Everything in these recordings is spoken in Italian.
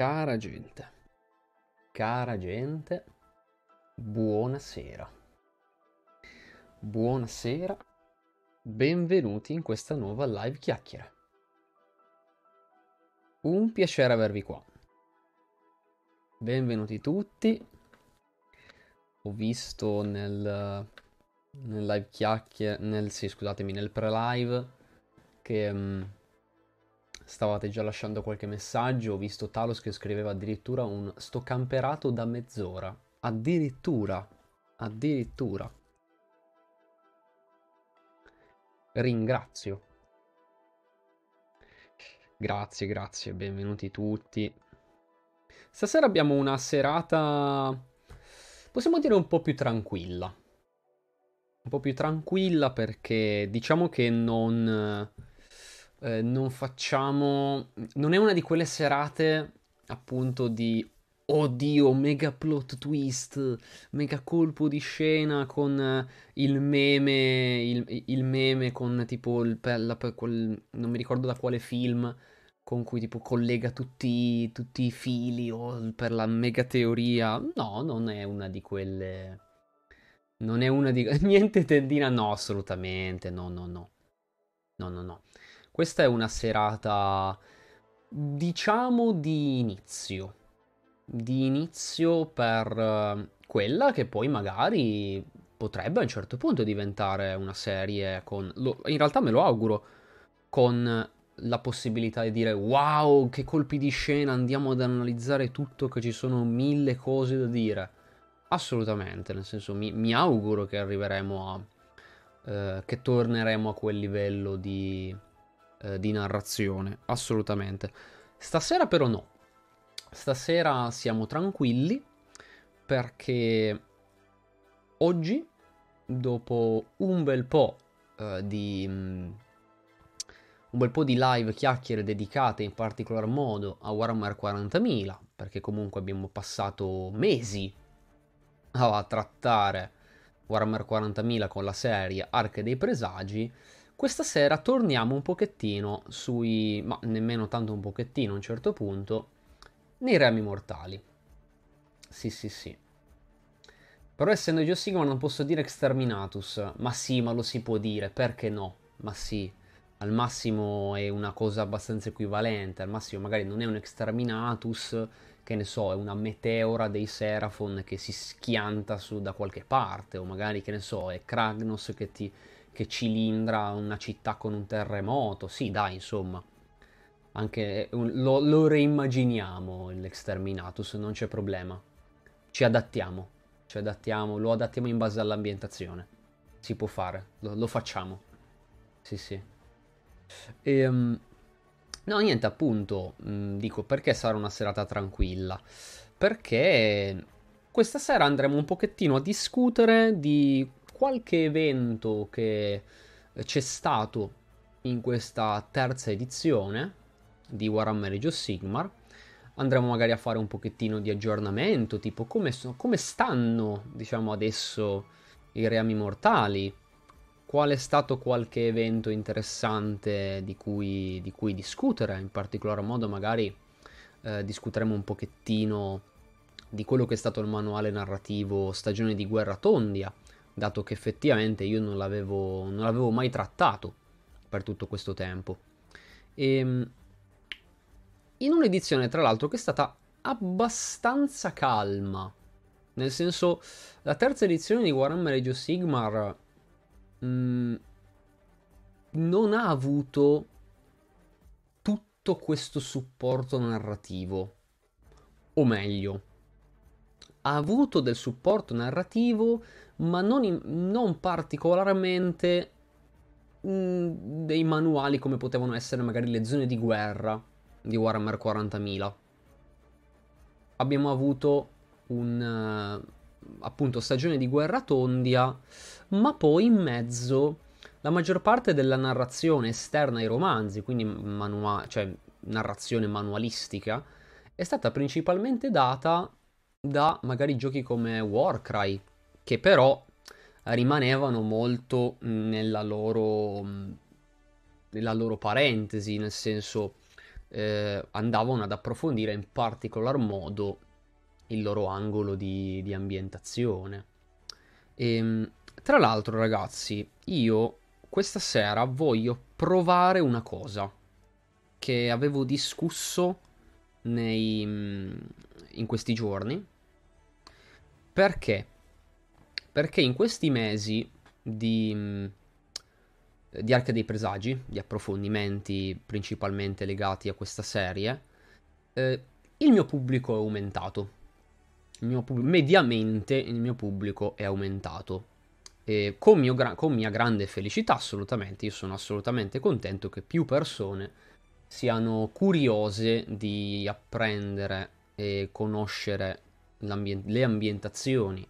Cara gente, cara gente, buonasera. Buonasera, benvenuti in questa nuova live chiacchiera. Un piacere avervi qua. Benvenuti tutti. Ho visto nel, nel live chiacchiera, nel, sì, scusatemi, nel pre-live che... Um, stavate già lasciando qualche messaggio, ho visto Talos che scriveva addirittura un sto camperato da mezz'ora. Addirittura, addirittura. Ringrazio. Grazie, grazie, benvenuti tutti. Stasera abbiamo una serata, possiamo dire un po' più tranquilla. Un po' più tranquilla perché diciamo che non eh, non facciamo... Non è una di quelle serate appunto di oddio, mega plot twist, mega colpo di scena con eh, il meme, il, il, meme con tipo il, la, quel, non mi ricordo da quale film, con cui tipo collega tutti, tutti i fili o per la mega teoria. No, non è una di quelle... Non è una di... Niente tendina, no, assolutamente, no, no, no. No, no, no. Questa è una serata, diciamo, di inizio. Di inizio per uh, quella che poi magari potrebbe a un certo punto diventare una serie con... Lo, in realtà me lo auguro, con la possibilità di dire wow, che colpi di scena, andiamo ad analizzare tutto, che ci sono mille cose da dire. Assolutamente, nel senso mi, mi auguro che arriveremo a... Eh, che torneremo a quel livello di eh, di narrazione, assolutamente. Stasera però no. Stasera siamo tranquilli perché oggi, dopo un bel po' eh, di... Um, un bel po' di live chiacchiere dedicate in particolar modo a Warhammer 40.000, perché comunque abbiamo passato mesi a trattare Warhammer 40.000 con la serie Arche dei Presagi, questa sera torniamo un pochettino sui, ma nemmeno tanto un pochettino a un certo punto, nei rami mortali. Sì, sì, sì. Però essendo Geo Sigma non posso dire Exterminatus, ma sì, ma lo si può dire, perché no? Ma sì, al massimo è una cosa abbastanza equivalente, al massimo magari non è un Exterminatus, che ne so, è una meteora dei Seraphon che si schianta su da qualche parte, o magari, che ne so, è Kragnos che ti che cilindra una città con un terremoto. Sì, dai, insomma. Anche lo, lo reimmaginiamo l'exterminatus, non c'è problema. Ci adattiamo, ci adattiamo, lo adattiamo in base all'ambientazione. Si può fare, lo, lo facciamo. Sì, sì. E, um, no, niente, appunto, mh, mm, dico perché sarà una serata tranquilla. Perché questa sera andremo un pochettino a discutere di qualche evento che c'è stato in questa terza edizione di Warhammer Age of Sigmar. Andremo magari a fare un pochettino di aggiornamento, tipo come, come stanno, diciamo, adesso i reami mortali, qual è stato qualche evento interessante di cui, di cui discutere, in particolar modo magari eh, discuteremo un pochettino di quello che è stato il manuale narrativo Stagione di Guerra Tondia, dato che effettivamente io non l'avevo, non l'avevo mai trattato per tutto questo tempo. E, ehm, in un'edizione, tra l'altro, che è stata abbastanza calma. Nel senso, la terza edizione di Warhammer Age of Sigmar mh, mm, non ha avuto tutto questo supporto narrativo. O meglio, ha avuto del supporto narrativo ma non, in, non particolarmente mh, mm, dei manuali come potevano essere magari le zone di guerra di Warhammer 40.000. Abbiamo avuto un uh, appunto stagione di guerra tondia, ma poi in mezzo la maggior parte della narrazione esterna ai romanzi, quindi manua- cioè narrazione manualistica, è stata principalmente data da magari giochi come Warcry, che però rimanevano molto nella loro, nella loro parentesi, nel senso eh, andavano ad approfondire in particolar modo il loro angolo di, di ambientazione. E, ehm, tra l'altro, ragazzi, io questa sera voglio provare una cosa che avevo discusso nei, in questi giorni. Perché? Perché in questi mesi di, di Arca dei Presagi, di approfondimenti principalmente legati a questa serie, eh, il mio pubblico è aumentato. Pub- mediamente il mio pubblico è aumentato. E con, gra- con mia grande felicità, assolutamente, io sono assolutamente contento che più persone siano curiose di apprendere e conoscere le ambientazioni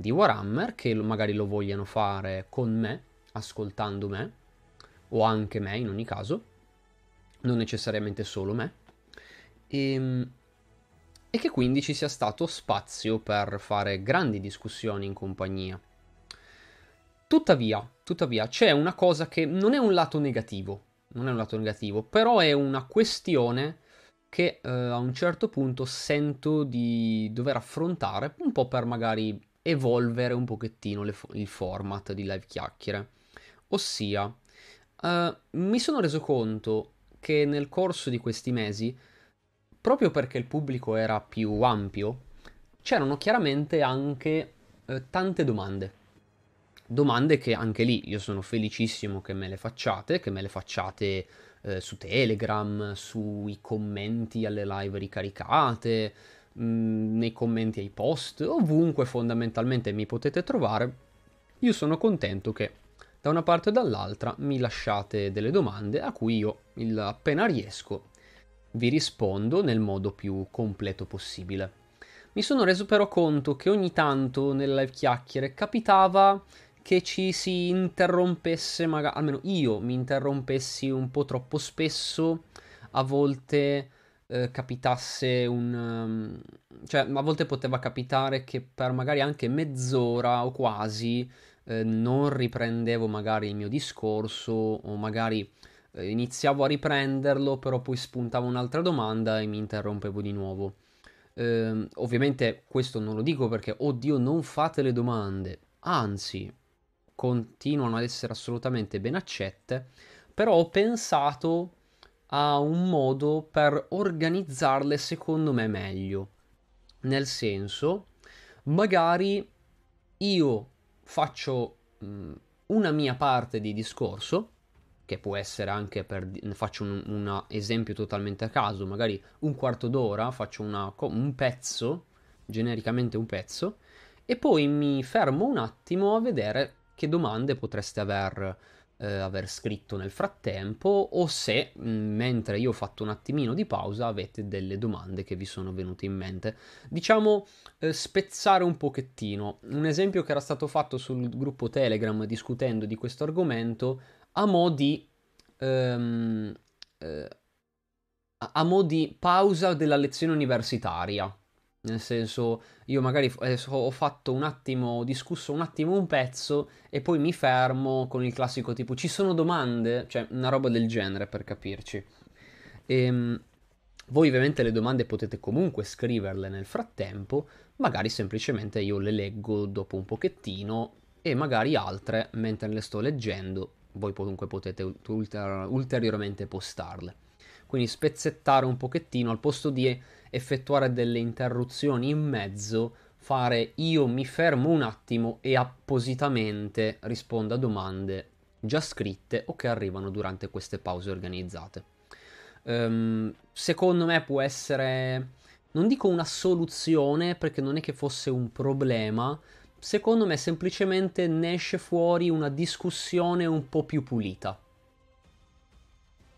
di Warhammer, che magari lo vogliano fare con me, ascoltando me, o anche me in ogni caso, non necessariamente solo me, e, ehm, e che quindi ci sia stato spazio per fare grandi discussioni in compagnia. Tuttavia, tuttavia, c'è una cosa che non è un lato negativo, non è un lato negativo, però è una questione che eh, a un certo punto sento di dover affrontare, un po' per magari evolvere un pochettino le, il format di live chiacchiere. Ossia, uh, mi sono reso conto che nel corso di questi mesi, proprio perché il pubblico era più ampio, c'erano chiaramente anche uh, tante domande domande che anche lì io sono felicissimo che me le facciate, che me le facciate eh, su Telegram, sui commenti alle live ricaricate, mm, nei commenti ai post, ovunque fondamentalmente mi potete trovare. Io sono contento che da una parte o dall'altra mi lasciate delle domande a cui io, il, appena riesco, vi rispondo nel modo più completo possibile. Mi sono reso però conto che ogni tanto nelle live chiacchiere capitava che ci si interrompesse, magari almeno io mi interrompessi un po' troppo spesso, a volte eh, capitasse un... Um, cioè a volte poteva capitare che per magari anche mezz'ora o quasi eh, non riprendevo magari il mio discorso o magari eh, iniziavo a riprenderlo però poi spuntava un'altra domanda e mi interrompevo di nuovo. Ehm, ovviamente questo non lo dico perché, oddio, non fate le domande. Anzi, continuano ad essere assolutamente ben accette, però ho pensato a un modo per organizzarle secondo me meglio. Nel senso, magari io faccio mh, una mia parte di discorso, che può essere anche per... faccio un, un esempio totalmente a caso, magari un quarto d'ora, faccio una, un pezzo, genericamente un pezzo, e poi mi fermo un attimo a vedere che domande potreste aver, eh, aver scritto nel frattempo o se mh, mm, mentre io ho fatto un attimino di pausa avete delle domande che vi sono venute in mente. Diciamo eh, spezzare un pochettino. Un esempio che era stato fatto sul gruppo Telegram discutendo di questo argomento a mo' di... Ehm, eh, a mo' di pausa della lezione universitaria. Nel senso, io magari ho fatto un attimo, ho discusso un attimo un pezzo e poi mi fermo con il classico tipo ci sono domande? Cioè, una roba del genere per capirci. E, ehm, voi ovviamente le domande potete comunque scriverle nel frattempo, magari semplicemente io le leggo dopo un pochettino e magari altre, mentre le sto leggendo, voi comunque potete ulter- ulteriormente postarle. Quindi spezzettare un pochettino al posto di effettuare delle interruzioni in mezzo, fare io mi fermo un attimo e appositamente rispondo a domande già scritte o che arrivano durante queste pause organizzate. Um, secondo me può essere, non dico una soluzione perché non è che fosse un problema, secondo me semplicemente ne esce fuori una discussione un po' più pulita.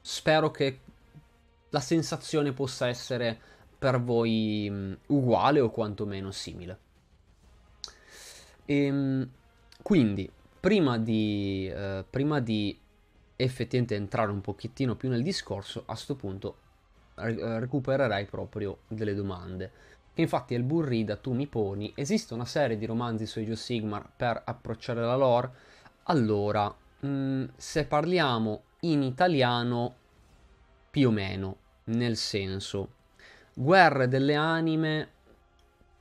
Spero che la sensazione possa essere per voi mh, uguale o quantomeno simile. E, ehm, quindi, prima di, eh, prima di effettivamente entrare un pochettino più nel discorso, a questo punto eh, recupererei proprio delle domande. Infatti al Burrida tu mi poni, esiste una serie di romanzi su Age of Sigmar per approcciare la lore? Allora, mh, se parliamo in italiano, più o meno, Nel senso, Guerre delle anime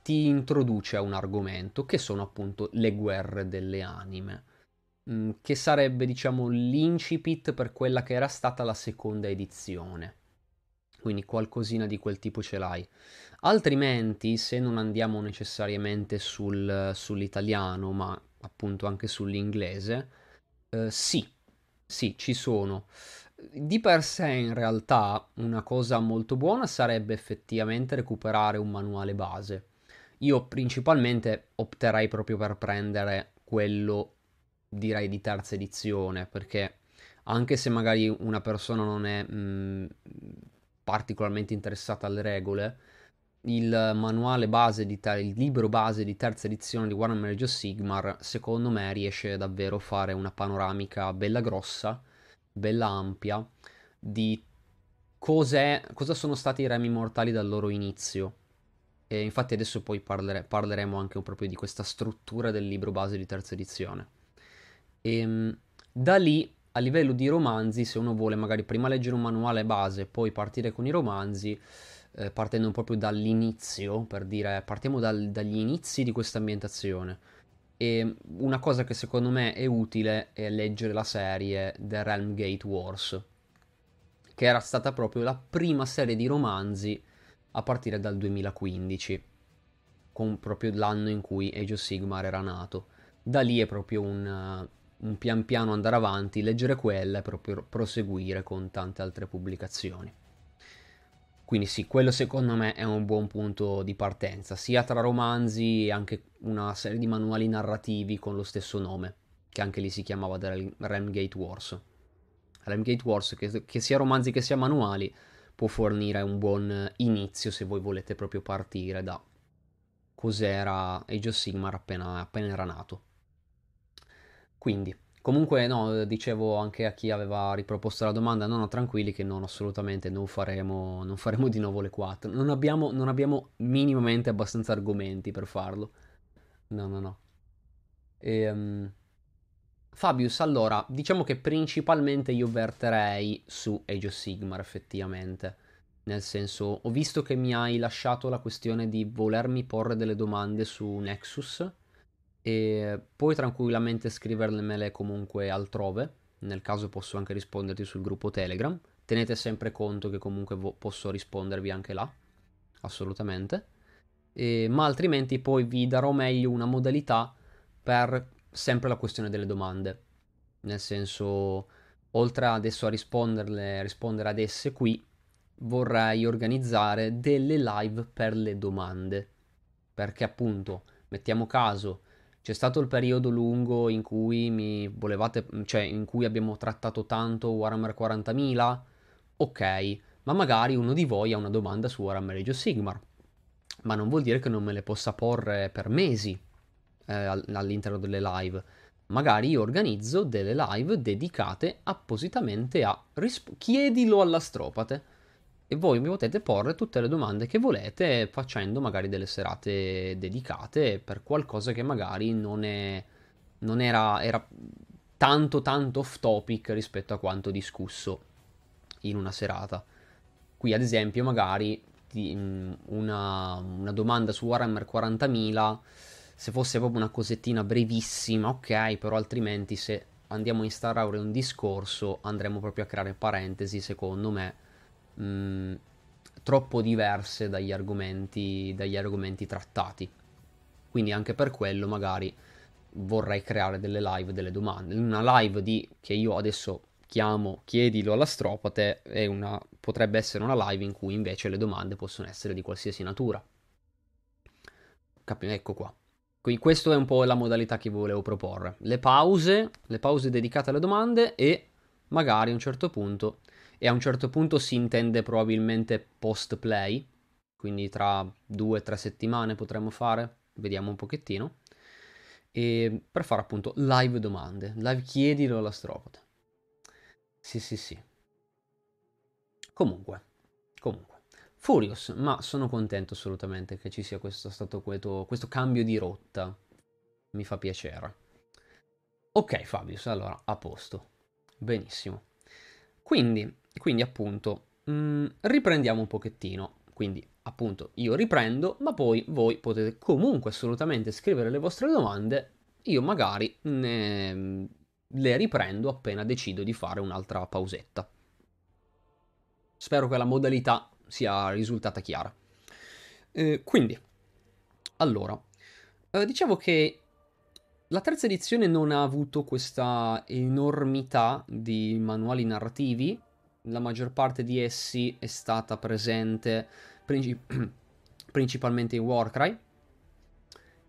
ti introduce a un argomento che sono appunto le guerre delle anime, mm, che sarebbe diciamo l'incipit per quella che era stata la seconda edizione. Quindi qualcosina di quel tipo ce l'hai. Altrimenti, se non andiamo necessariamente sul, sull'italiano, ma appunto anche sull'inglese, eh, sì, sì, ci sono. Di per sé, in realtà, una cosa molto buona sarebbe effettivamente recuperare un manuale base. Io principalmente opterei proprio per prendere quello, direi, di terza edizione, perché anche se magari una persona non è mh, mm, particolarmente interessata alle regole, il manuale base di ter- il libro base di terza edizione di Warhammer Age of Sigmar, secondo me riesce davvero a fare una panoramica bella grossa, bella ampia di cosa sono stati i remi mortali dal loro inizio. E infatti adesso poi parlere- parleremo anche proprio di questa struttura del libro base di terza edizione. E ehm, da lì, a livello di romanzi, se uno vuole magari prima leggere un manuale base, poi partire con i romanzi, eh, partendo proprio dall'inizio, per dire, partiamo dal, dagli inizi di questa ambientazione. E una cosa che secondo me è utile è leggere la serie The Realm Gate Wars, che era stata proprio la prima serie di romanzi a partire dal 2015, con proprio l'anno in cui Age of Sigmar era nato. Da lì è proprio un, un pian piano andare avanti, leggere quella e proprio proseguire con tante altre pubblicazioni. Quindi sì, quello secondo me è un buon punto di partenza, sia tra romanzi e anche una serie di manuali narrativi con lo stesso nome, che anche lì si chiamava The Ramgate Wars. Ramgate Wars, che, che sia romanzi che sia manuali, può fornire un buon inizio se voi volete proprio partire da cos'era Age of Sigmar appena, appena era nato. Quindi, Comunque, no, dicevo anche a chi aveva riproposto la domanda, no, no, tranquilli che non, assolutamente non faremo, non faremo di nuovo le 4. Non abbiamo, non abbiamo minimamente abbastanza argomenti per farlo. No, no, no. E, um, Fabius, allora, diciamo che principalmente io verterei su Age of Sigmar, effettivamente. Nel senso, ho visto che mi hai lasciato la questione di volermi porre delle domande su Nexus e puoi tranquillamente scrivermele comunque altrove, nel caso posso anche risponderti sul gruppo Telegram. Tenete sempre conto che comunque vo- posso rispondervi anche là, assolutamente. E, ma altrimenti poi vi darò meglio una modalità per sempre la questione delle domande. Nel senso, oltre adesso a risponderle, rispondere ad esse qui, vorrei organizzare delle live per le domande. Perché appunto, mettiamo caso c'è stato il periodo lungo in cui mi volevate, cioè in cui abbiamo trattato tanto Warhammer 40.000? Ok, ma magari uno di voi ha una domanda su Warhammer Age of Sigmar. Ma non vuol dire che non me le possa porre per mesi eh, all'interno delle live. Magari io organizzo delle live dedicate appositamente a risp- chiedilo all'astropate e voi mi potete porre tutte le domande che volete facendo magari delle serate dedicate per qualcosa che magari non, è, non era, era tanto tanto off topic rispetto a quanto discusso in una serata. Qui ad esempio magari mm, una, una domanda su Warhammer 40.000 se fosse proprio una cosettina brevissima, ok, però altrimenti se andiamo a instaurare un discorso andremo proprio a creare parentesi, secondo me, troppo diverse dagli argomenti, dagli argomenti trattati. Quindi anche per quello magari vorrei creare delle live, delle domande. Una live di, che io adesso chiamo chiedilo all'astropate è una, potrebbe essere una live in cui invece le domande possono essere di qualsiasi natura. Capi- ecco qua. Quindi questa è un po' la modalità che volevo proporre. Le pause, le pause dedicate alle domande e magari a un certo punto e a un certo punto si intende probabilmente post play, quindi tra due o tre settimane potremmo fare, vediamo un pochettino, e per fare appunto live domande, live chiedilo all'astropata. Sì, sì, sì. Comunque, comunque. Furious, ma sono contento assolutamente che ci sia questo, stato questo, questo cambio di rotta. Mi fa piacere. Ok, Fabius, allora, a posto. Benissimo. Quindi, quindi appunto, mm, riprendiamo un pochettino. Quindi, appunto, io riprendo, ma poi voi potete comunque assolutamente scrivere le vostre domande. Io magari ne, le riprendo appena decido di fare un'altra pausetta. Spero che la modalità sia risultata chiara. Eh, quindi, allora, eh, dicevo che la terza edizione non ha avuto questa enormità di manuali narrativi, la maggior parte di essi è stata presente princip- principalmente in Warcry,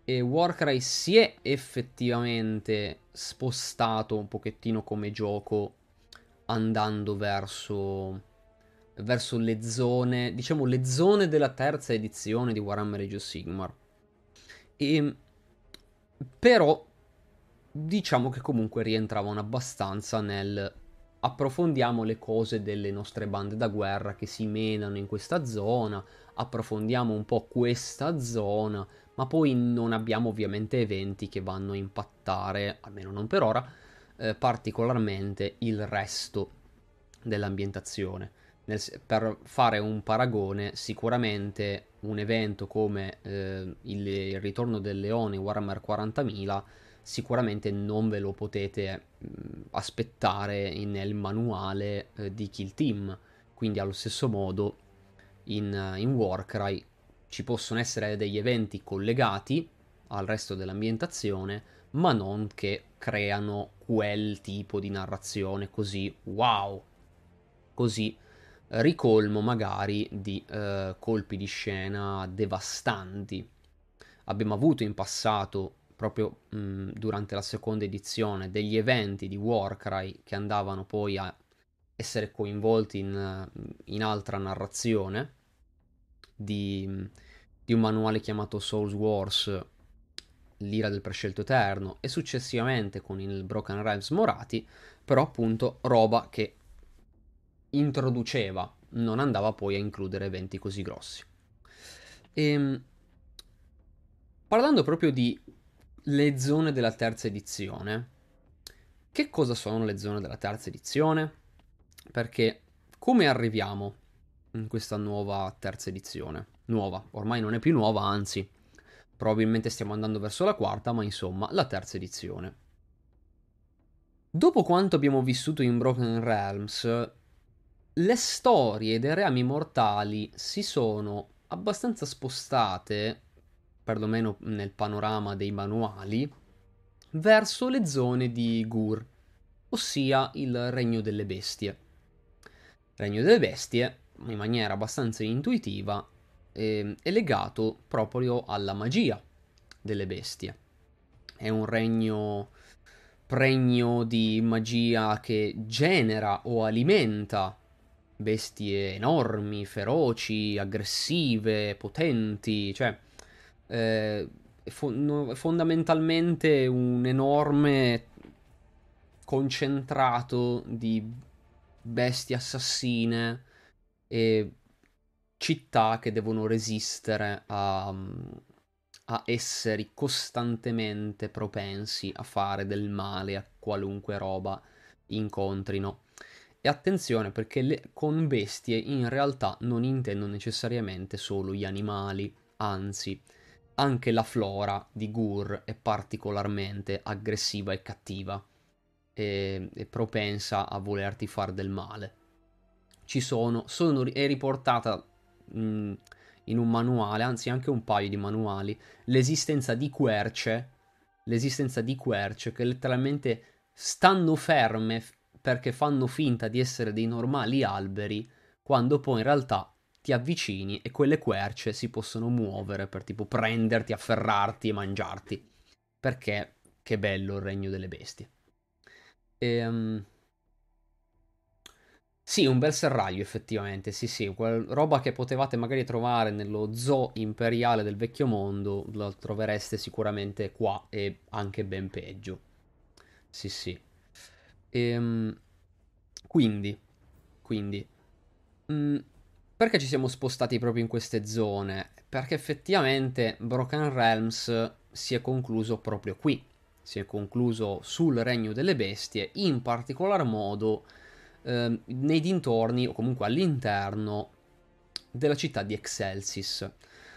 e Warcry si è effettivamente spostato un pochettino come gioco andando verso, verso le zone, diciamo le zone della terza edizione di Warhammer Age of Sigmar. E, però diciamo che comunque rientravano abbastanza nel approfondiamo le cose delle nostre bande da guerra che si menano in questa zona, approfondiamo un po' questa zona, ma poi non abbiamo ovviamente eventi che vanno a impattare, almeno non per ora, eh, particolarmente il resto dell'ambientazione. Nel, per fare un paragone, sicuramente un evento come eh, il, il, ritorno del leone Warhammer 40.000 sicuramente non ve lo potete mh, aspettare nel manuale eh, di Kill Team. Quindi allo stesso modo in, in Warcry ci possono essere degli eventi collegati al resto dell'ambientazione, ma non che creano quel tipo di narrazione così wow, così ricolmo magari di eh, colpi di scena devastanti. Abbiamo avuto in passato proprio mh, durante la seconda edizione degli eventi di Warcry che andavano poi a essere coinvolti in, in altra narrazione di, di, un manuale chiamato Souls Wars, l'ira del prescelto eterno e successivamente con il Broken Realms Morati, però appunto roba che introduceva, non andava poi a includere eventi così grossi. E, ehm, parlando proprio di le zone della terza edizione. Che cosa sono le zone della terza edizione? Perché come arriviamo in questa nuova terza edizione? Nuova, ormai non è più nuova, anzi, probabilmente stiamo andando verso la quarta, ma insomma, la terza edizione. Dopo quanto abbiamo vissuto in Broken Realms, le storie dei reami mortali si sono abbastanza spostate perlomeno nel panorama dei manuali, verso le zone di Gur, ossia il regno delle bestie. regno delle bestie, in maniera abbastanza intuitiva, eh, è legato proprio alla magia delle bestie. È un regno pregno di magia che genera o alimenta bestie enormi, feroci, aggressive, potenti, cioè eh, fo- fondamentalmente un enorme concentrato di bestie assassine e città che devono resistere a, a, esseri costantemente propensi a fare del male a qualunque roba incontrino. E attenzione perché le, con bestie in realtà non intendo necessariamente solo gli animali, anzi anche la flora di Gur è particolarmente aggressiva e cattiva e, e propensa a volerti fare del male. Ci sono, sono è riportata mh, in un manuale, anzi anche un paio di manuali, l'esistenza di querce, l'esistenza di querce che letteralmente stanno ferme perché fanno finta di essere dei normali alberi, quando poi in realtà ti avvicini e quelle querce si possono muovere per tipo prenderti, afferrarti e mangiarti. Perché che bello il regno delle bestie. E, um... Sì, un bel serraglio effettivamente, sì sì, quel, roba che potevate magari trovare nello zoo imperiale del vecchio mondo, la trovereste sicuramente qua e anche ben peggio. Sì sì. E, um... Quindi, quindi... Mm, perché ci siamo spostati proprio in queste zone? Perché effettivamente Broken Realms si è concluso proprio qui. Si è concluso sul regno delle bestie, in particolar modo eh, nei dintorni o comunque all'interno della città di Excelsis.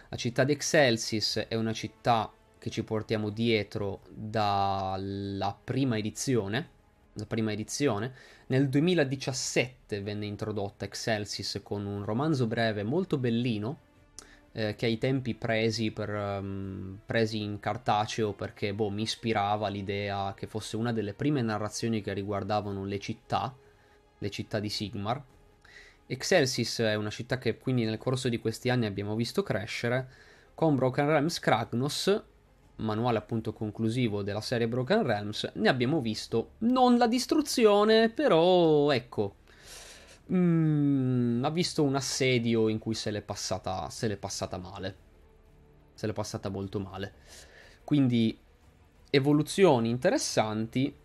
La città di Excelsis è una città che ci portiamo dietro dalla prima edizione. La prima edizione. Nel 2017 venne introdotta Excelsis con un romanzo breve molto bellino eh, che ai tempi presi, per, um, presi in cartaceo perché boh, mi ispirava l'idea che fosse una delle prime narrazioni che riguardavano le città, le città di Sigmar. Excelsis è una città che quindi nel corso di questi anni abbiamo visto crescere, con Broken Realms Kragnos, manuale appunto conclusivo della serie Broken Realms, ne abbiamo visto non la distruzione, però ecco, mm, ha visto un assedio in cui se l'è passata, se l'è passata male. Se l'è passata molto male. Quindi evoluzioni interessanti.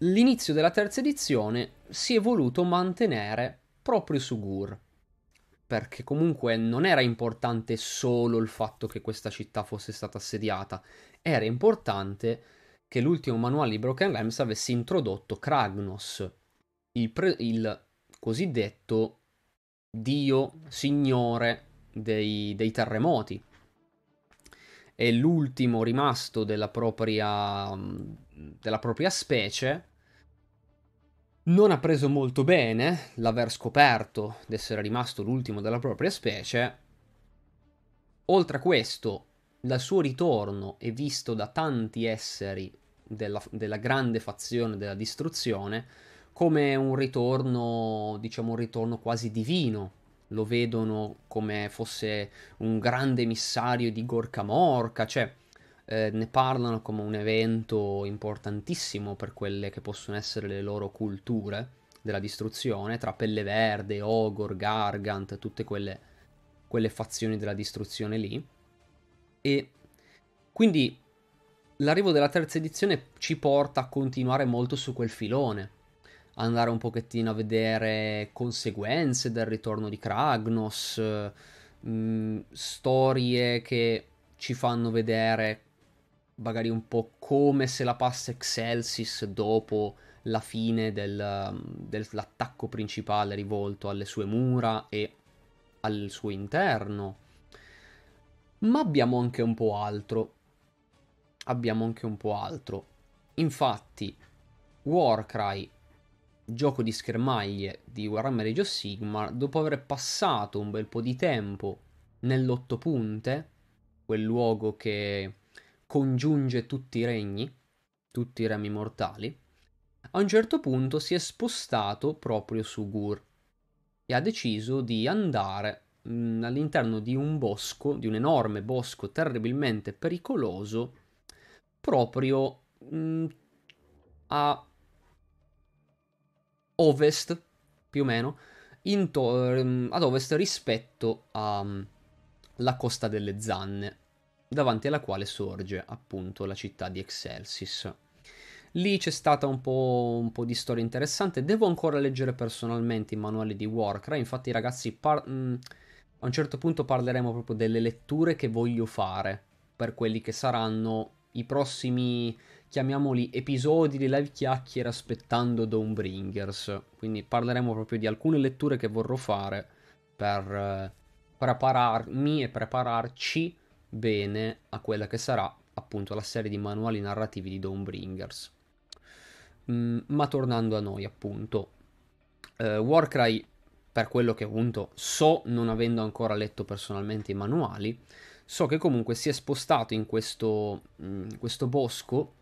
L'inizio della terza edizione si è voluto mantenere proprio su Gur. Perché comunque non era importante solo il fatto che questa città fosse stata assediata, era importante che l'ultimo manuale di Broken Realms avesse introdotto Kragnos, il, pre- il cosiddetto dio signore dei, dei terremoti. È l'ultimo rimasto della propria, della propria specie. Non ha preso molto bene l'aver scoperto di essere rimasto l'ultimo della propria specie. Oltre a questo, dal suo ritorno è visto da tanti esseri della, della grande fazione della distruzione come un ritorno, diciamo un ritorno quasi divino. Lo vedono come fosse un grande emissario di Gorka Morka, cioè eh, ne parlano come un evento importantissimo per quelle che possono essere le loro culture della distruzione, tra Pelle Verde, Ogor, Gargant, tutte quelle, quelle fazioni della distruzione lì. E quindi l'arrivo della terza edizione ci porta a continuare molto su quel filone andare un pochettino a vedere conseguenze del ritorno di Kragnos, mh, mm, storie che ci fanno vedere magari un po' come se la passa Excelsis dopo la fine del, dell'attacco principale rivolto alle sue mura e al suo interno. Ma abbiamo anche un po' altro. Abbiamo anche un po' altro. Infatti, Warcry gioco di schermaglie di Warhammer Age of Sigmar, dopo aver passato un bel po' di tempo nell'otto punte, quel luogo che congiunge tutti i regni, tutti i remi mortali, a un certo punto si è spostato proprio su Gur e ha deciso di andare mh, mm, all'interno di un bosco, di un enorme bosco terribilmente pericoloso, proprio mh, mm, a ovest, più o meno, to- ehm, ad ovest rispetto alla mm, costa delle Zanne, davanti alla quale sorge appunto la città di Excelsis. Lì c'è stata un po', un po', di storia interessante. Devo ancora leggere personalmente i manuali di Warcry. Infatti, ragazzi, par- mh, mm, a un certo punto parleremo proprio delle letture che voglio fare per quelli che saranno i prossimi chiamiamoli episodi di live chiacchiere aspettando Dawnbringers. Quindi parleremo proprio di alcune letture che vorrò fare per eh, prepararmi e prepararci bene a quella che sarà appunto la serie di manuali narrativi di Dawnbringers. Mm, ma tornando a noi appunto, eh, Warcry per quello che appunto so non avendo ancora letto personalmente i manuali, so che comunque si è spostato in questo, in mm, questo bosco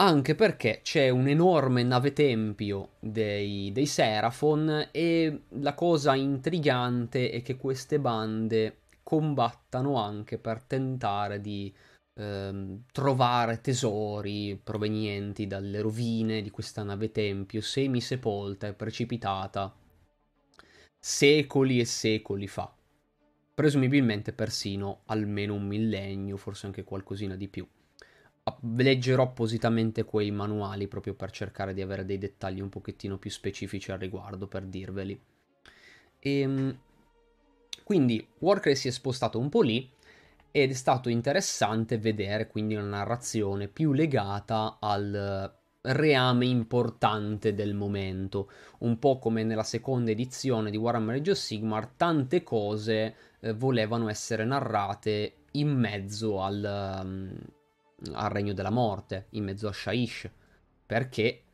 anche perché c'è un enorme nave tempio dei, dei Seraphon e la cosa intrigante è che queste bande combattano anche per tentare di ehm, trovare tesori provenienti dalle rovine di questa nave tempio semisepolta e precipitata secoli e secoli fa. Presumibilmente persino almeno un millennio, forse anche qualcosina di più leggerò appositamente quei manuali proprio per cercare di avere dei dettagli un pochettino più specifici al riguardo per dirveli. E, ehm, quindi Warcry si è spostato un po' lì ed è stato interessante vedere quindi una narrazione più legata al reame importante del momento. Un po' come nella seconda edizione di Warhammer Age of Sigmar, tante cose eh, volevano essere narrate in mezzo al, um, al Regno della Morte, in mezzo a Shaish, perché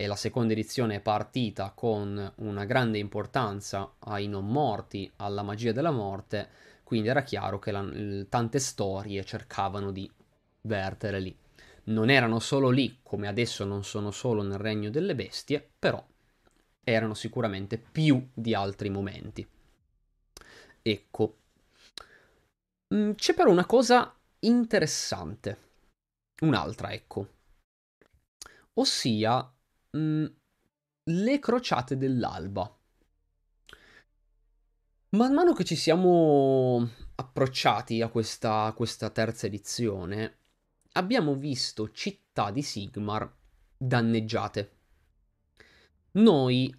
e la seconda edizione è partita con una grande importanza ai non morti, alla magia della morte, quindi era chiaro che la, tante storie cercavano di vertere lì. Non erano solo lì, come adesso non sono solo nel regno delle bestie, però erano sicuramente più di altri momenti. Ecco. Mm, c'è però una cosa interessante. Un'altra, ecco. Ossia mm, le crociate dell'alba. Man mano che ci siamo approcciati a questa, questa terza edizione, abbiamo visto città di Sigmar danneggiate. Noi,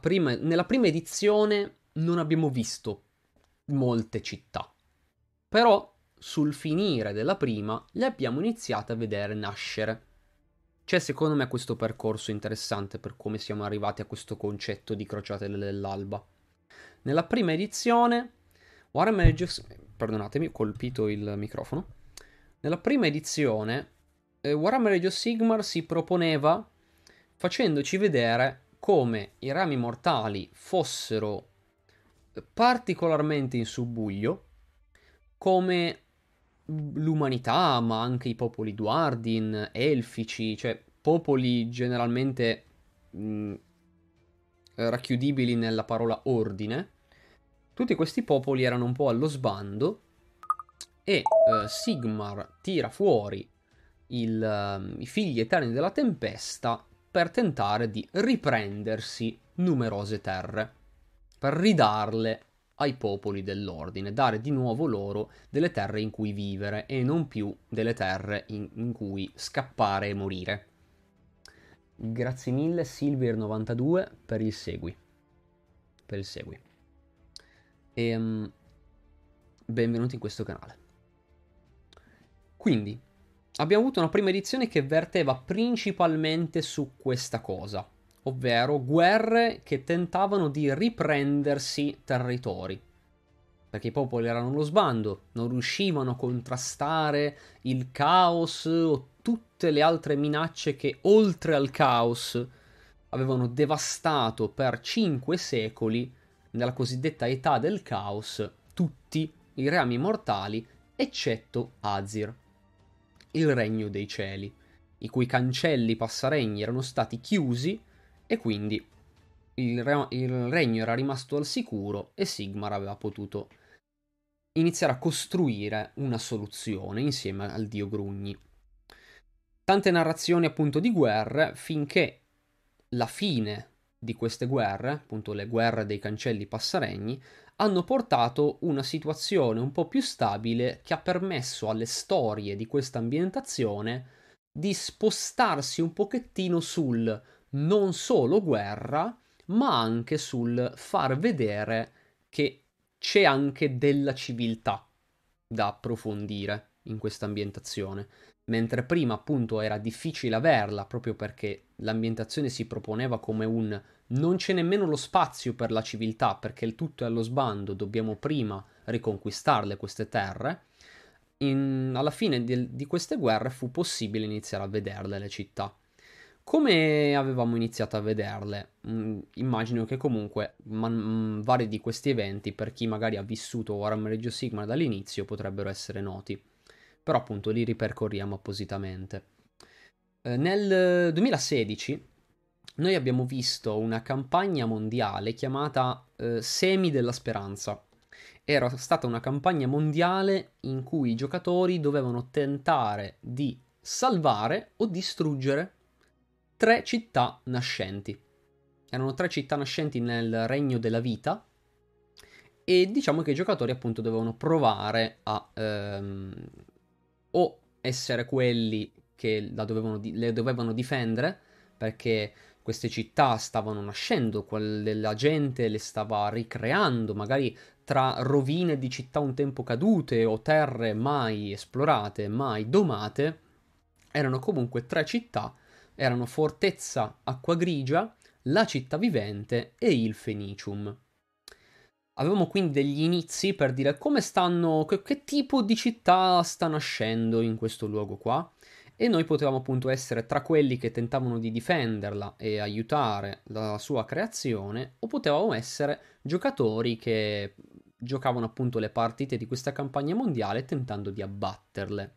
prima, nella prima edizione, non abbiamo visto molte città. Però, sul finire della prima, le abbiamo iniziate a vedere nascere. C'è secondo me questo percorso interessante per come siamo arrivati a questo concetto di crociate dell'alba. Nella prima edizione, Age of... Perdonatemi, ho colpito il microfono. Nella prima edizione, eh, Warhammer Age of Sigmar si proponeva facendoci vedere come i rami mortali fossero particolarmente in subbuglio, come l'umanità, ma anche i popoli Duardin, elfici, cioè popoli generalmente mh, racchiudibili nella parola ordine, tutti questi popoli erano un po' allo sbando e eh, Sigmar tira fuori il, uh, i figli eterni della tempesta per tentare di riprendersi numerose terre, per ridarle ai popoli dell'ordine, dare di nuovo loro delle terre in cui vivere e non più delle terre in, in cui scappare e morire. Grazie mille Silver92 per il segui. Per il segui. E um, benvenuti in questo canale. Quindi, abbiamo avuto una prima edizione che verteva principalmente su questa cosa ovvero guerre che tentavano di riprendersi territori. Perché i popoli erano allo sbando, non riuscivano a contrastare il caos o tutte le altre minacce che oltre al caos avevano devastato per cinque secoli, nella cosiddetta età del caos, tutti i rami mortali, eccetto Azir, il regno dei cieli, i cui cancelli passaregni erano stati chiusi e quindi il, re- il regno era rimasto al sicuro e Sigmar aveva potuto iniziare a costruire una soluzione insieme al dio Grugni. Tante narrazioni appunto di guerre finché la fine di queste guerre, appunto le guerre dei cancelli passaregni, hanno portato una situazione un po' più stabile che ha permesso alle storie di questa ambientazione di spostarsi un pochettino sul non solo guerra, ma anche sul far vedere che c'è anche della civiltà da approfondire in questa ambientazione. Mentre prima appunto era difficile averla proprio perché l'ambientazione si proponeva come un non c'è nemmeno lo spazio per la civiltà perché il tutto è allo sbando, dobbiamo prima riconquistarle queste terre. In, alla fine di, di queste guerre fu possibile iniziare a vederle le città. Come avevamo iniziato a vederle? Mm, immagino che comunque man- mm, vari di questi eventi, per chi magari ha vissuto Warhammer of Sigmar dall'inizio, potrebbero essere noti. Però appunto li ripercorriamo appositamente. Eh, nel 2016 noi abbiamo visto una campagna mondiale chiamata eh, Semi della Speranza. Era stata una campagna mondiale in cui i giocatori dovevano tentare di salvare o distruggere tre città nascenti. Erano tre città nascenti nel regno della vita e diciamo che i giocatori appunto dovevano provare a ehm, o essere quelli che dovevano, le dovevano difendere perché queste città stavano nascendo, la gente le stava ricreando, magari tra rovine di città un tempo cadute o terre mai esplorate, mai domate, erano comunque tre città, erano Fortezza Acqua Grigia, la città vivente e il Fenicium. Avevamo quindi degli inizi per dire come stanno, che, che tipo di città sta nascendo in questo luogo qua e noi potevamo appunto essere tra quelli che tentavano di difenderla e aiutare la sua creazione o potevamo essere giocatori che giocavano appunto le partite di questa campagna mondiale tentando di abbatterle.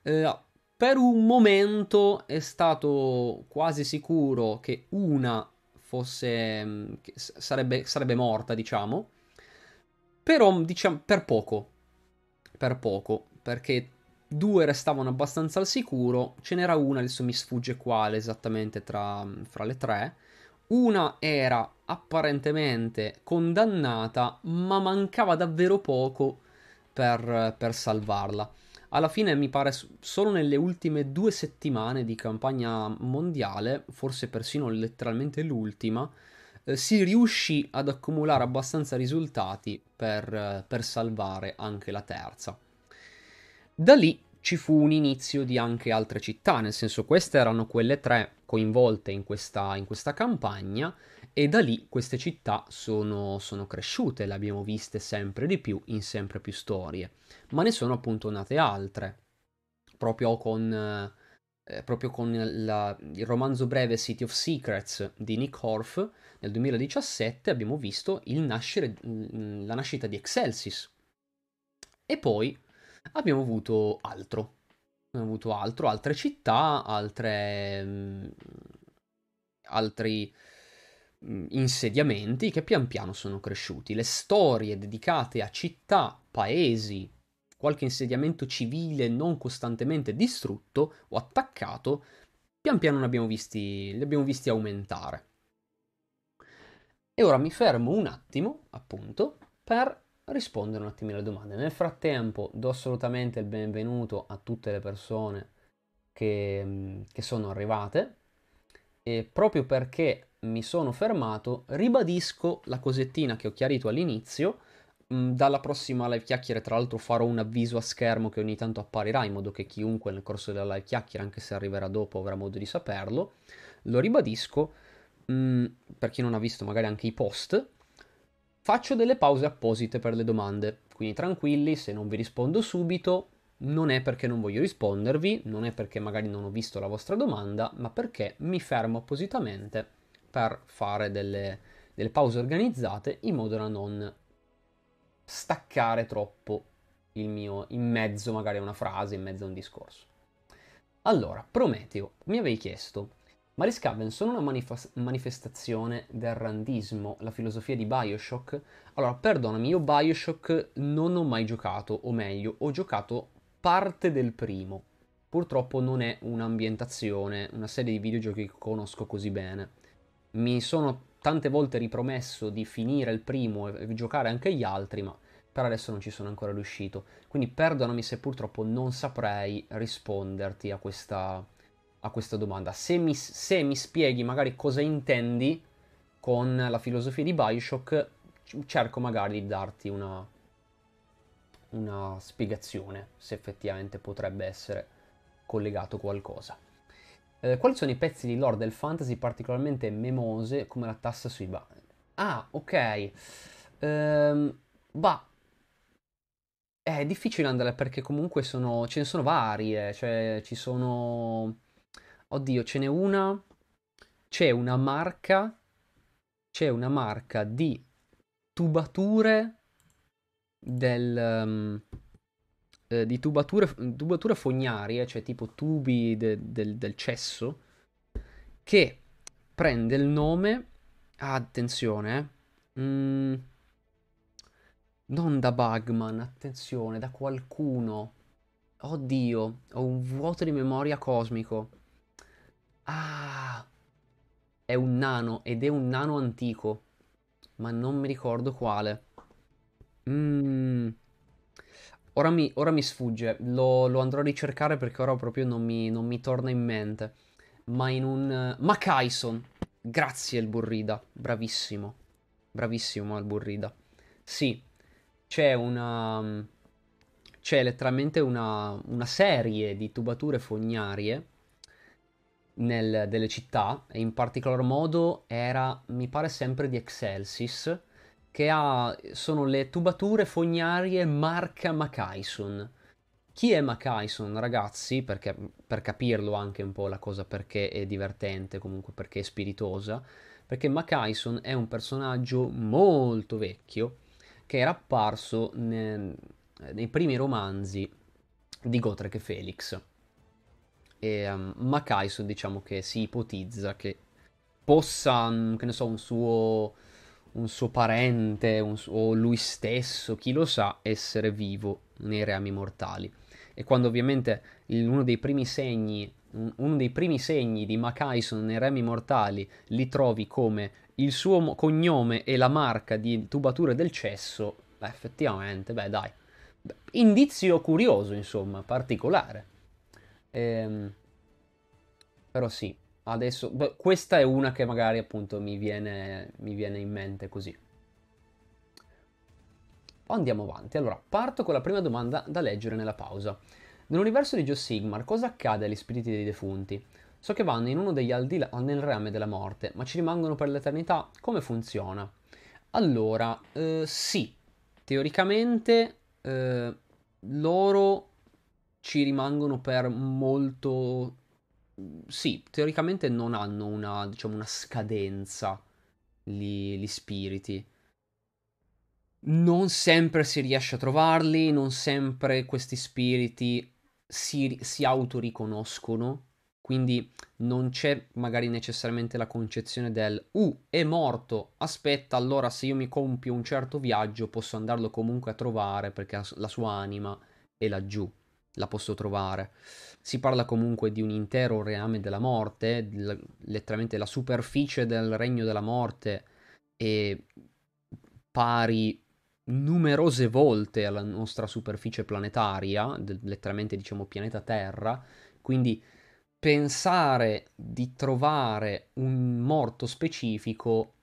Eh, per un momento è stato quasi sicuro che una fosse mm, che sarebbe, sarebbe morta, diciamo. Però, diciamo, per poco. Per poco, perché due restavano abbastanza al sicuro, ce n'era una, adesso mi sfugge quale esattamente tra, fra le tre. Una era apparentemente condannata, ma mancava davvero poco per, per salvarla. Alla fine mi pare solo nelle ultime due settimane di campagna mondiale, forse persino letteralmente l'ultima, eh, si riuscì ad accumulare abbastanza risultati per, eh, per salvare anche la terza. Da lì ci fu un inizio di anche altre città, nel senso queste erano quelle tre coinvolte in questa, in questa campagna e da lì queste città sono, sono, cresciute, le abbiamo viste sempre di più in sempre più storie, ma ne sono appunto nate altre, proprio con, eh, proprio con la, il romanzo breve City of Secrets di Nick Horf nel 2017 abbiamo visto nascere, la nascita di Excelsis. E poi abbiamo avuto altro, abbiamo avuto altro, altre città, altre... Mm, altri Mm, insediamenti che pian piano sono cresciuti. Le storie dedicate a città, paesi, qualche insediamento civile non costantemente distrutto o attaccato, pian piano ne abbiamo visti, li abbiamo visti aumentare. E ora mi fermo un attimo, appunto, per rispondere un attimino alle domande. Nel frattempo do assolutamente il benvenuto a tutte le persone che, che sono arrivate e proprio perché mi sono fermato, ribadisco la cosettina che ho chiarito all'inizio. Mm, dalla prossima live chiacchiere, tra l'altro, farò un avviso a schermo che ogni tanto apparirà in modo che chiunque nel corso della live chiacchiere, anche se arriverà dopo, avrà modo di saperlo. Lo ribadisco mh, mm, per chi non ha visto magari anche i post. Faccio delle pause apposite per le domande, quindi tranquilli, se non vi rispondo subito, non è perché non voglio rispondervi, non è perché magari non ho visto la vostra domanda, ma perché mi fermo appositamente per fare delle, delle pause organizzate in modo da non staccare troppo il mio in mezzo magari a una frase, in mezzo a un discorso. Allora, Prometeo, mi avevi chiesto, ma gli Scaven sono una manif- manifestazione del randismo, la filosofia di Bioshock? Allora, perdonami, io Bioshock non ho mai giocato, o meglio, ho giocato parte del primo. Purtroppo non è un'ambientazione, una serie di videogiochi che conosco così bene mi sono tante volte ripromesso di finire il primo e giocare anche gli altri, ma per adesso non ci sono ancora riuscito. Quindi perdonami se purtroppo non saprei risponderti a questa, a questa domanda. Se mi, se mi, spieghi magari cosa intendi con la filosofia di Bioshock, cerco magari di darti una, una spiegazione, se effettivamente potrebbe essere collegato qualcosa. Eh, quali sono i pezzi di lore del fantasy particolarmente memose come la tassa sui bar? Ah, ok. Ehm, bah. È difficile andare perché comunque sono, ce ne sono varie, cioè ci sono... Oddio, ce n'è una... C'è una marca... C'è una marca di tubature del... Um, eh, di tubature, tubature fognarie, cioè tipo tubi de, de, del cesso, che prende il nome, attenzione, mm, non da Bugman, attenzione, da qualcuno. Oddio, ho un vuoto di memoria cosmico. Ah, è un nano ed è un nano antico, ma non mi ricordo quale. Mmm. Ora mi, ora mi sfugge, lo, lo, andrò a ricercare perché ora proprio non mi, non mi torna in mente. Ma in un... Uh, Macaison! Grazie il Burrida, bravissimo. Bravissimo il Burrida. Sì, c'è una... Um, c'è letteralmente una, una serie di tubature fognarie nel, delle città, e in particolar modo era, mi pare sempre di Excelsis, che ha, sono le tubature fognarie marca Macaison. Chi è Macaison, ragazzi? Perché, per capirlo anche un po' la cosa perché è divertente, comunque perché è spiritosa, perché Macaison è un personaggio molto vecchio che era apparso ne, nei primi romanzi di Gotrek e Felix e um, Macaiso diciamo che si ipotizza che possa, um, che ne so, un suo, un suo parente un suo, o lui stesso, chi lo sa, essere vivo nei reami mortali. E quando ovviamente uno dei primi segni uno dei primi segni di Macaison nei remi mortali li trovi come il suo cognome e la marca di tubature del cesso, beh, effettivamente, beh, dai. Indizio curioso, insomma, particolare. Ehm, però sì, adesso beh, questa è una che magari appunto mi viene, mi viene in mente così. Andiamo avanti. Allora, parto con la prima domanda da leggere nella pausa. Nell'universo di Joe Sigmar, cosa accade agli spiriti dei defunti? So che vanno in uno degli aldilà nel rame della morte, ma ci rimangono per l'eternità? Come funziona? Allora, eh, sì, teoricamente eh, loro ci rimangono per molto... Sì, teoricamente non hanno una, diciamo, una scadenza gli, gli spiriti. Non sempre si riesce a trovarli, non sempre questi spiriti si, si autoriconoscono, quindi non c'è magari necessariamente la concezione del uh, è morto, aspetta, allora se io mi compio un certo viaggio posso andarlo comunque a trovare perché la sua anima è laggiù la posso trovare. Si parla comunque di un intero reame della morte, letteralmente la superficie del regno della morte è pari numerose volte alla nostra superficie planetaria, letteralmente diciamo pianeta Terra, quindi pensare di trovare un morto specifico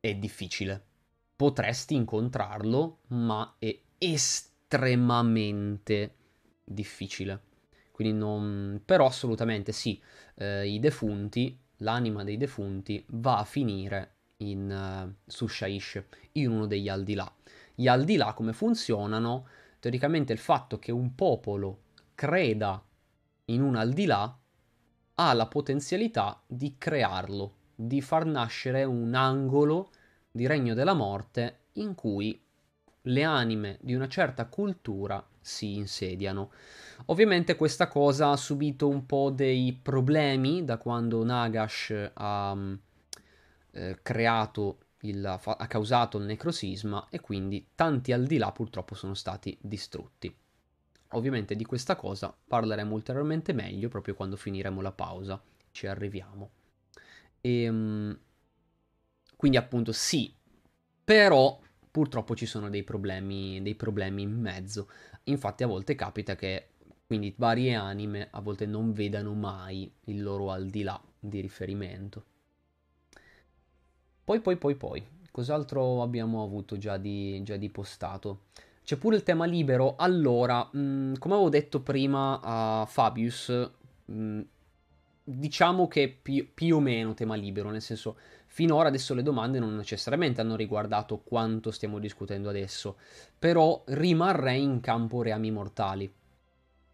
è difficile. Potresti incontrarlo, ma è estremamente difficile. Quindi non... Però assolutamente sì, eh, i defunti, l'anima dei defunti va a finire in, uh, su Shaish, in uno degli aldilà. Gli aldilà come funzionano? Teoricamente il fatto che un popolo creda in un aldilà ha la potenzialità di crearlo, di far nascere un angolo di regno della morte in cui le anime di una certa cultura si insediano. Ovviamente questa cosa ha subito un po' dei problemi da quando Nagash ha mm, eh, creato il, ha causato il necrosisma e quindi tanti al di là purtroppo sono stati distrutti. Ovviamente di questa cosa parleremo ulteriormente meglio proprio quando finiremo la pausa, ci arriviamo. E, ehm, quindi appunto sì, però purtroppo ci sono dei problemi, dei problemi in mezzo. Infatti a volte capita che quindi varie anime a volte non vedano mai il loro al di là di riferimento. Poi, poi, poi, poi, cos'altro abbiamo avuto già di, già di postato? C'è pure il tema libero. Allora, mh, mm, come avevo detto prima a Fabius, mh, mm, diciamo che più, più o meno tema libero, nel senso Finora adesso le domande non necessariamente hanno riguardato quanto stiamo discutendo adesso, però rimarrei in campo reami mortali.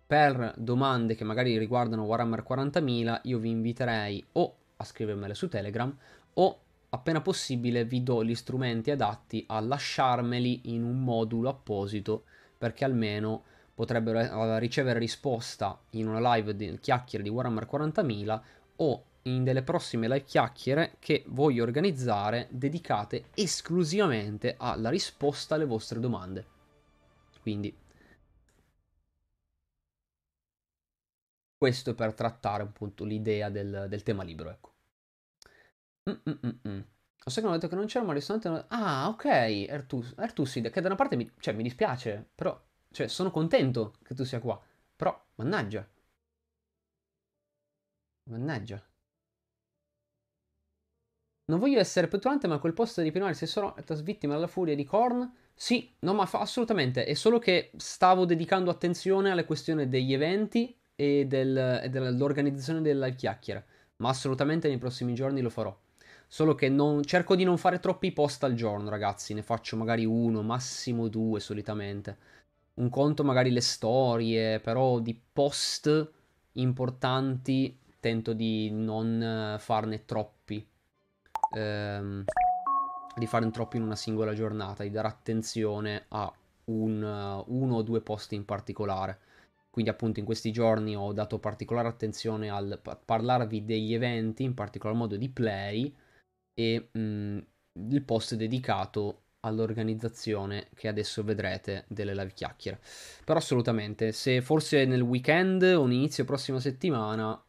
Per domande che magari riguardano Warhammer 40.000 io vi inviterei o a scrivermele su Telegram o appena possibile vi do gli strumenti adatti a lasciarmeli in un modulo apposito perché almeno potrebbero eh, ricevere risposta in una live di chiacchiere di Warhammer 40.000 o in delle prossime live chiacchiere che voglio organizzare dedicate esclusivamente alla risposta alle vostre domande. Quindi questo per trattare appunto l'idea del, del tema libero, ecco. Mm-mm-mm. Ho detto che non c'era un ristorante. Ah, ok, Ertus, Ertuside, che da una parte mi, cioè, mi dispiace, però, cioè, sono contento che tu sia qua. Però, mannaggia. Mannaggia. Non voglio essere petulante, ma quel posto di Pinori sei solo vittima della furia di Korn. Sì, no, ma fa, assolutamente. È solo che stavo dedicando attenzione alle questioni degli eventi e, del, e dell'organizzazione della chiacchiera. Ma assolutamente nei prossimi giorni lo farò. Solo che non, cerco di non fare troppi post al giorno, ragazzi. Ne faccio magari uno, massimo due solitamente. Un conto magari le storie, però di post importanti tento di non farne troppi ehm, di farne troppi in una singola giornata, di dare attenzione a un, uh, uno o due posti in particolare. Quindi appunto in questi giorni ho dato particolare attenzione al parlarvi degli eventi, in particolar modo di play e mh, mm, il post dedicato all'organizzazione che adesso vedrete delle live chiacchiere. Però assolutamente, se forse nel weekend o inizio prossima settimana,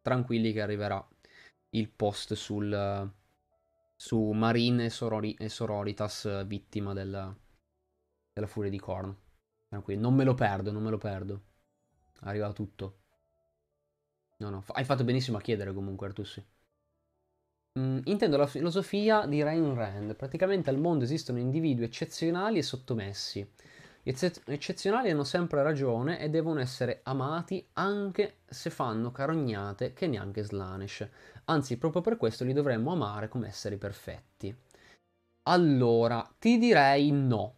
tranquilli che arriverà il post sul, su Marine e, Sorori- e Sororitas vittima della, della furia di Korn. Tranquillo, non me lo perdo, non me lo perdo. Arriva tutto. No, no, hai fatto benissimo a chiedere comunque, Artussi. Mm, intendo la filosofia di Rain Rand. Praticamente al mondo esistono individui eccezionali e sottomessi. Gli eccezionali hanno sempre ragione e devono essere amati anche se fanno carognate che neanche Slanesh. Anzi, proprio per questo li dovremmo amare come esseri perfetti. Allora, ti direi no.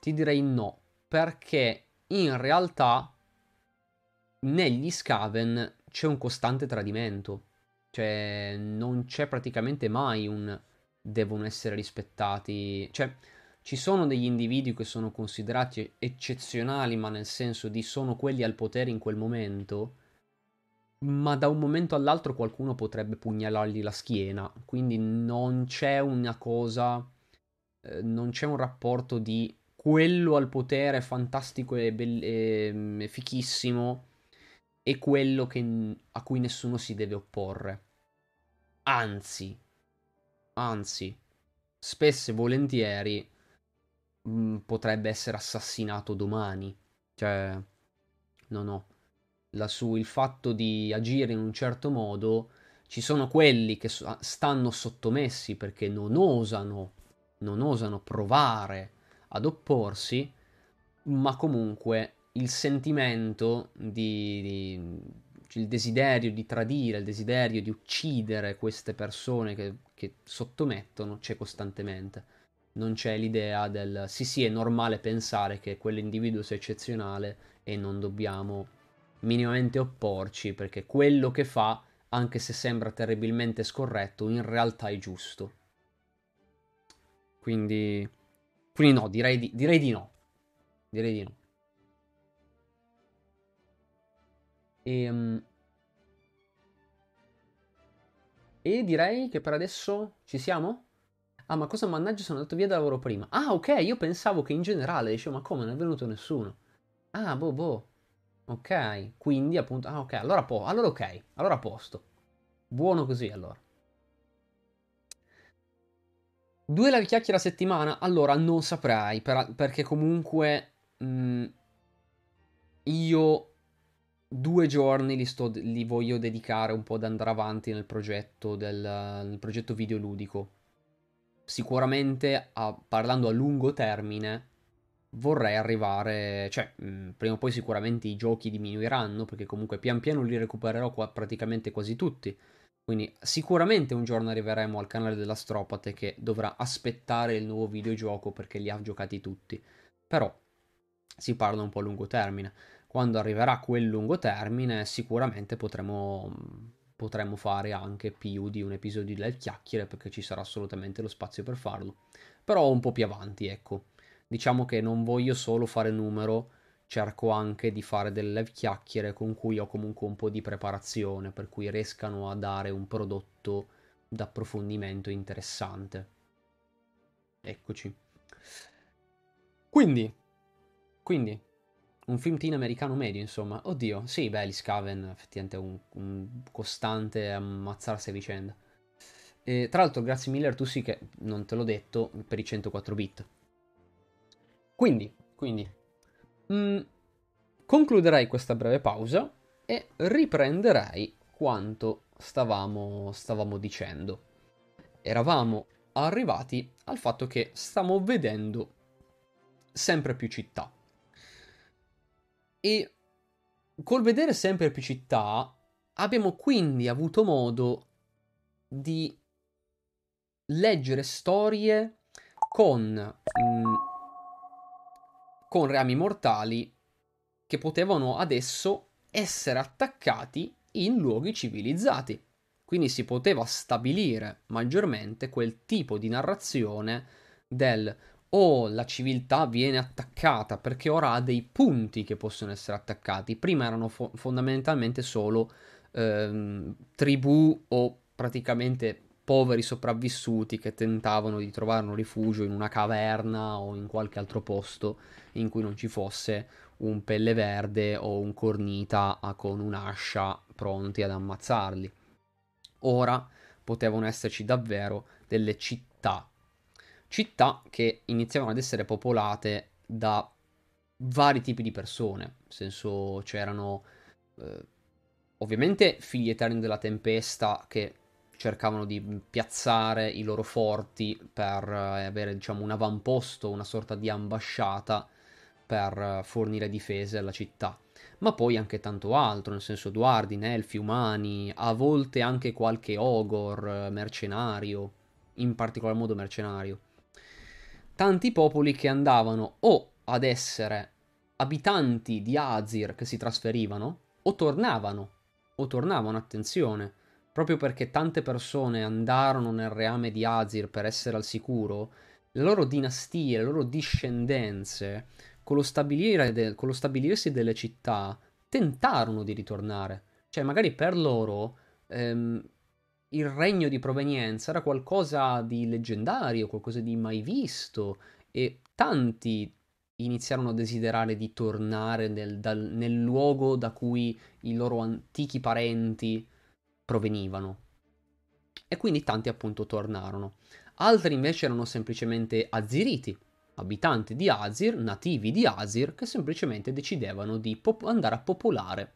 Ti direi no, perché in realtà negli Skaven c'è un costante tradimento. Cioè, non c'è praticamente mai un devono essere rispettati. Cioè, ci sono degli individui che sono considerati eccezionali, ma nel senso di sono quelli al potere in quel momento ma da un momento all'altro qualcuno potrebbe pugnalargli la schiena, quindi non c'è una cosa, eh, non c'è un rapporto di quello al potere fantastico e, be- e, e fichissimo e quello che, a cui nessuno si deve opporre. Anzi, anzi, spesso e volentieri mh, mm, potrebbe essere assassinato domani. Cioè, no, no lassù il fatto di agire in un certo modo, ci sono quelli che stanno sottomessi perché non osano, non osano provare ad opporsi, ma comunque il sentimento di, di il desiderio di tradire, il desiderio di uccidere queste persone che, che sottomettono c'è costantemente. Non c'è l'idea del sì sì è normale pensare che quell'individuo sia eccezionale e non dobbiamo minimamente opporci, perché quello che fa, anche se sembra terribilmente scorretto, in realtà è giusto. Quindi, quindi no, direi di, direi di no. Direi di no. E, um, e direi che per adesso ci siamo? Ah, ma cosa mannaggia sono andato via da lavoro prima? Ah, ok, io pensavo che in generale, dicevo, ma come, non è venuto nessuno? Ah, boh, boh. Ok, quindi appunto... Ah, ok, allora, po- allora ok, allora a posto. Buono così allora. Due live chiacchiere a settimana? Allora, non saprei, per, perché comunque mh, mm, io due giorni li, sto, li, voglio dedicare un po' ad andare avanti nel progetto, del, nel progetto videoludico. Sicuramente a, parlando a lungo termine vorrei arrivare, cioè, mh, mm, prima o poi sicuramente i giochi diminuiranno, perché comunque pian piano li recupererò qua praticamente quasi tutti. Quindi sicuramente un giorno arriveremo al canale della Stropate che dovrà aspettare il nuovo videogioco perché li ha giocati tutti. Però si parla un po' a lungo termine. Quando arriverà quel lungo termine sicuramente potremo, potremo fare anche più di un episodio di live chiacchiere perché ci sarà assolutamente lo spazio per farlo. Però un po' più avanti, ecco diciamo che non voglio solo fare numero, cerco anche di fare delle chiacchiere con cui ho comunque un po' di preparazione, per cui riescano a dare un prodotto d'approfondimento interessante. Eccoci. Quindi, quindi, un film teen americano medio, insomma. Oddio, sì, beh, gli Scaven effettivamente è un, un costante ammazzarsi a vicenda. E, tra l'altro, grazie mille tu sì che non te l'ho detto per i 104 bit. Quindi, quindi mh, mm, concluderei questa breve pausa e riprenderei quanto stavamo, stavamo dicendo. eravamo arrivati al fatto che stiamo vedendo sempre più città. E col vedere sempre più città abbiamo quindi avuto modo di leggere storie con, mh, mm, con reami mortali che potevano adesso essere attaccati in luoghi civilizzati. Quindi si poteva stabilire maggiormente quel tipo di narrazione del o la civiltà viene attaccata perché ora ha dei punti che possono essere attaccati. Prima erano fo- fondamentalmente solo ehm, tribù o praticamente poveri sopravvissuti che tentavano di trovare un rifugio in una caverna o in qualche altro posto in cui non ci fosse un pelle verde o un cornita con un'ascia pronti ad ammazzarli. Ora potevano esserci davvero delle città città che iniziavano ad essere popolate da vari tipi di persone, nel senso c'erano eh, ovviamente figli eterni della tempesta che cercavano di piazzare i loro forti per eh, avere diciamo un avamposto, una sorta di ambasciata per eh, fornire difese alla città. Ma poi anche tanto altro, nel senso Duardin, elfi, umani, a volte anche qualche ogor, eh, mercenario, in particolar modo mercenario. Tanti popoli che andavano o ad essere abitanti di Azir che si trasferivano o tornavano, o tornavano, attenzione, proprio perché tante persone andarono nel reame di Azir per essere al sicuro, le loro dinastie, le loro discendenze, con lo, de- con lo stabilirsi delle città, tentarono di ritornare. Cioè, magari per loro ehm, il regno di provenienza era qualcosa di leggendario, qualcosa di mai visto e tanti iniziarono a desiderare di tornare nel, dal, nel luogo da cui i loro antichi parenti provenivano. E quindi tanti appunto tornarono. Altri invece erano semplicemente aziriti, abitanti di Azir, nativi di Azir, che semplicemente decidevano di pop- andare a popolare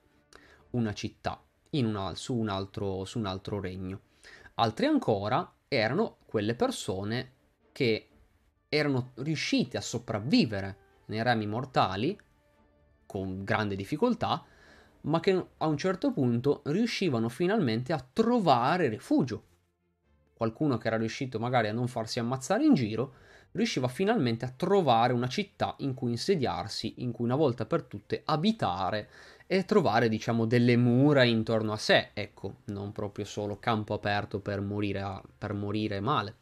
una città una, su, un altro, su un altro regno. Altri ancora erano quelle persone che erano riuscite a sopravvivere nei rami mortali con grande difficoltà, ma che a un certo punto riuscivano finalmente a trovare rifugio. Qualcuno che era riuscito magari a non farsi ammazzare in giro, riusciva finalmente a trovare una città in cui insediarsi, in cui una volta per tutte abitare e trovare, diciamo, delle mura intorno a sé, ecco, non proprio solo campo aperto per morire, a, per morire male.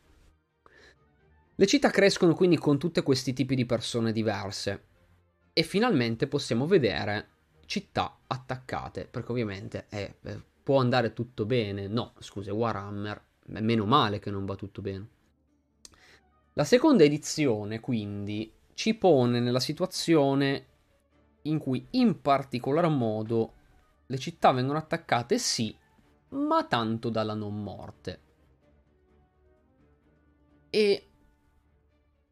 Le città crescono quindi con tutti questi tipi di persone diverse e finalmente possiamo vedere città attaccate, perché ovviamente eh, può andare tutto bene, no, scusa, Warhammer, è meno male che non va tutto bene. La seconda edizione quindi ci pone nella situazione in cui in particolar modo le città vengono attaccate sì, ma tanto dalla non morte. E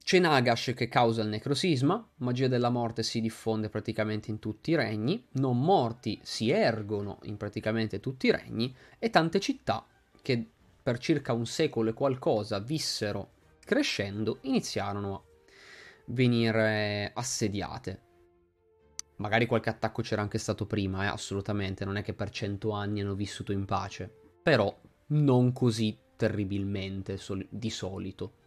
c'è Nagash che causa il necrosisma, magia della morte si diffonde praticamente in tutti i regni, non morti si ergono in praticamente tutti i regni e tante città che per circa un secolo e qualcosa vissero crescendo iniziarono a venire assediate. Magari qualche attacco c'era anche stato prima, eh, assolutamente, non è che per cento anni hanno vissuto in pace, però non così terribilmente sol- di solito.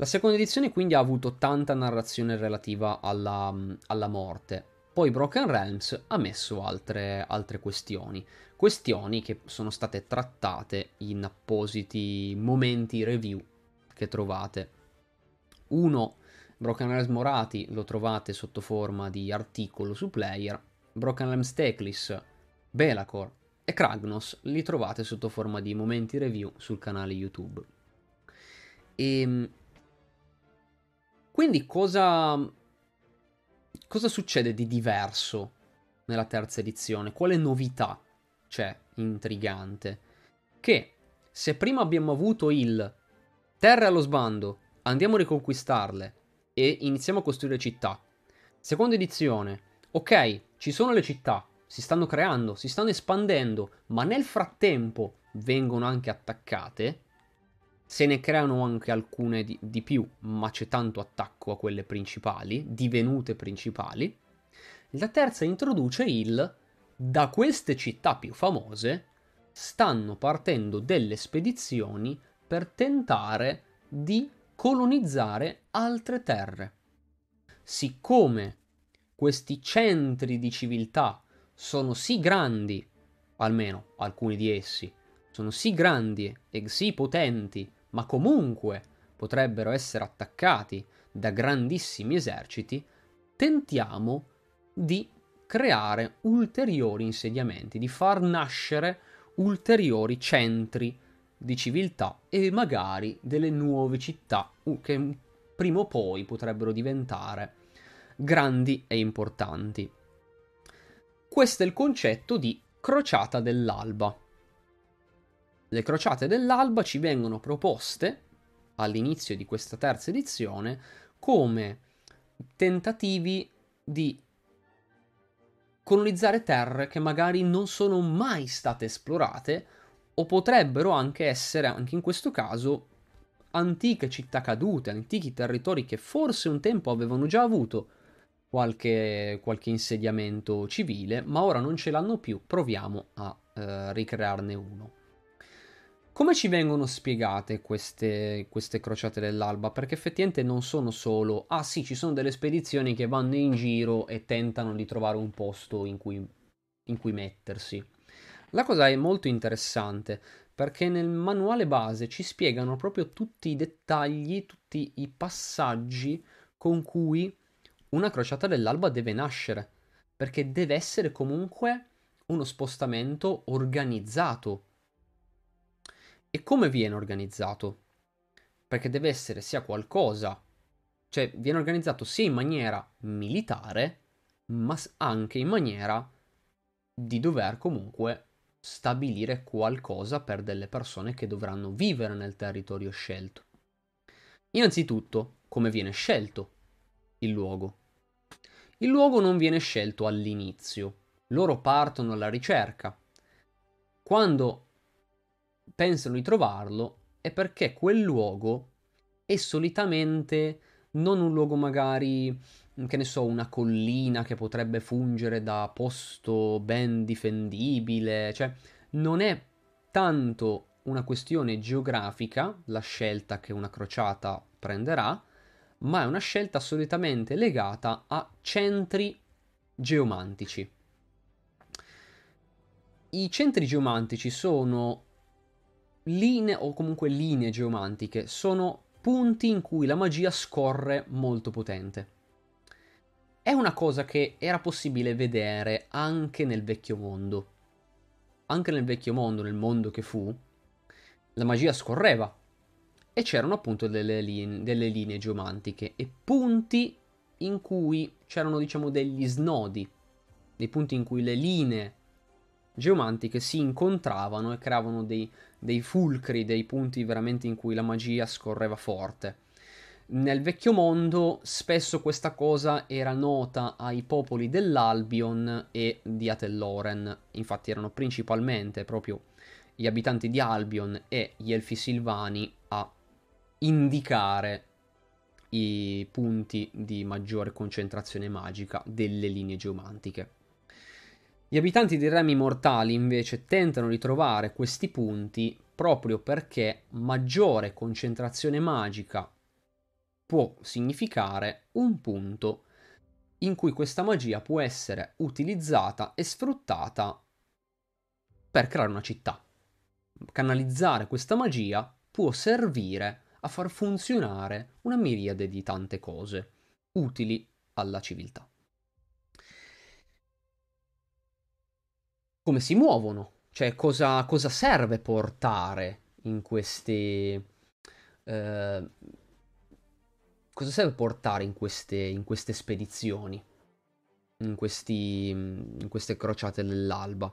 La seconda edizione quindi ha avuto tanta narrazione relativa alla, alla morte. Poi Broken Realms ha messo altre, altre, questioni, questioni che sono state trattate in appositi momenti review che trovate. Uno Broken Realms Morati lo trovate sotto forma di articolo su Player, Broken Realms Teclis, Belacor e Kragnos li trovate sotto forma di momenti review sul canale YouTube. E ehm, quindi cosa, cosa succede di diverso nella terza edizione? Quale novità c'è intrigante? Che se prima abbiamo avuto il terre allo sbando, andiamo a riconquistarle, e iniziamo a costruire città. Seconda edizione. Ok, ci sono le città, si stanno creando, si stanno espandendo, ma nel frattempo vengono anche attaccate. Se ne creano anche alcune di, di più, ma c'è tanto attacco a quelle principali, divenute principali. La terza introduce il da queste città più famose stanno partendo delle spedizioni per tentare di colonizzare altre terre. Siccome questi centri di civiltà sono sì grandi, almeno alcuni di essi, sono sì grandi e sì potenti ma comunque potrebbero essere attaccati da grandissimi eserciti, tentiamo di creare ulteriori insediamenti, di far nascere ulteriori centri di civiltà e magari delle nuove città che prima o poi potrebbero diventare grandi e importanti. Questo è il concetto di crociata dell'alba. Le crociate dell'alba ci vengono proposte all'inizio di questa terza edizione come tentativi di colonizzare terre che magari non sono mai state esplorate o potrebbero anche essere, anche in questo caso, antiche città cadute, antichi territori che forse un tempo avevano già avuto qualche, qualche insediamento civile, ma ora non ce l'hanno più, proviamo a eh, ricrearne uno. Come ci vengono spiegate queste, queste crociate dell'alba? Perché effettivamente non sono solo, ah sì, ci sono delle spedizioni che vanno in giro e tentano di trovare un posto in cui, in cui mettersi. La cosa è molto interessante perché nel manuale base ci spiegano proprio tutti i dettagli, tutti i passaggi con cui una crociata dell'alba deve nascere, perché deve essere comunque uno spostamento organizzato e come viene organizzato? Perché deve essere sia qualcosa, cioè viene organizzato sia in maniera militare, ma anche in maniera di dover comunque stabilire qualcosa per delle persone che dovranno vivere nel territorio scelto. Innanzitutto, come viene scelto il luogo? Il luogo non viene scelto all'inizio, loro partono alla ricerca. Quando pensano di trovarlo è perché quel luogo è solitamente non un luogo magari, che ne so, una collina che potrebbe fungere da posto ben difendibile, cioè non è tanto una questione geografica la scelta che una crociata prenderà, ma è una scelta solitamente legata a centri geomantici. I centri geomantici sono linee o comunque linee geomantiche sono punti in cui la magia scorre molto potente. È una cosa che era possibile vedere anche nel vecchio mondo. Anche nel vecchio mondo, nel mondo che fu, la magia scorreva e c'erano appunto delle, linee, delle linee geomantiche e punti in cui c'erano diciamo degli snodi, dei punti in cui le linee geomantiche si incontravano e creavano dei, dei fulcri, dei punti veramente in cui la magia scorreva forte. Nel vecchio mondo spesso questa cosa era nota ai popoli dell'Albion e di Atelloren, infatti erano principalmente proprio gli abitanti di Albion e gli elfi silvani a indicare i punti di maggiore concentrazione magica delle linee geomantiche. Gli abitanti dei remi mortali invece tentano di trovare questi punti proprio perché maggiore concentrazione magica può significare un punto in cui questa magia può essere utilizzata e sfruttata per creare una città. Canalizzare questa magia può servire a far funzionare una miriade di tante cose utili alla civiltà. Come si muovono, cioè cosa, cosa serve portare in queste... Eh, cosa serve portare in queste, in queste spedizioni, in, questi, in queste crociate dell'alba?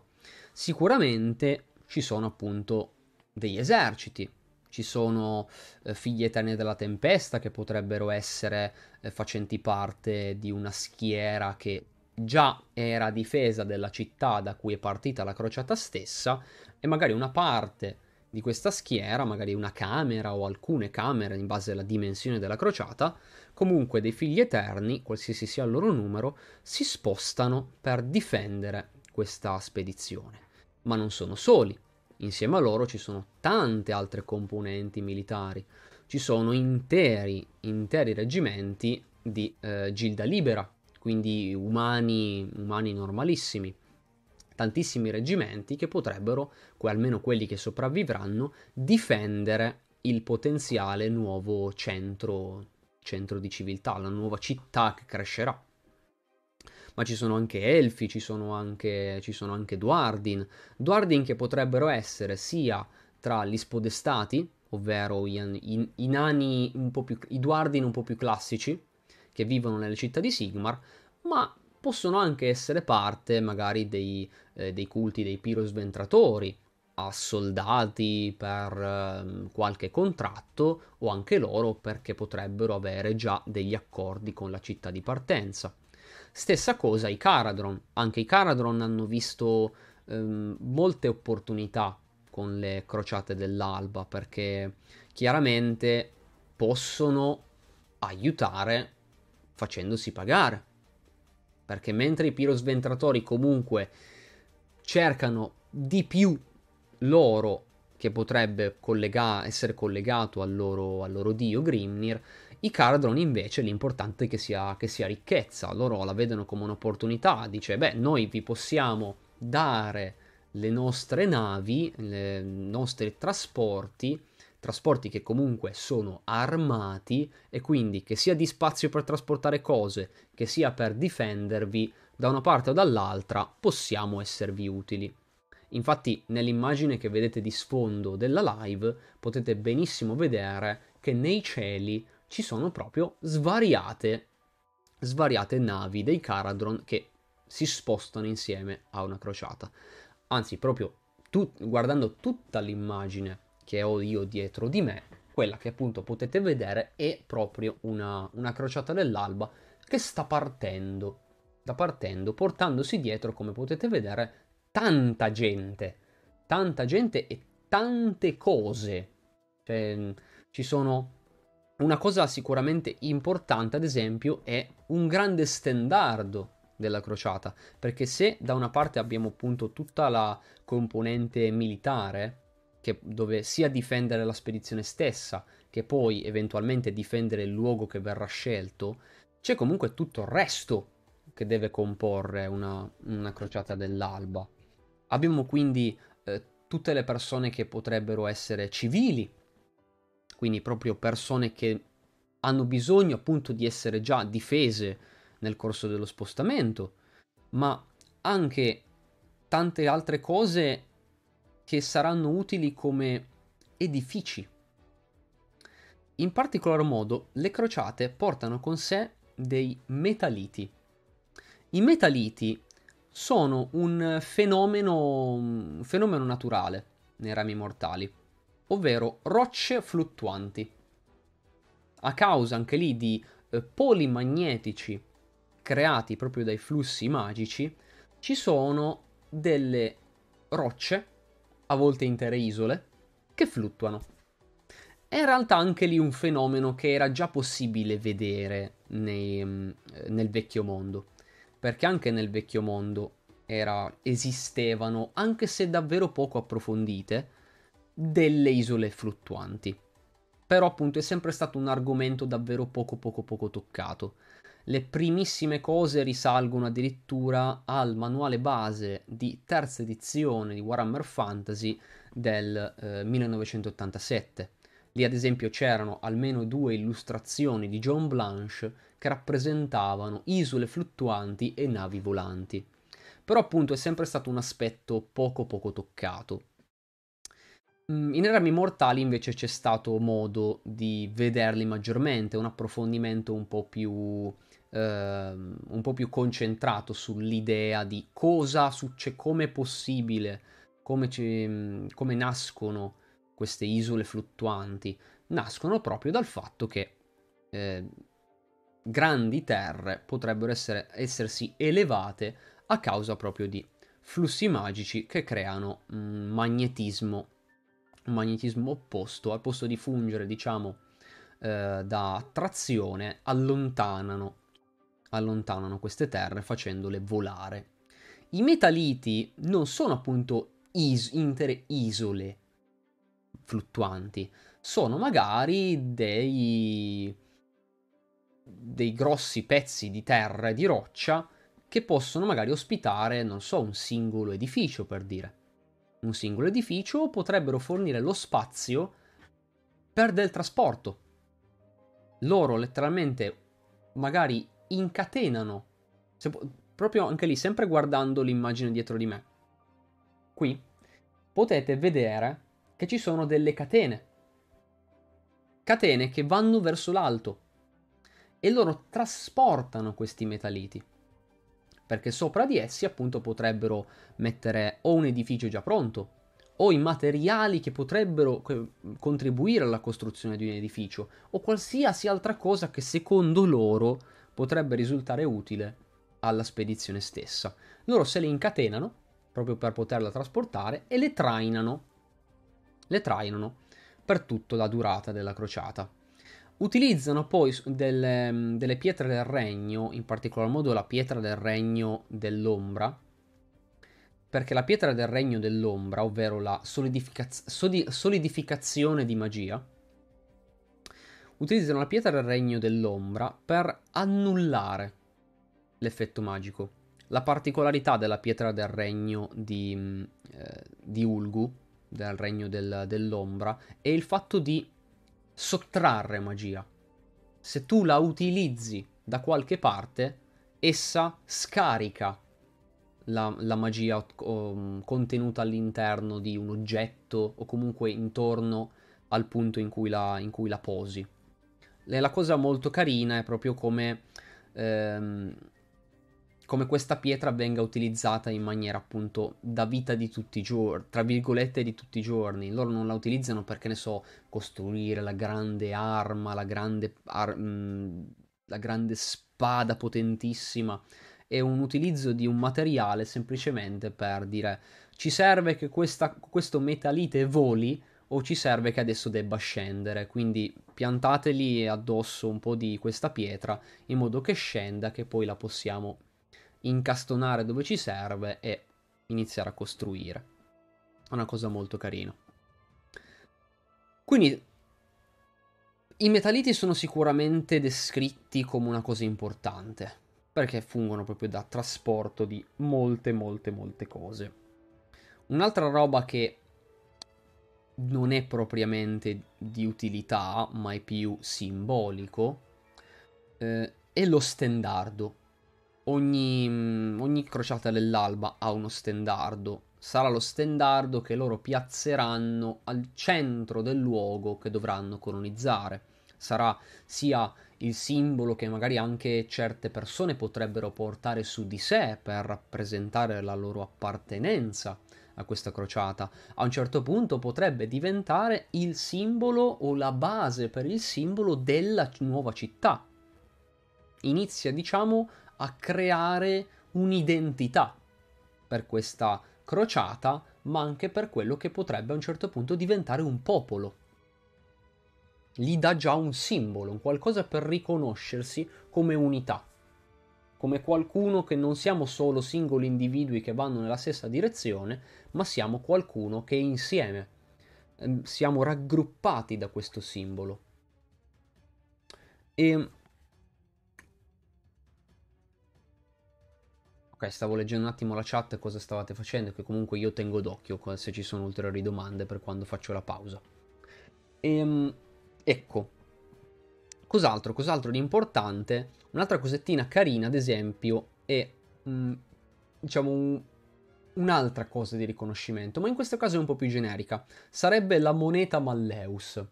Sicuramente ci sono appunto degli eserciti, ci sono eh, figli eterni della tempesta che potrebbero essere eh, facenti parte di una schiera che già era difesa della città da cui è partita la crociata stessa e magari una parte di questa schiera, magari una camera o alcune camere in base alla dimensione della crociata, comunque dei figli eterni, qualsiasi sia il loro numero, si spostano per difendere questa spedizione. Ma non sono soli, insieme a loro ci sono tante altre componenti militari, ci sono interi, interi reggimenti di eh, Gilda Libera, quindi umani, umani normalissimi, tantissimi reggimenti che potrebbero, almeno quelli che sopravvivranno, difendere il potenziale nuovo centro, centro di civiltà, la nuova città che crescerà. Ma ci sono anche elfi, ci sono anche, ci sono anche Duardin, Duardin che potrebbero essere sia tra gli spodestati, ovvero i, i, i nani un po' più, i Duardin un po' più classici, che vivono nelle città di Sigmar, ma possono anche essere parte magari dei, eh, dei culti dei pirosventratori, soldati per eh, qualche contratto o anche loro perché potrebbero avere già degli accordi con la città di partenza. Stessa cosa i Caradron, anche i Caradron hanno visto ehm, molte opportunità con le crociate dell'alba perché chiaramente possono aiutare facendosi pagare. Perché mentre i pirosventratori comunque cercano di più loro che potrebbe collega- essere collegato al loro, al loro, dio Grimnir, i Cardron invece l'importante è che sia, che sia ricchezza, loro la vedono come un'opportunità, dice beh noi vi possiamo dare le nostre navi, i nostri trasporti trasporti che comunque sono armati e quindi che sia di spazio per trasportare cose, che sia per difendervi da una parte o dall'altra, possiamo esservi utili. Infatti nell'immagine che vedete di sfondo della live potete benissimo vedere che nei cieli ci sono proprio svariate, svariate navi dei Caradron che si spostano insieme a una crociata. Anzi, proprio tu, guardando tutta l'immagine che ho io dietro di me, quella che appunto potete vedere è proprio una, una crociata dell'alba che sta partendo, sta partendo, portandosi dietro, come potete vedere, tanta gente, tanta gente e tante cose. Cioè, ci sono una cosa sicuramente importante, ad esempio, è un grande stendardo della crociata, perché se da una parte abbiamo appunto tutta la componente militare, che, dove sia difendere la spedizione stessa, che poi eventualmente difendere il luogo che verrà scelto, c'è comunque tutto il resto che deve comporre una, una crociata dell'alba. Abbiamo quindi eh, tutte le persone che potrebbero essere civili, quindi proprio persone che hanno bisogno appunto di essere già difese nel corso dello spostamento, ma anche tante altre cose che saranno utili come edifici. In particolar modo, le crociate portano con sé dei metaliti. I metaliti sono un fenomeno, un fenomeno naturale nei rami mortali, ovvero rocce fluttuanti. A causa anche lì di eh, poli magnetici creati proprio dai flussi magici, ci sono delle rocce a volte intere isole, che fluttuano. È in realtà anche lì un fenomeno che era già possibile vedere nei, mm, nel vecchio mondo, perché anche nel vecchio mondo era, esistevano, anche se davvero poco approfondite, delle isole fluttuanti. Però appunto è sempre stato un argomento davvero poco poco poco toccato le primissime cose risalgono addirittura al manuale base di terza edizione di Warhammer Fantasy del eh, 1987. Lì ad esempio c'erano almeno due illustrazioni di John Blanche che rappresentavano isole fluttuanti e navi volanti. Però appunto è sempre stato un aspetto poco poco toccato. Mm, in Erami Mortali invece c'è stato modo di vederli maggiormente, un approfondimento un po' più un po' più concentrato sull'idea di cosa succede, come è possibile, come, ci, come nascono queste isole fluttuanti. Nascono proprio dal fatto che eh, grandi terre potrebbero essere, essersi elevate a causa proprio di flussi magici che creano un magnetismo magnetismo opposto, al posto di fungere, diciamo, eh, da trazione, allontanano, allontanano queste terre facendole volare. I metaliti non sono appunto is- intere isole fluttuanti, sono magari dei, dei grossi pezzi di terra e di roccia che possono magari ospitare, non so, un singolo edificio per dire. Un singolo edificio potrebbero fornire lo spazio per del trasporto. Loro letteralmente magari incatenano, proprio anche lì, sempre guardando l'immagine dietro di me. Qui potete vedere che ci sono delle catene. Catene che vanno verso l'alto e loro trasportano questi metalliti perché sopra di essi appunto potrebbero mettere o un edificio già pronto o i materiali che potrebbero contribuire alla costruzione di un edificio o qualsiasi altra cosa che secondo loro potrebbe risultare utile alla spedizione stessa. Loro se le incatenano proprio per poterla trasportare e le trainano. Le trainano per tutta la durata della crociata. Utilizzano poi delle, mm, delle, pietre del regno, in particolar modo la pietra del regno dell'ombra, perché la pietra del regno dell'ombra, ovvero la solidificaz- solidificazione di magia, utilizzano la pietra del regno dell'ombra per annullare l'effetto magico. La particolarità della pietra del regno di, mm, eh, di Ulgu, del regno del, dell'ombra, è il fatto di sottrarre magia. Se tu la utilizzi da qualche parte, essa scarica la, la magia um, contenuta all'interno di un oggetto o comunque intorno al punto in cui la, in cui la posi. E la cosa molto carina è proprio come ehm, come questa pietra venga utilizzata in maniera appunto da vita di tutti i giorni, tra virgolette di tutti i giorni. Loro non la utilizzano perché ne so, costruire la grande arma, la grande, ar- mm, la grande spada potentissima. È un utilizzo di un materiale semplicemente per dire ci serve che questa, questo metalite voli o ci serve che adesso debba scendere. Quindi piantateli addosso un po' di questa pietra in modo che scenda, che poi la possiamo incastonare dove ci serve e iniziare a costruire. È una cosa molto carina. Quindi i metalliti sono sicuramente descritti come una cosa importante, perché fungono proprio da trasporto di molte, molte, molte cose. Un'altra roba che non è propriamente di utilità, ma è più simbolico, eh, è lo stendardo ogni, mm, ogni crociata dell'alba ha uno stendardo. Sarà lo stendardo che loro piazzeranno al centro del luogo che dovranno colonizzare. Sarà sia il simbolo che magari anche certe persone potrebbero portare su di sé per rappresentare la loro appartenenza a questa crociata. A un certo punto potrebbe diventare il simbolo o la base per il simbolo della nuova città. Inizia, diciamo, a creare un'identità per questa crociata, ma anche per quello che potrebbe a un certo punto diventare un popolo. Gli dà già un simbolo, un qualcosa per riconoscersi come unità, come qualcuno che non siamo solo singoli individui che vanno nella stessa direzione, ma siamo qualcuno che insieme ehm, siamo raggruppati da questo simbolo. E Ok, stavo leggendo un attimo la chat cosa stavate facendo, che comunque io tengo d'occhio se ci sono ulteriori domande per quando faccio la pausa. Ehm, ecco, cos'altro, cos'altro di importante? Un'altra cosettina carina, ad esempio, è, mh, mm, diciamo, un, un'altra cosa di riconoscimento, ma in questo caso è un po' più generica. Sarebbe la moneta Malleus.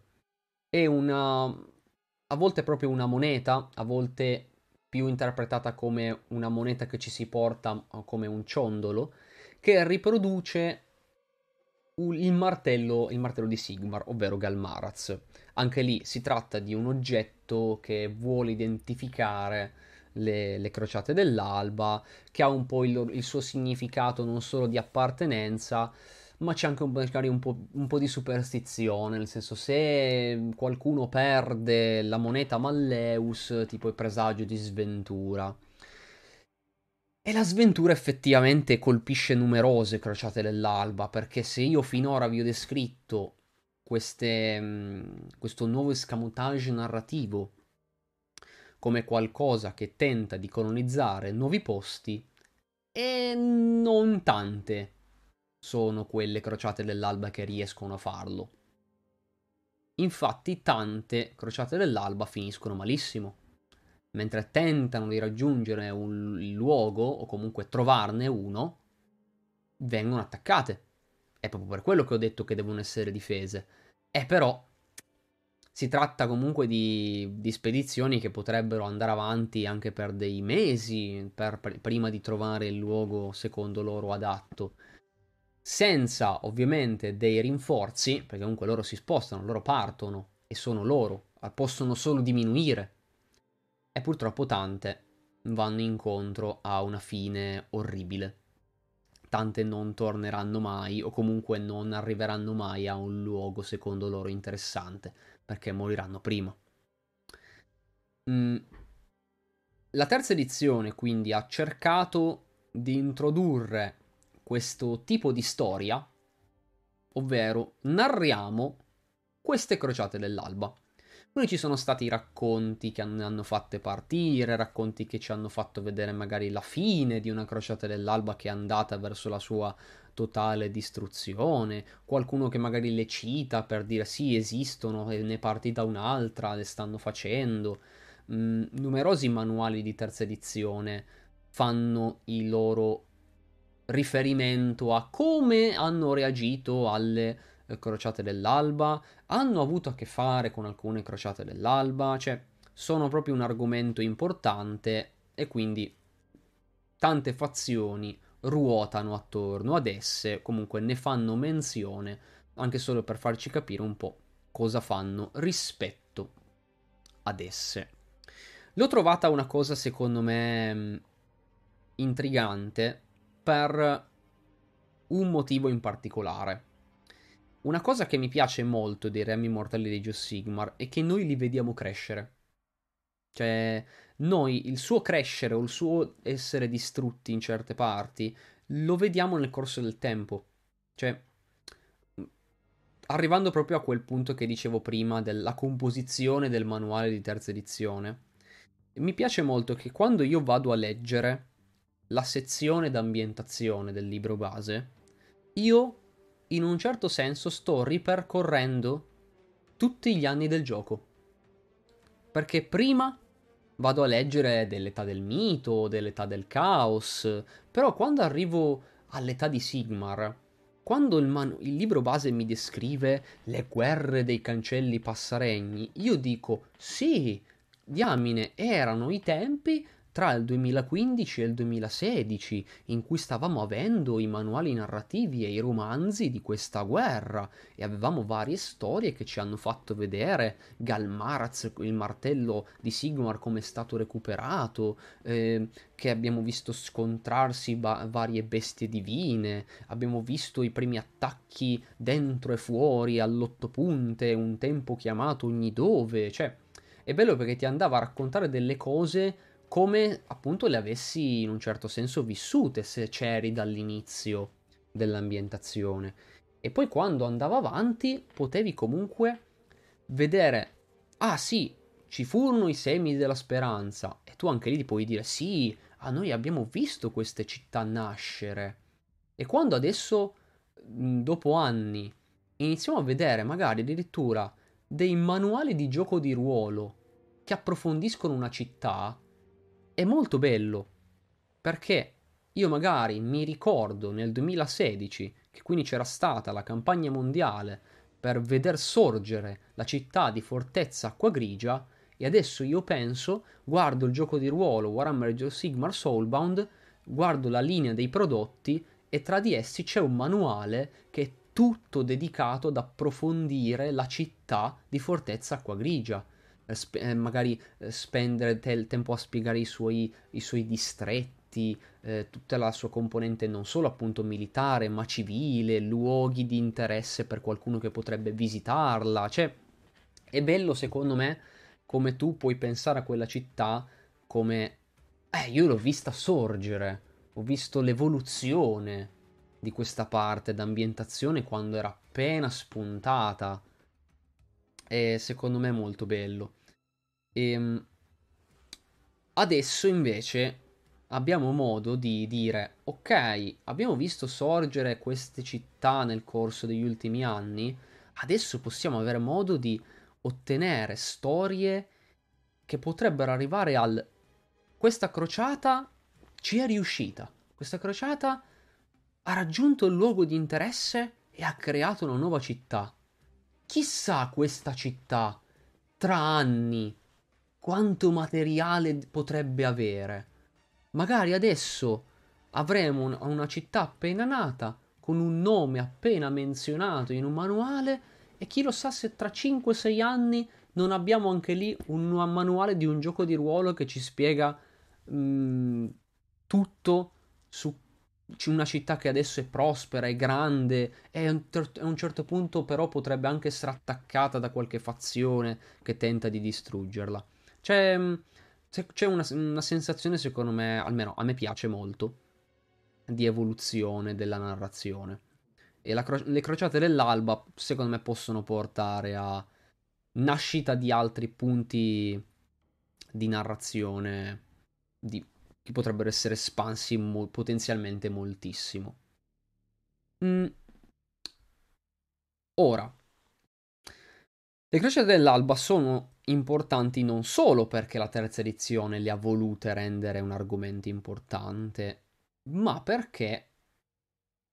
È una... a volte è proprio una moneta, a volte più interpretata come una moneta che ci si porta come un ciondolo, che riproduce il martello, il martello di Sigmar, ovvero Galmaraz. Anche lì si tratta di un oggetto che vuole identificare le, le crociate dell'alba, che ha un po' il, il suo significato non solo di appartenenza, ma c'è anche magari un po', un po' di superstizione, nel senso se qualcuno perde la moneta Malleus, tipo il presagio di sventura. E la sventura effettivamente colpisce numerose crociate dell'alba, perché se io finora vi ho descritto queste, questo nuovo escamotage narrativo come qualcosa che tenta di colonizzare nuovi posti, e non tante sono quelle crociate dell'alba che riescono a farlo. Infatti tante crociate dell'alba finiscono malissimo mentre tentano di raggiungere un luogo o comunque trovarne uno, vengono attaccate. È proprio per quello che ho detto che devono essere difese. E però si tratta comunque di, di spedizioni che potrebbero andare avanti anche per dei mesi per, per, prima di trovare il luogo secondo loro adatto. Senza ovviamente dei rinforzi, perché comunque loro si spostano, loro partono e sono loro, possono solo diminuire e purtroppo tante vanno incontro a una fine orribile. Tante non torneranno mai o comunque non arriveranno mai a un luogo secondo loro interessante perché moriranno prima. Mm. La terza edizione quindi ha cercato di introdurre questo tipo di storia, ovvero narriamo queste crociate dell'alba. Quindi ci sono stati racconti che ne hanno fatte partire, racconti che ci hanno fatto vedere magari la fine di una crociata dell'alba che è andata verso la sua totale distruzione, qualcuno che magari le cita per dire sì esistono e ne è partita un'altra, le stanno facendo. Mm, numerosi manuali di terza edizione fanno il loro riferimento a come hanno reagito alle crociate dell'alba, hanno avuto a che fare con alcune crociate dell'alba, cioè sono proprio un argomento importante e quindi tante fazioni ruotano attorno ad esse, comunque ne fanno menzione, anche solo per farci capire un po' cosa fanno rispetto ad esse. L'ho trovata una cosa secondo me mm, intrigante per un motivo in particolare. Una cosa che mi piace molto dei Remi Mortali di Joe Sigmar è che noi li vediamo crescere. Cioè, noi il suo crescere o il suo essere distrutti in certe parti lo vediamo nel corso del tempo. Cioè, arrivando proprio a quel punto che dicevo prima della composizione del manuale di terza edizione, mi piace molto che quando io vado a leggere la sezione d'ambientazione del libro base, io in un certo senso sto ripercorrendo tutti gli anni del gioco. Perché prima vado a leggere dell'età del mito, dell'età del caos, però quando arrivo all'età di Sigmar, quando il, man- il, libro base mi descrive le guerre dei cancelli passaregni, io dico sì, diamine, erano i tempi tra il 2015 e il 2016, in cui stavamo avendo i manuali narrativi e i romanzi di questa guerra. E avevamo varie storie che ci hanno fatto vedere. Galmaraz, il martello di Sigmar, come è stato recuperato, eh, che abbiamo visto scontrarsi ba- varie bestie divine, abbiamo visto i primi attacchi dentro e fuori all'otto punte, un tempo chiamato ogni dove, cioè è bello perché ti andava a raccontare delle cose come appunto le avessi in un certo senso vissute se c'eri dall'inizio dell'ambientazione. E poi quando andava avanti potevi comunque vedere, ah sì, ci furono i semi della speranza. E tu anche lì puoi dire, sì, a noi abbiamo visto queste città nascere. E quando adesso, dopo anni, iniziamo a vedere magari addirittura dei manuali di gioco di ruolo che approfondiscono una città, è molto bello perché io magari mi ricordo nel 2016 che quindi c'era stata la campagna mondiale per veder sorgere la città di Fortezza Acqua Grigia e adesso io penso, guardo il gioco di ruolo Warhammer Age Sigmar Soulbound, guardo la linea dei prodotti e tra di essi c'è un manuale che è tutto dedicato ad approfondire la città di Fortezza Acqua Grigia sp- eh, magari eh, spendere il tempo a spiegare i suoi, i suoi distretti, eh, tutta la sua componente non solo appunto militare, ma civile, luoghi di interesse per qualcuno che potrebbe visitarla. Cioè, è bello secondo me come tu puoi pensare a quella città come... Eh, io l'ho vista sorgere, ho visto l'evoluzione di questa parte d'ambientazione quando era appena spuntata. E secondo me molto bello. E ehm, adesso invece abbiamo modo di dire ok, abbiamo visto sorgere queste città nel corso degli ultimi anni, adesso possiamo avere modo di ottenere storie che potrebbero arrivare al questa crociata ci è riuscita. Questa crociata ha raggiunto il luogo di interesse e ha creato una nuova città. Chissà questa città tra anni quanto materiale potrebbe avere. Magari adesso avremo un, una città appena nata con un nome appena menzionato in un manuale e chi lo sa se tra 5-6 anni non abbiamo anche lì un, manuale di un gioco di ruolo che ci spiega mh, mm, tutto su una città che adesso è prospera, è grande e a un certo punto però potrebbe anche essere attaccata da qualche fazione che tenta di distruggerla. C'è, mm, c'è una, una sensazione, secondo me, almeno a me piace molto, di evoluzione della narrazione. E cro- le crociate dell'alba, secondo me, possono portare a nascita di altri punti di narrazione di, che potrebbero essere espansi mo- potenzialmente moltissimo. Mm. Ora, le crociate dell'alba sono importanti non solo perché la terza edizione le ha volute rendere un argomento importante, ma perché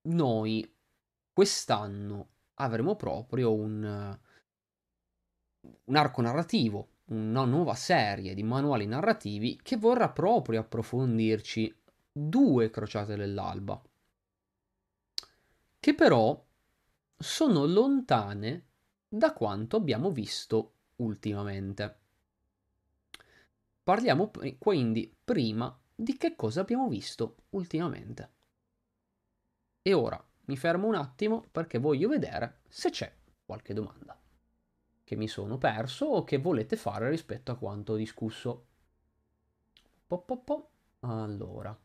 noi quest'anno avremo proprio un, un arco narrativo, una nuova serie di manuali narrativi che vorrà proprio approfondirci due crociate dell'alba, che però sono lontane da quanto abbiamo visto ultimamente. Parliamo quindi prima di che cosa abbiamo visto ultimamente. E ora mi fermo un attimo perché voglio vedere se c'è qualche domanda che mi sono perso o che volete fare rispetto a quanto discusso. Po, po, po. Allora.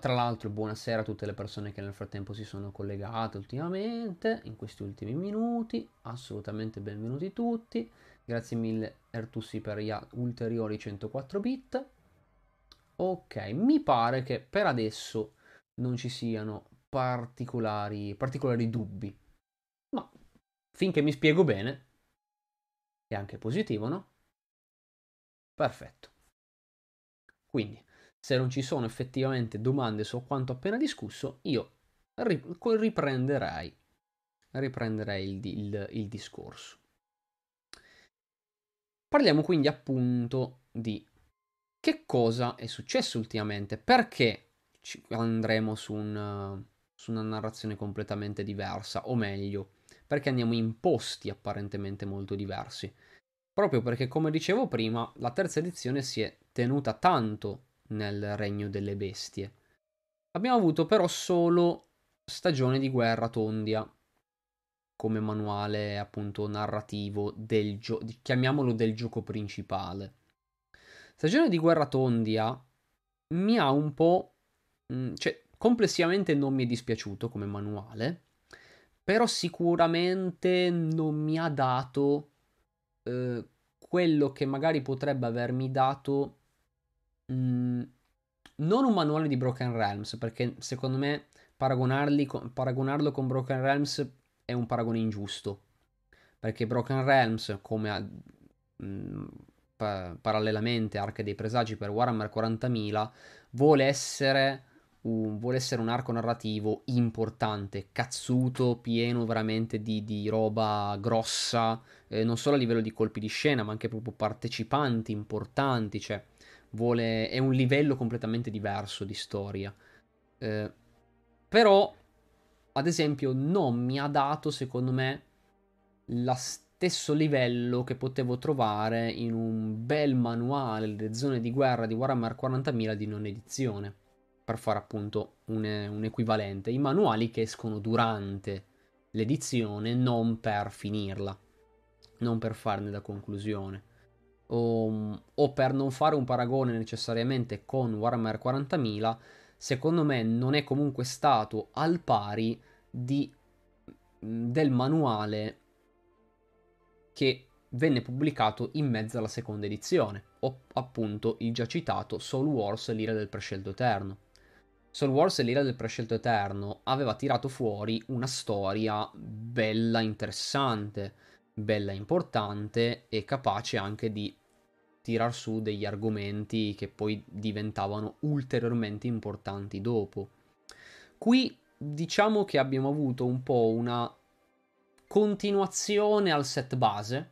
Tra l'altro, buonasera a tutte le persone che nel frattempo si sono collegate ultimamente, in questi ultimi minuti. Assolutamente benvenuti tutti. Grazie mille Ertussi per gli ulteriori 104 bit. Ok, mi pare che per adesso non ci siano particolari, particolari dubbi. Finché mi spiego bene, è anche positivo, no? Perfetto. Quindi, se non ci sono effettivamente domande su quanto appena discusso, io riprenderei, riprenderei il, il, il discorso. Parliamo quindi appunto di che cosa è successo ultimamente, perché andremo su, un, su una narrazione completamente diversa, o meglio, perché andiamo in posti apparentemente molto diversi. Proprio perché, come dicevo prima, la terza edizione si è tenuta tanto nel regno delle bestie. Abbiamo avuto però solo Stagione di guerra Tondia come manuale appunto narrativo del gioco, chiamiamolo del gioco principale. Stagione di guerra Tondia mi ha un po'... Mm, cioè, complessivamente non mi è dispiaciuto come manuale, però sicuramente non mi ha dato eh, quello che magari potrebbe avermi dato mh, mm, non un manuale di Broken Realms, perché secondo me paragonarlo con Broken Realms è un paragone ingiusto, perché Broken Realms, come a, mh, mm, pa- parallelamente Arca dei Presagi per Warhammer 40.000, vuole essere un, vuole essere un arco narrativo importante, cazzuto, pieno veramente di, di roba grossa, eh, non solo a livello di colpi di scena, ma anche proprio partecipanti importanti, cioè vuole, è un livello completamente diverso di storia. Eh, però, ad esempio, non mi ha dato, secondo me, la, stesso livello che potevo trovare in un bel manuale delle zone di guerra di Warhammer 40.000 di non edizione, per fare appunto un, un equivalente. I manuali che escono durante l'edizione, non per finirla, non per farne la conclusione. O, o per non fare un paragone necessariamente con Warhammer 40.000, secondo me non è comunque stato al pari di, del manuale che venne pubblicato in mezzo alla seconda edizione, o appunto il già citato Soul Wars l'ira del prescelto eterno. Soul Wars l'ira del prescelto eterno aveva tirato fuori una storia bella interessante, bella importante e capace anche di tirar su degli argomenti che poi diventavano ulteriormente importanti dopo. Qui diciamo che abbiamo avuto un po' una continuazione al set base,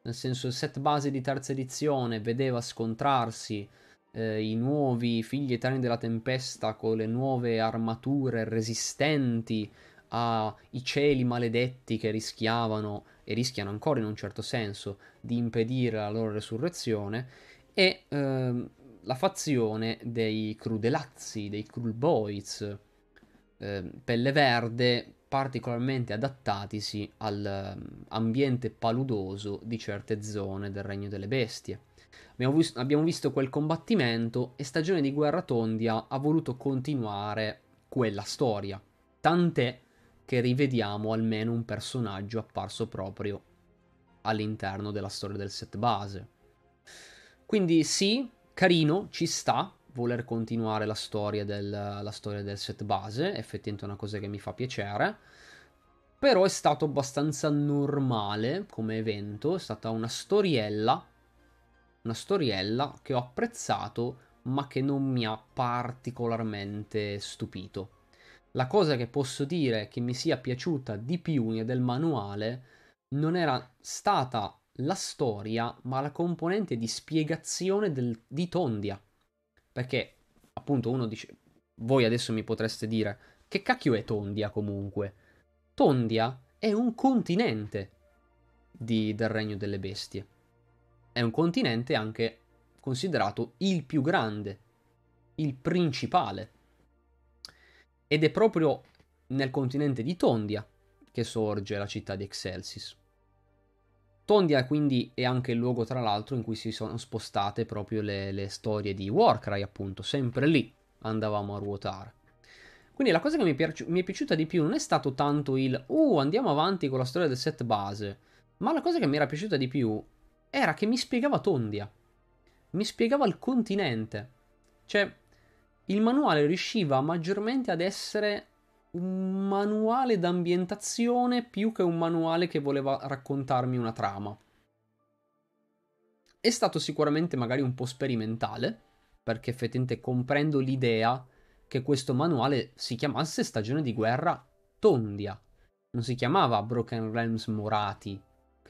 nel senso il set base di terza edizione vedeva scontrarsi eh, i nuovi figli eterni della tempesta con le nuove armature resistenti ai cieli maledetti che rischiavano e rischiano ancora in un certo senso di impedire la loro resurrezione e eh, la fazione dei crudelazzi, dei cruel boys, eh, pelle verde particolarmente adattatisi all'ambiente ehm, paludoso di certe zone del regno delle bestie. Abbiamo, vis- abbiamo visto quel combattimento e Stagione di Guerra Tondia ha voluto continuare quella storia, tant'è che rivediamo almeno un personaggio apparso proprio all'interno della storia del set base. Quindi sì, carino, ci sta, voler continuare la storia, del, la storia del set base, effettivamente è una cosa che mi fa piacere. Però è stato abbastanza normale come evento, è stata una storiella, una storiella che ho apprezzato, ma che non mi ha particolarmente stupito. La cosa che posso dire che mi sia piaciuta di più del manuale non era stata la storia, ma la componente di spiegazione del, di Tondia perché appunto uno dice, voi adesso mi potreste dire, che cacchio è Tondia comunque? Tondia è un continente di, del regno delle bestie. È un continente anche considerato il più grande, il principale. Ed è proprio nel continente di Tondia che sorge la città di Excelsis. Tondia quindi è anche il luogo tra l'altro in cui si sono spostate proprio le, le storie di Warcry appunto, sempre lì andavamo a ruotare. Quindi la cosa che mi, piaci- mi, è piaciuta di più non è stato tanto il uh andiamo avanti con la storia del set base, ma la cosa che mi era piaciuta di più era che mi spiegava Tondia, mi spiegava il continente. Cioè, il manuale riusciva maggiormente ad essere un manuale d'ambientazione più che un manuale che voleva raccontarmi una trama. È stato sicuramente magari un po' sperimentale, perché effettivamente comprendo l'idea che questo manuale si chiamasse Stagione di guerra Tondia. Non si chiamava Broken Realms Morati,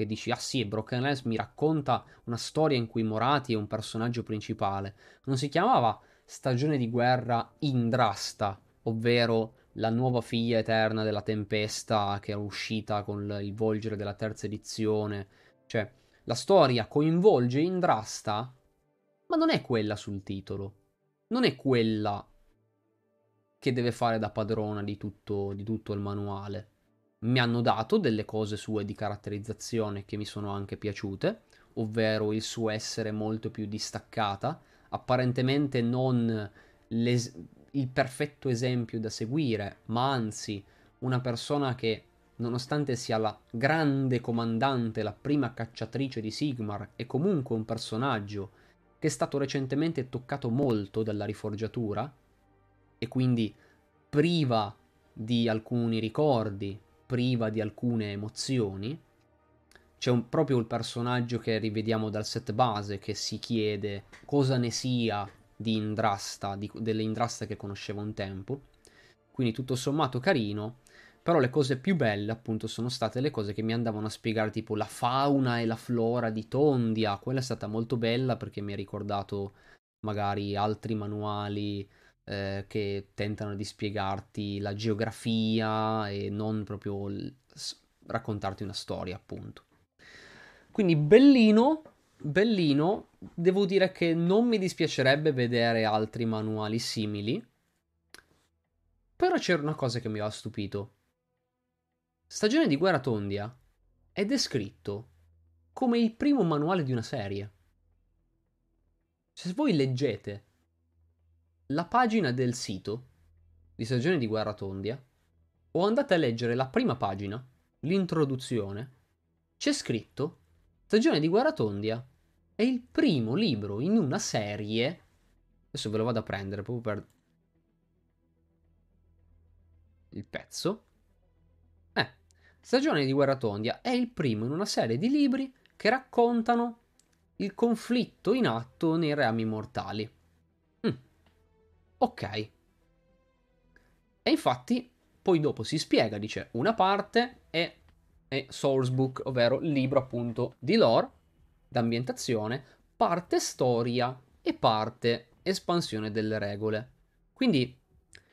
che dici, ah sì, Broken Realms mi racconta una storia in cui Morati è un personaggio principale. Non si chiamava Stagione di guerra Indrasta, ovvero la nuova figlia eterna della tempesta che è uscita con il volgere della terza edizione. Cioè, la storia coinvolge Indrasta, ma non è quella sul titolo. Non è quella che deve fare da padrona di tutto, di tutto il manuale. Mi hanno dato delle cose sue di caratterizzazione che mi sono anche piaciute, ovvero il suo essere molto più distaccata, apparentemente non il perfetto esempio da seguire, ma anzi una persona che, nonostante sia la grande comandante, la prima cacciatrice di Sigmar, è comunque un personaggio che è stato recentemente toccato molto dalla riforgiatura e quindi priva di alcuni ricordi, priva di alcune emozioni. C'è un, proprio il personaggio che rivediamo dal set base che si chiede cosa ne sia di Indrasta, di, delle Indrasta che conoscevo un tempo. Quindi tutto sommato carino. Però le cose più belle, appunto, sono state le cose che mi andavano a spiegare, tipo la fauna e la flora di Tondia. Quella è stata molto bella perché mi ha ricordato magari altri manuali eh, che tentano di spiegarti la geografia e non proprio l- raccontarti una storia, appunto. Quindi bellino, bellino, devo dire che non mi dispiacerebbe vedere altri manuali simili. Però c'era una cosa che mi aveva stupito. Stagione di Guerra Tondia è descritto come il primo manuale di una serie. Se voi leggete la pagina del sito di Stagione di Guerra Tondia o andate a leggere la prima pagina, l'introduzione, c'è scritto Stagione di Guerra Tondia è il primo libro in una serie. Adesso ve lo vado a prendere proprio per il pezzo. Eh, Stagione di Guerra Tondia è il primo in una serie di libri che raccontano il conflitto in atto nei reami mortali. Ok. E infatti, poi dopo si spiega, dice, una parte è, è Sourcebook, ovvero libro appunto di lore, d'ambientazione, parte storia e parte espansione delle regole. Quindi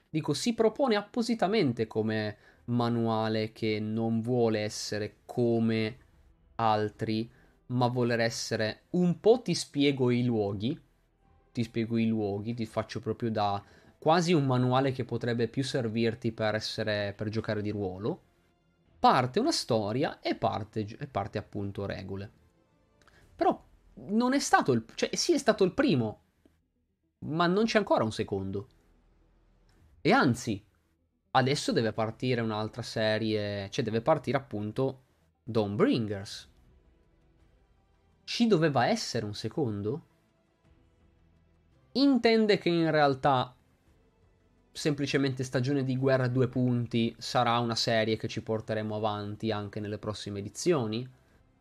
dico, si propone appositamente come manuale che non vuole essere come altri, ma voler essere un po' ti spiego i luoghi, ti spiego i luoghi, ti faccio proprio da quasi un manuale che potrebbe più servirti per essere per giocare di ruolo. Parte una storia e parte, e parte appunto regole. Però non è stato il cioè sì è stato il primo, ma non c'è ancora un secondo. E anzi, adesso deve partire un'altra serie, cioè deve partire appunto Dawnbringers. Ci doveva essere un secondo? Intende che in realtà semplicemente Stagione di Guerra a due punti sarà una serie che ci porteremo avanti anche nelle prossime edizioni?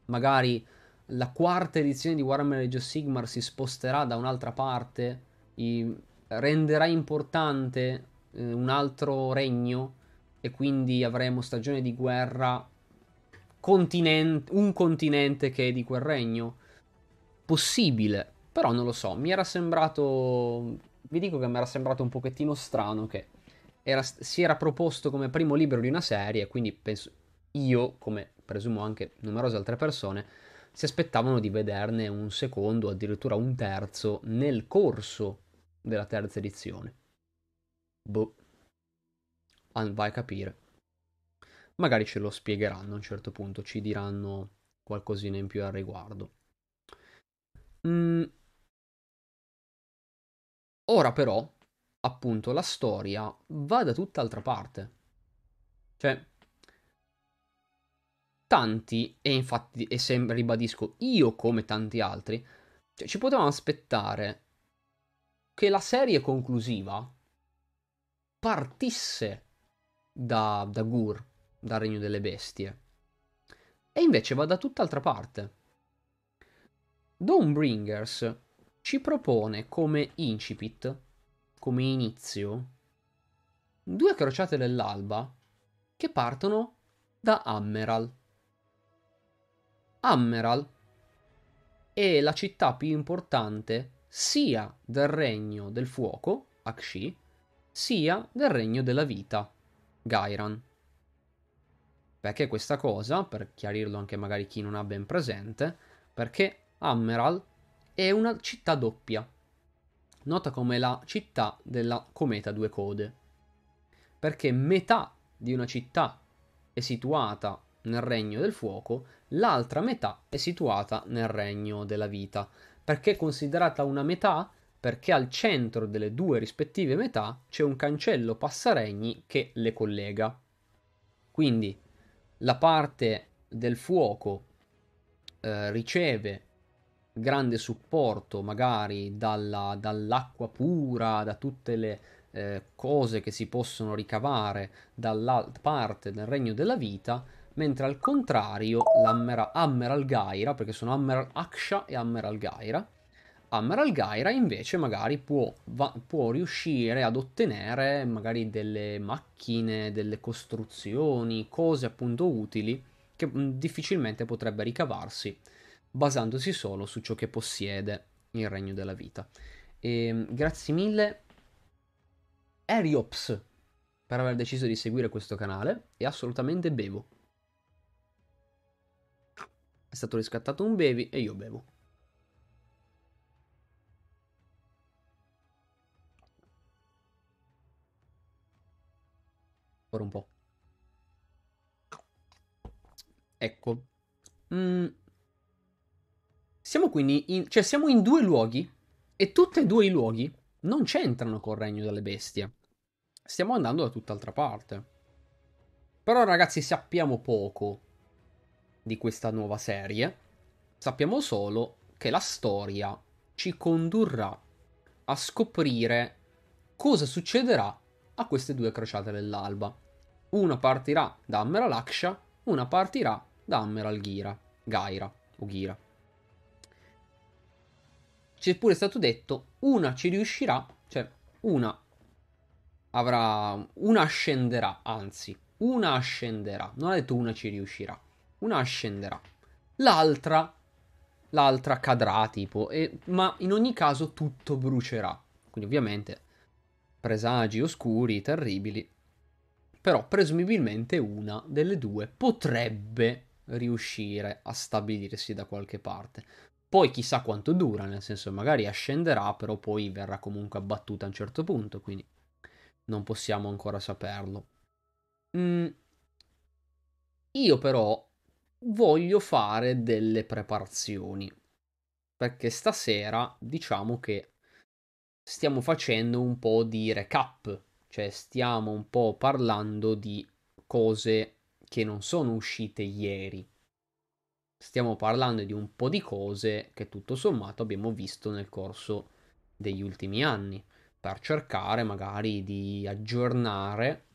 Magari la quarta edizione di Warhammer Age of Sigmar si sposterà da un'altra parte, renderà importante eh, un altro regno e quindi avremo stagione di guerra continent- un continente che è di quel regno possibile però non lo so mi era sembrato vi dico che mi era sembrato un pochettino strano che era, si era proposto come primo libro di una serie quindi penso io come presumo anche numerose altre persone si aspettavano di vederne un secondo addirittura un terzo nel corso della terza edizione Boh. Vai a capire. Magari ce lo spiegheranno a un certo punto, ci diranno qualcosina in più al riguardo. Mm. Ora però, appunto, la storia va da tutt'altra parte. Cioè, tanti, e infatti, e sempre ribadisco, io come tanti altri, cioè, ci potevamo aspettare che la serie conclusiva partisse da, da Gur, dal regno delle bestie. E invece va da tutt'altra parte. Dawnbringers ci propone come incipit, come inizio, due crociate dell'alba che partono da Ammeral. Ammeral è la città più importante sia del regno del fuoco, Akshi, sia del regno della vita, Gairan. Perché questa cosa, per chiarirlo anche magari chi non ha ben presente, perché Ammeral è una città doppia, nota come la città della cometa due code, perché metà di una città è situata nel regno del fuoco, l'altra metà è situata nel regno della vita. Perché è considerata una metà? perché al centro delle due rispettive metà c'è un cancello passaregni che le collega. Quindi la parte del fuoco eh, riceve grande supporto magari dalla, dall'acqua pura, da tutte le eh, cose che si possono ricavare dalla parte del regno della vita, mentre al contrario l'Ammeral Gaira, perché sono Ammeral Aksha e Ammeral Gaira, Ammeral Gaira invece magari può, va, può, riuscire ad ottenere magari delle macchine, delle costruzioni, cose appunto utili che mm, difficilmente potrebbe ricavarsi basandosi solo su ciò che possiede il regno della vita. E, ehm, grazie mille Eriops per aver deciso di seguire questo canale e assolutamente bevo. È stato riscattato un bevi e io bevo. Ora un po'. Ecco. Mm. Siamo quindi in... Cioè, siamo in due luoghi e tutti e due i luoghi non c'entrano col regno delle bestie. Stiamo andando da tutt'altra parte. Però, ragazzi, sappiamo poco di questa nuova serie. Sappiamo solo che la storia ci condurrà a scoprire cosa succederà a queste due crociate dell'alba. Una partirà da Ammeral una partirà da Ammeral Gira, Gaira o Gira. Ci è pure stato detto, una ci riuscirà, cioè una avrà, una ascenderà, anzi, una ascenderà, non ha detto una ci riuscirà, una ascenderà. L'altra, l'altra cadrà tipo, e, ma in ogni caso tutto brucerà. Quindi ovviamente presagi oscuri, terribili, però presumibilmente una delle due potrebbe riuscire a stabilirsi da qualche parte. Poi chissà quanto dura, nel senso magari ascenderà, però poi verrà comunque abbattuta a un certo punto, quindi non possiamo ancora saperlo. Mm. Io però voglio fare delle preparazioni, perché stasera diciamo che stiamo facendo un po' di recap, cioè stiamo un po' parlando di cose che non sono uscite ieri. Stiamo parlando di un po' di cose che tutto sommato abbiamo visto nel corso degli ultimi anni, per cercare magari di aggiornare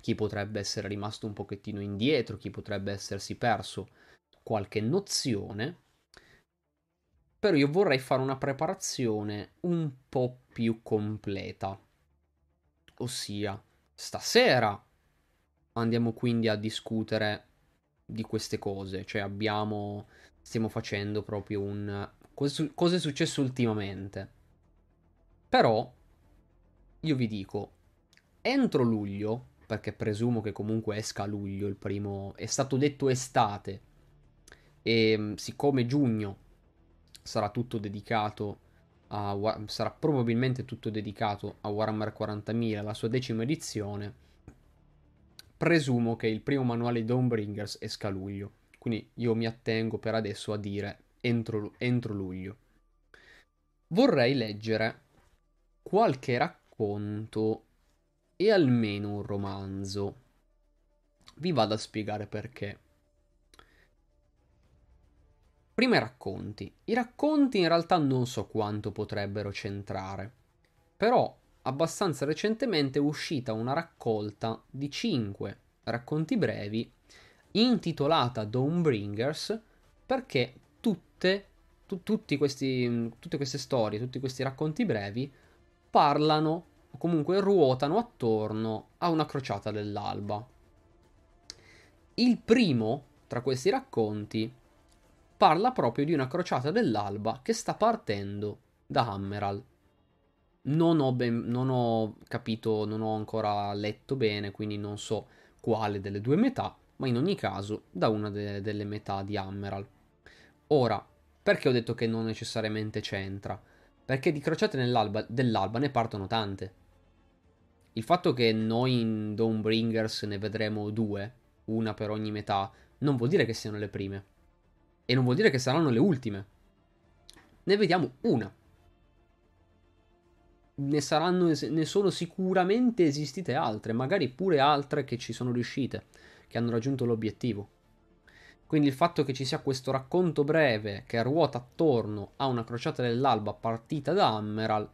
chi potrebbe essere rimasto un pochettino indietro, chi potrebbe essersi perso qualche nozione. Però io vorrei fare una preparazione un po' più completa. Ossia, stasera andiamo quindi a discutere di queste cose, cioè abbiamo stiamo facendo proprio un cosa è successo ultimamente. Però io vi dico entro luglio, perché presumo che comunque esca a luglio il primo è stato detto estate e mm, siccome giugno sarà tutto dedicato a sarà probabilmente tutto dedicato a Warhammer 40.000, la sua decima edizione presumo che il primo manuale di Dawnbringers esca a luglio. Quindi io mi attengo per adesso a dire entro, entro luglio. Vorrei leggere qualche racconto e almeno un romanzo. Vi vado a spiegare perché. Prima i racconti. I racconti in realtà non so quanto potrebbero centrare, però abbastanza recentemente è uscita una raccolta di 5 racconti brevi intitolata Dawnbringers perché tutte, tu, questi, tutte queste storie, tutti questi racconti brevi parlano o comunque ruotano attorno a una crociata dell'alba. Il primo tra questi racconti parla proprio di una crociata dell'alba che sta partendo da Hammeral non ho, ben, non ho capito, non ho ancora letto bene, quindi non so quale delle due metà, ma in ogni caso da una de- delle metà di Ammeral. Ora, perché ho detto che non necessariamente c'entra? Perché di crociate dell'alba ne partono tante. Il fatto che noi in Dawnbringers ne vedremo due, una per ogni metà, non vuol dire che siano le prime. E non vuol dire che saranno le ultime. Ne vediamo una ne saranno, ne sono sicuramente esistite altre, magari pure altre che ci sono riuscite, che hanno raggiunto l'obiettivo. Quindi il fatto che ci sia questo racconto breve che ruota attorno a una crociata dell'alba partita da Ammeral,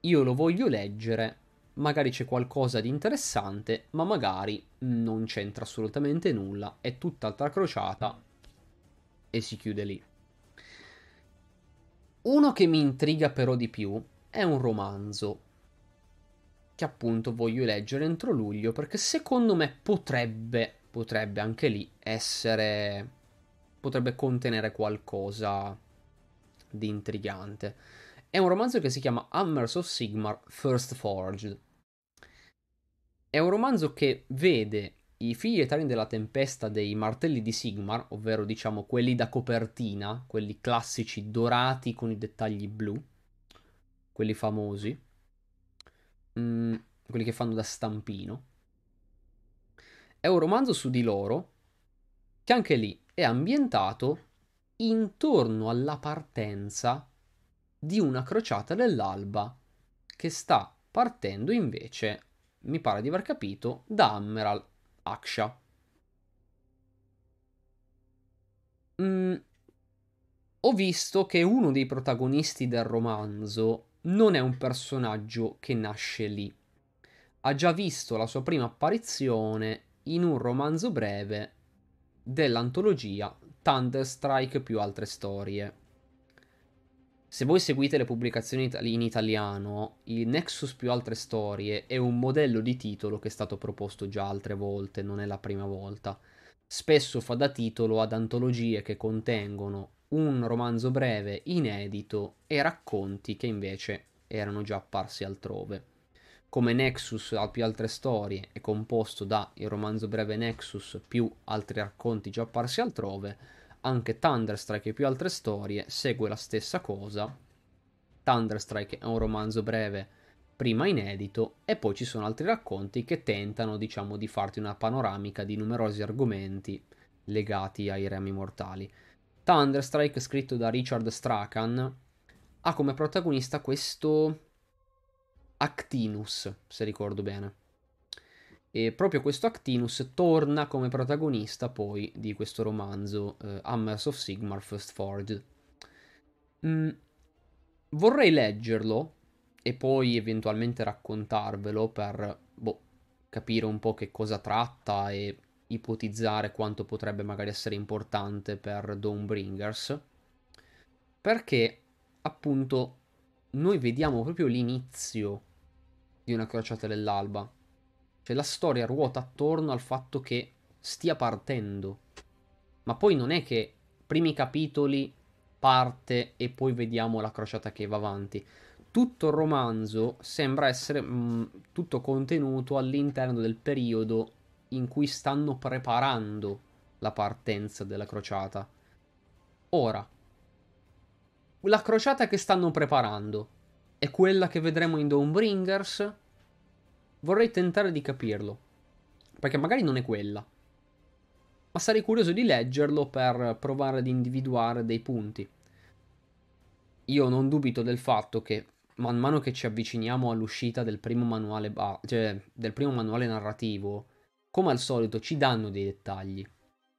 io lo voglio leggere, magari c'è qualcosa di interessante, ma magari non c'entra assolutamente nulla, è tutt'altra crociata e si chiude lì. Uno che mi intriga però di più è un romanzo che appunto voglio leggere entro luglio perché secondo me potrebbe, potrebbe anche lì essere, potrebbe contenere qualcosa di intrigante. È un romanzo che si chiama Hammers of Sigmar First Forged. È un romanzo che vede i figli eterni della tempesta dei martelli di Sigmar, ovvero diciamo quelli da copertina, quelli classici dorati con i dettagli blu, quelli famosi, mm, quelli che fanno da stampino. È un romanzo su di loro che anche lì è ambientato intorno alla partenza di una crociata dell'alba che sta partendo invece, mi pare di aver capito, da Ammeral Aksha. Mm, ho visto che uno dei protagonisti del romanzo non è un personaggio che nasce lì. Ha già visto la sua prima apparizione in un romanzo breve dell'antologia Thunderstrike più altre storie. Se voi seguite le pubblicazioni in italiano, il Nexus più altre storie è un modello di titolo che è stato proposto già altre volte, non è la prima volta. Spesso fa da titolo ad antologie che contengono un romanzo breve inedito e racconti che invece erano già apparsi altrove. Come Nexus a più altre storie è composto da il romanzo breve Nexus più altri racconti già apparsi altrove, anche Thunderstrike e più altre storie segue la stessa cosa. Thunderstrike è un romanzo breve, prima inedito, e poi ci sono altri racconti che tentano, diciamo, di farti una panoramica di numerosi argomenti legati ai remi mortali. Thunderstrike, scritto da Richard Strachan, ha come protagonista questo Actinus, se ricordo bene. E proprio questo Actinus torna come protagonista poi di questo romanzo eh, Hammers of Sigmar First Forged. Mm, vorrei leggerlo e poi eventualmente raccontarvelo per boh, capire un po' che cosa tratta e ipotizzare quanto potrebbe magari essere importante per Dawnbringers. Perché appunto noi vediamo proprio l'inizio di una crociata dell'alba cioè la storia ruota attorno al fatto che stia partendo. Ma poi non è che primi capitoli parte e poi vediamo la crociata che va avanti. Tutto il romanzo sembra essere mh, mm, tutto contenuto all'interno del periodo in cui stanno preparando la partenza della crociata. Ora, la crociata che stanno preparando è quella che vedremo in Dawnbringers Vorrei tentare di capirlo, perché magari non è quella. Ma sarei curioso di leggerlo per provare ad individuare dei punti. Io non dubito del fatto che man mano che ci avviciniamo all'uscita del primo manuale, ba- cioè del primo manuale narrativo, come al solito ci danno dei dettagli.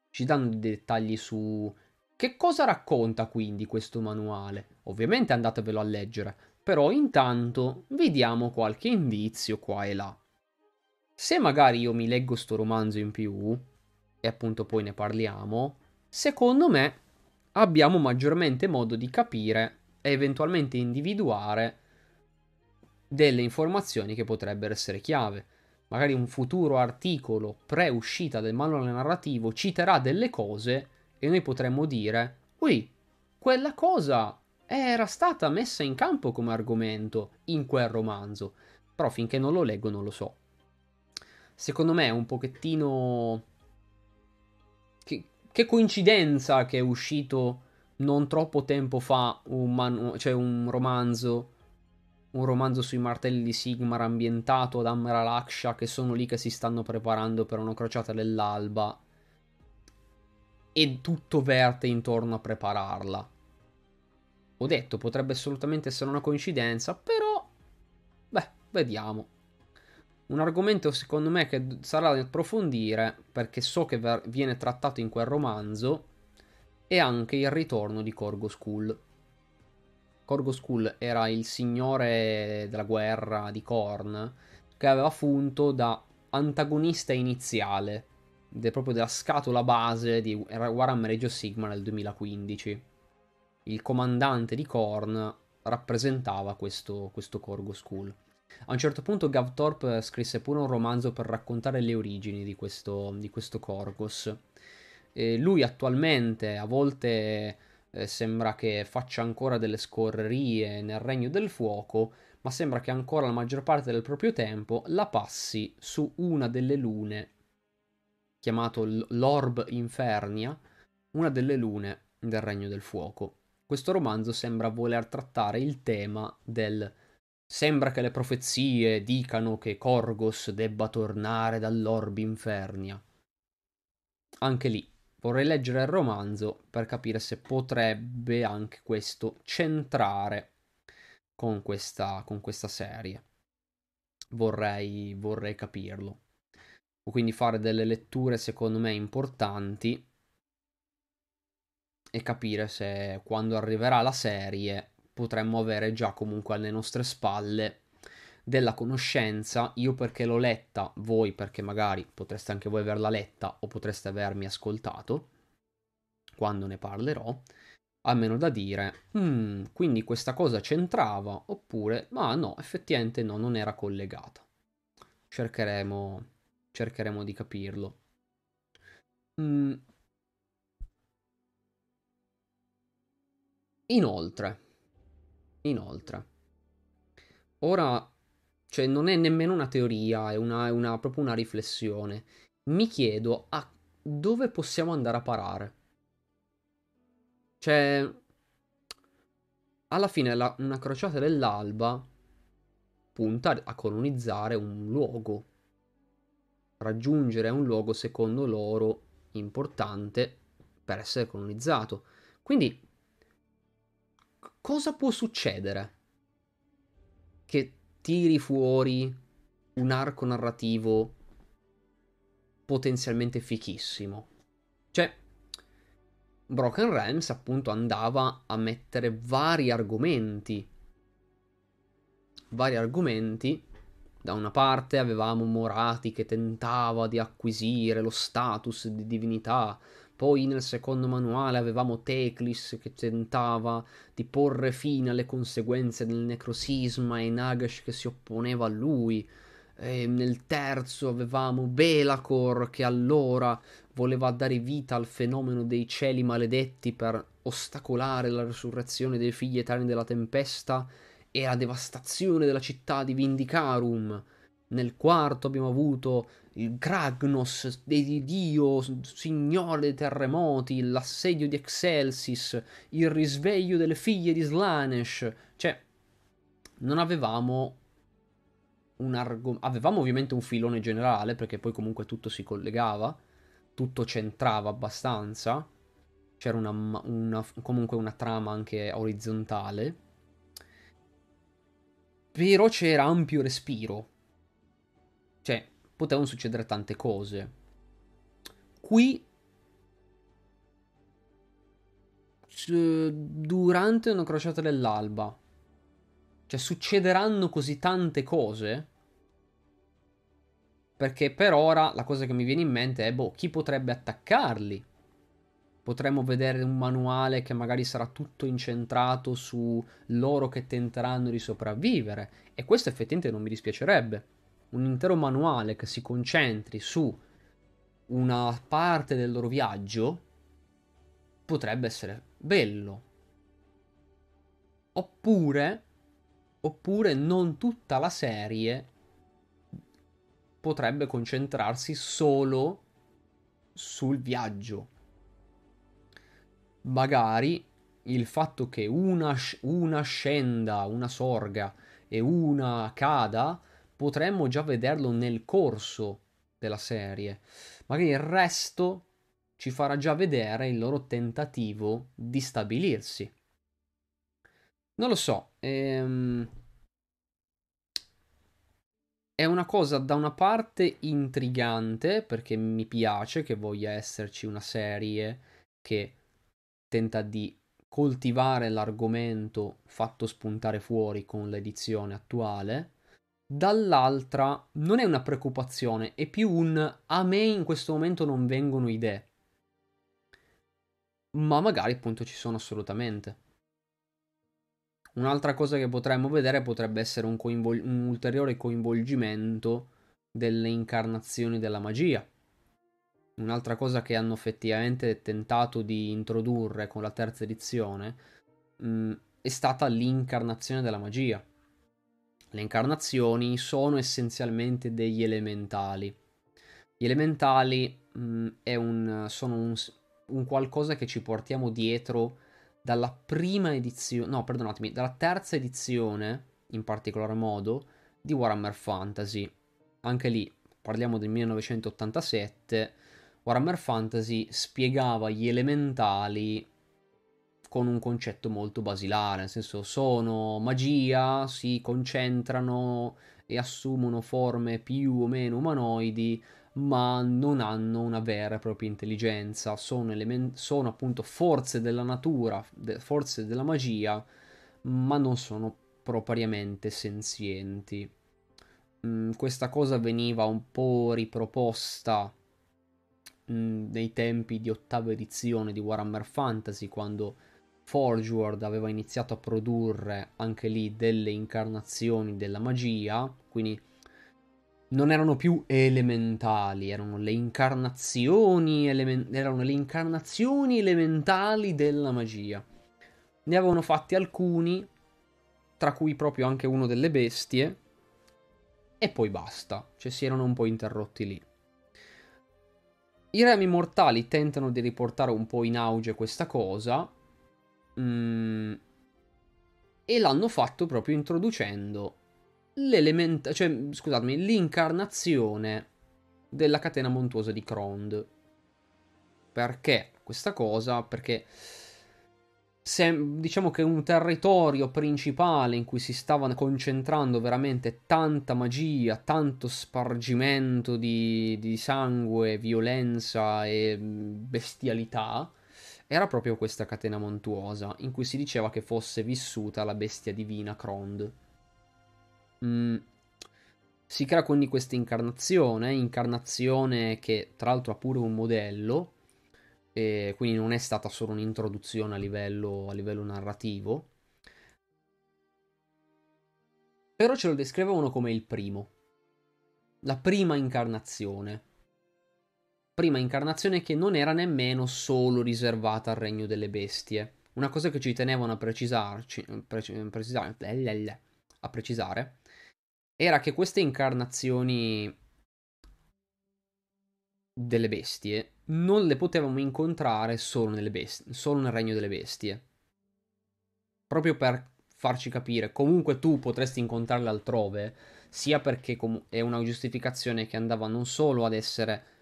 Ci danno dei dettagli su che cosa racconta quindi questo manuale. Ovviamente andatevelo a leggere, però intanto vediamo qualche indizio qua e là. Se magari io mi leggo sto romanzo in più, e appunto poi ne parliamo, secondo me abbiamo maggiormente modo di capire e eventualmente individuare delle informazioni che potrebbero essere chiave. Magari un futuro articolo pre-uscita del manuale narrativo citerà delle cose e noi potremmo dire, ui, quella cosa era stata messa in campo come argomento in quel romanzo, però finché non lo leggo non lo so. Secondo me è un pochettino... Che, che coincidenza che è uscito non troppo tempo fa un, manu- cioè un romanzo un romanzo sui martelli di Sigmar ambientato ad Amralaksha che sono lì che si stanno preparando per una crociata dell'alba e tutto verte intorno a prepararla ho detto, potrebbe assolutamente essere una coincidenza, però, beh, vediamo. Un argomento secondo me che sarà da approfondire, perché so che viene trattato in quel romanzo, è anche il ritorno di Corgo School. Corgo School era il signore della guerra di Korn, che aveva funto da antagonista iniziale, de, proprio della scatola base di Warhammer Age of Sigma nel 2015 il comandante di Korn rappresentava questo, questo Corgo School. A un certo punto Gav Thorpe scrisse pure un romanzo per raccontare le origini di questo, di questo Corgos. E lui attualmente a volte eh, sembra che faccia ancora delle scorrerie nel regno del fuoco, ma sembra che ancora la maggior parte del proprio tempo la passi su una delle lune chiamato L'Orb Infernia, una delle lune del Regno del Fuoco. Questo romanzo sembra voler trattare il tema del sembra che le profezie dicano che Corgos debba tornare dall'Orb Infernia. Anche lì vorrei leggere il romanzo per capire se potrebbe anche questo centrare con questa, con questa serie. Vorrei, vorrei capirlo. O quindi fare delle letture secondo me importanti e capire se quando arriverà la serie potremmo avere già comunque alle nostre spalle della conoscenza, io perché l'ho letta, voi perché magari potreste anche voi averla letta o potreste avermi ascoltato, quando ne parlerò, almeno da dire, hmm, quindi questa cosa c'entrava, oppure, ma no, effettivamente no, non era collegata. Cercheremo, cercheremo di capirlo. Mm. Inoltre, inoltre, ora cioè non è nemmeno una teoria, è, una, è una, proprio una riflessione. Mi chiedo a dove possiamo andare a parare. Cioè, alla fine la, una crociata dell'alba punta a colonizzare un luogo. Raggiungere un luogo secondo loro importante per essere colonizzato. Quindi, cosa può succedere? Che tiri fuori un arco narrativo potenzialmente fichissimo. Cioè, Broken Realms appunto andava a mettere vari argomenti. Vari argomenti. Da una parte avevamo Morati che tentava di acquisire lo status di divinità, poi nel secondo manuale avevamo Teclis che tentava di porre fine alle conseguenze del necrosisma e Nagash che si opponeva a lui. E nel terzo avevamo Belacor che allora voleva dare vita al fenomeno dei cieli maledetti per ostacolare la resurrezione dei figli eterni della tempesta e la devastazione della città di Vindicarum. Nel quarto abbiamo avuto il Kragnos di Dio, signore dei terremoti, l'assedio di Excelsis, il risveglio delle figlie di Slanesh. Cioè, non avevamo un argomento. Avevamo ovviamente un filone generale, perché poi comunque tutto si collegava, tutto centrava abbastanza. C'era una, una, comunque una trama anche orizzontale. Però c'era ampio respiro cioè, potevano succedere tante cose. Qui, durante una crociata dell'alba, cioè, succederanno così tante cose. Perché per ora la cosa che mi viene in mente è, boh, chi potrebbe attaccarli? Potremmo vedere un manuale che magari sarà tutto incentrato su loro che tenteranno di sopravvivere. E questo effettivamente non mi dispiacerebbe un intero manuale che si concentri su una parte del loro viaggio potrebbe essere bello. Oppure, oppure non tutta la serie potrebbe concentrarsi solo sul viaggio. Magari il fatto che una, una scenda, una sorga e una cada potremmo già vederlo nel corso della serie. Magari il resto ci farà già vedere il loro tentativo di stabilirsi. Non lo so. Ehm... È una cosa da una parte intrigante perché mi piace che voglia esserci una serie che tenta di coltivare l'argomento fatto spuntare fuori con l'edizione attuale dall'altra non è una preoccupazione, è più un a me in questo momento non vengono idee. Ma magari appunto ci sono assolutamente. Un'altra cosa che potremmo vedere potrebbe essere un, coinvol- un ulteriore coinvolgimento delle incarnazioni della magia. Un'altra cosa che hanno effettivamente tentato di introdurre con la terza edizione mh, è stata l'incarnazione della magia le incarnazioni sono essenzialmente degli elementali. Gli elementali mh, mm, un, sono un, un qualcosa che ci portiamo dietro dalla prima edizione, no, perdonatemi, dalla terza edizione, in particolar modo, di Warhammer Fantasy. Anche lì, parliamo del 1987, Warhammer Fantasy spiegava gli elementali con un concetto molto basilare, nel senso sono magia, si concentrano e assumono forme più o meno umanoidi, ma non hanno una vera e propria intelligenza, sono, element- sono appunto forze della natura, de- forze della magia, ma non sono propriamente senzienti. Mm, questa cosa veniva un po' riproposta mm, nei tempi di ottava edizione di Warhammer Fantasy, quando Forge World aveva iniziato a produrre anche lì delle incarnazioni della magia, quindi non erano più elementali, erano le incarnazioni, elemen- erano le incarnazioni elementali della magia. Ne avevano fatti alcuni, tra cui proprio anche uno delle bestie, e poi basta, cioè si erano un po' interrotti lì. I remi mortali tentano di riportare un po' in auge questa cosa, mm, e l'hanno fatto proprio introducendo l'elemento, cioè, scusatemi, l'incarnazione della catena montuosa di Krond. Perché questa cosa? Perché se, diciamo che un territorio principale in cui si stava concentrando veramente tanta magia, tanto spargimento di, di sangue, violenza e bestialità, era proprio questa catena montuosa, in cui si diceva che fosse vissuta la bestia divina Krond. Mm, si crea quindi questa incarnazione, incarnazione che tra l'altro ha pure un modello, quindi non è stata solo un'introduzione a livello, a livello narrativo. Però ce lo descrivevano come il primo, la prima incarnazione. Prima incarnazione che non era nemmeno solo riservata al regno delle bestie. Una cosa che ci tenevano a precisarci, precisare, a precisare era che queste incarnazioni delle bestie non le potevamo incontrare solo, bestie, solo nel regno delle bestie. Proprio per farci capire, comunque tu potresti incontrarle altrove, sia perché com- è una giustificazione che andava non solo ad essere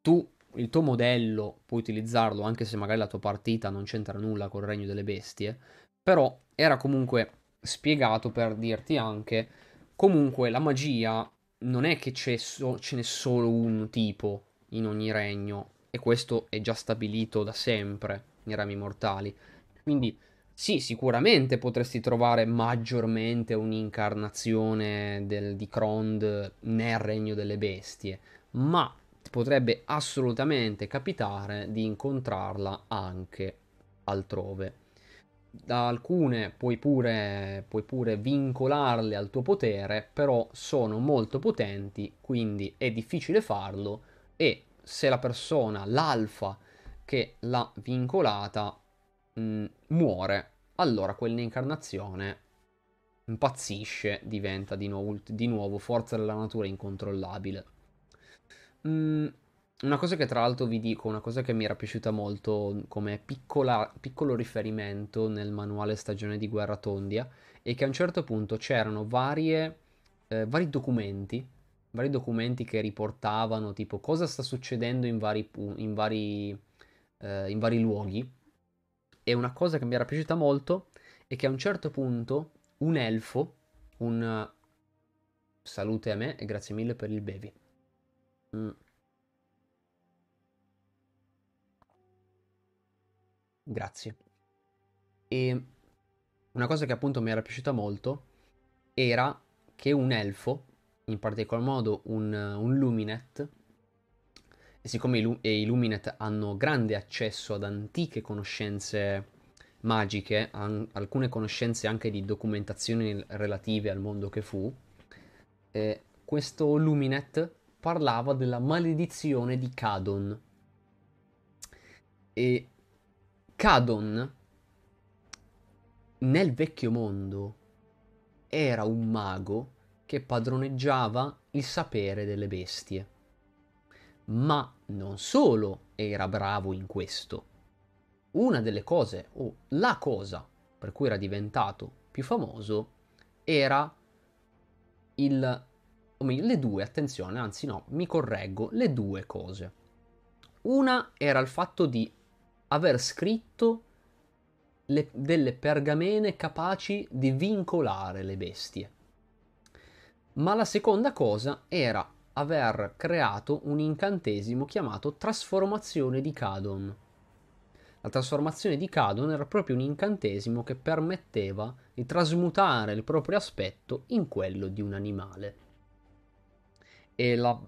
tu, il tuo modello, puoi utilizzarlo anche se magari la tua partita non c'entra nulla col regno delle bestie, però era comunque spiegato per dirti anche Comunque la magia non è che so- ce n'è solo un tipo in ogni regno e questo è già stabilito da sempre nei rami mortali. Quindi sì, sicuramente potresti trovare maggiormente un'incarnazione del, di Krond nel regno delle bestie, ma potrebbe assolutamente capitare di incontrarla anche altrove da alcune puoi pure, puoi pure vincolarle al tuo potere, però sono molto potenti, quindi è difficile farlo e se la persona, l'alfa che l'ha vincolata, mh, mm, muore, allora quell'incarnazione impazzisce, diventa di nuovo, di nuovo forza della natura incontrollabile. Mm, una cosa che tra l'altro vi dico, una cosa che mi era piaciuta molto come piccola, piccolo riferimento nel manuale Stagione di Guerra Tondia è che a un certo punto c'erano varie, eh, vari documenti, vari documenti che riportavano tipo cosa sta succedendo in vari, in vari, eh, in vari luoghi e una cosa che mi era piaciuta molto è che a un certo punto un elfo, un salute a me e grazie mille per il bevi. Mm Grazie. E una cosa che appunto mi era piaciuta molto era che un elfo, in particolar modo un, un Luminet, e siccome i, i Luminet hanno grande accesso ad antiche conoscenze magiche, an- alcune conoscenze anche di documentazioni relative al mondo che fu, eh, questo Luminet parlava della maledizione di Cadon. E Cadon nel vecchio mondo era un mago che padroneggiava il sapere delle bestie. Ma non solo era bravo in questo. Una delle cose, o la cosa per cui era diventato più famoso, era il... o meglio, le due, attenzione, anzi no, mi correggo, le due cose. Una era il fatto di aver scritto le, delle pergamene capaci di vincolare le bestie. Ma la seconda cosa era aver creato un incantesimo chiamato trasformazione di Cadon. La trasformazione di Cadon era proprio un incantesimo che permetteva di trasmutare il proprio aspetto in quello di un animale. E la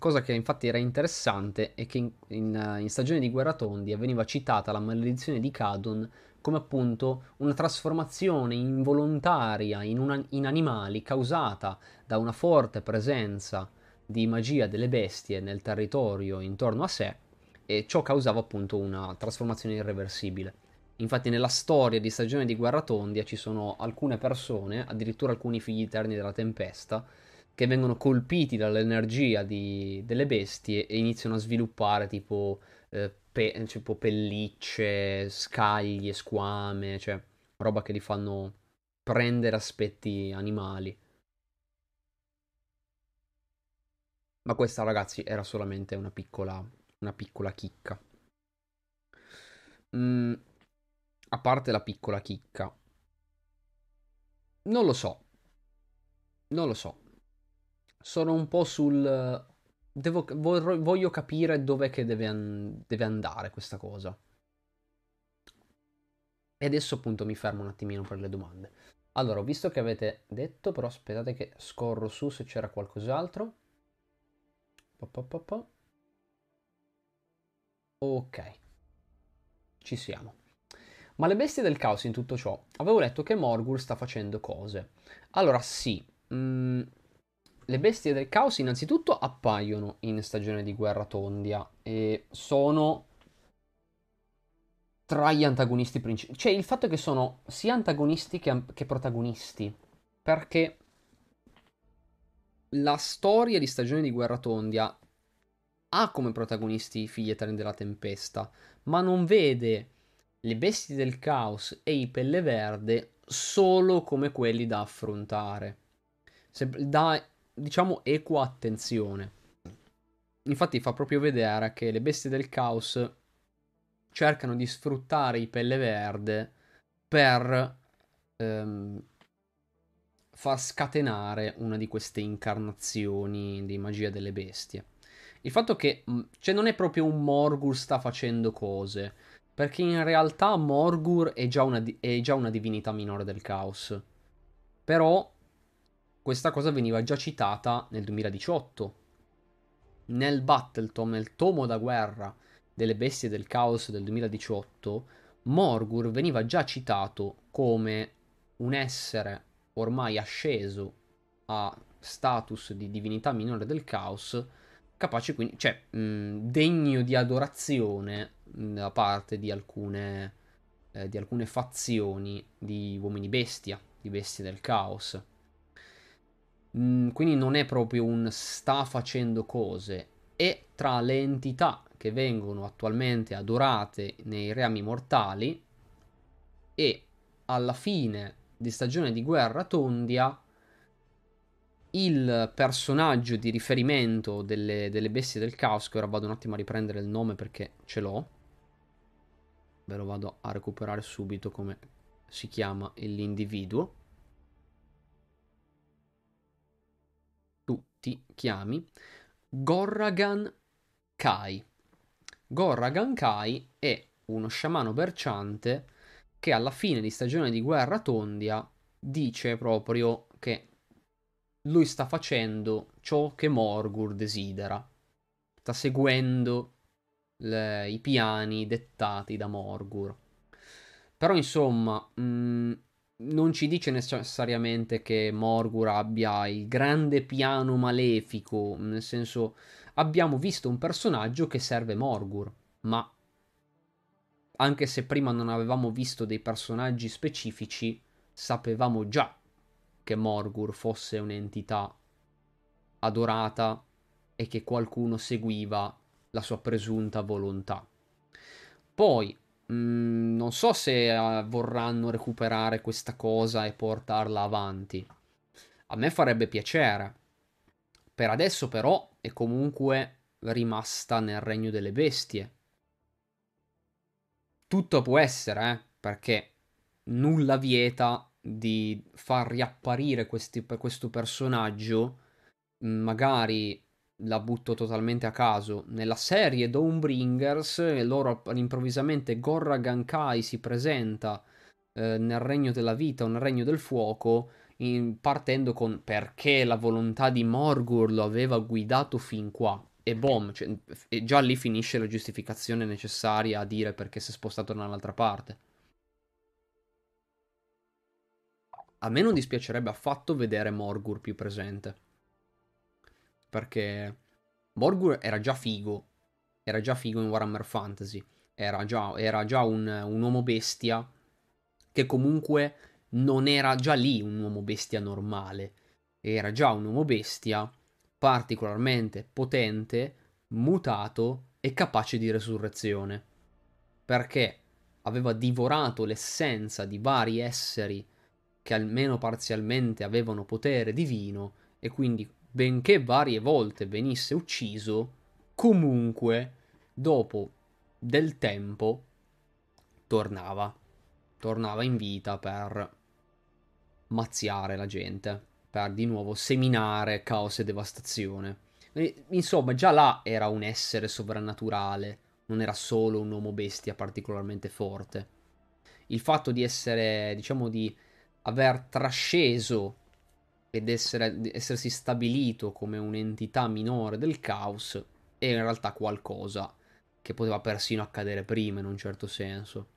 cosa che infatti era interessante è che in, in, in stagione di Guerra Tondia veniva citata la maledizione di Cadon come appunto una trasformazione involontaria in, una, in animali causata da una forte presenza di magia delle bestie nel territorio intorno a sé e ciò causava appunto una trasformazione irreversibile. Infatti nella storia di stagione di Guerra Tondia ci sono alcune persone, addirittura alcuni figli eterni della tempesta, che vengono colpiti dall'energia di, delle bestie e iniziano a sviluppare tipo eh, pe- tipo pellicce, scaglie, squame, cioè roba che li fanno prendere aspetti animali. Ma questa, ragazzi, era solamente una piccola, una piccola chicca. Mm, a parte la piccola chicca, non lo so. Non lo so. Sono un po' sul Devo, voglio capire dov'è che deve, deve andare questa cosa. E adesso appunto mi fermo un attimino per le domande. Allora, ho visto che avete detto, però aspettate che scorro su se c'era qualcos'altro. Po, po, po, po. Ok. Ci siamo. Ma le bestie del caos in tutto ciò? Avevo letto che Morgur sta facendo cose. Allora, sì. Mm, le bestie del caos innanzitutto appaiono in stagione di guerra tondia e sono tra gli antagonisti principali. Cioè il fatto che sono sia antagonisti che, che protagonisti. Perché la storia di stagione di guerra tondia ha come protagonisti i figli eterni della tempesta, ma non vede le bestie del caos e i pelle verde solo come quelli da affrontare. Da diciamo, equa attenzione. Infatti fa proprio vedere che le bestie del caos cercano di sfruttare i pelle verde per ehm, far scatenare una di queste incarnazioni di magia delle bestie. Il fatto che mm, cioè non è proprio un Morgur sta facendo cose, perché in realtà Morgur è già una, è già una divinità minore del caos. Però questa cosa veniva già citata nel 2018. Nel Battletom, nel tomo da guerra delle bestie del caos del 2018, Morgur veniva già citato come un essere ormai asceso a status di divinità minore del caos, capace quindi, cioè, mh, degno di adorazione da parte di alcune, eh, di alcune fazioni di uomini bestia, di bestie del caos. Mm, quindi non è proprio un sta facendo cose, è tra le entità che vengono attualmente adorate nei reami mortali e alla fine di stagione di guerra tondia il personaggio di riferimento delle, delle bestie del caos, che ora vado un attimo a riprendere il nome perché ce l'ho, ve lo vado a recuperare subito come si chiama l'individuo. Ti chiami Gorragan Kai. Gorragan Kai è uno sciamano berciante che alla fine di stagione di guerra tondia dice proprio che lui sta facendo ciò che Morgur desidera. Sta seguendo le, i piani dettati da Morgur. Però insomma, mh, mm, non ci dice necessariamente che Morgur abbia il grande piano malefico, nel senso abbiamo visto un personaggio che serve Morgur, ma anche se prima non avevamo visto dei personaggi specifici, sapevamo già che Morgur fosse un'entità adorata e che qualcuno seguiva la sua presunta volontà. Poi, mm, non so se uh, vorranno recuperare questa cosa e portarla avanti. A me farebbe piacere. Per adesso però è comunque rimasta nel regno delle bestie. Tutto può essere, eh, perché nulla vieta di far riapparire questi, questo personaggio, magari la butto totalmente a caso, nella serie Dawnbringers, loro improvvisamente Gorra Gankai si presenta eh, nel regno della vita nel regno del fuoco, in, partendo con perché la volontà di Morgur lo aveva guidato fin qua. E boom, cioè, e già lì finisce la giustificazione necessaria a dire perché si è spostato dall'altra parte. A me non dispiacerebbe affatto vedere Morgur più presente. Perché Morgur era già figo. Era già figo in Warhammer Fantasy. Era già, era già un, un uomo bestia. Che comunque non era già lì un uomo bestia normale. Era già un uomo bestia particolarmente potente, mutato e capace di resurrezione. Perché aveva divorato l'essenza di vari esseri che almeno parzialmente avevano potere divino e quindi benché varie volte venisse ucciso, comunque dopo del tempo tornava, tornava in vita per mazziare la gente, per di nuovo seminare caos e devastazione. Insomma, già là era un essere sovrannaturale, non era solo un uomo bestia particolarmente forte. Il fatto di essere, diciamo, di aver trasceso ed essere, essersi stabilito come un'entità minore del caos è in realtà qualcosa che poteva persino accadere prima in un certo senso.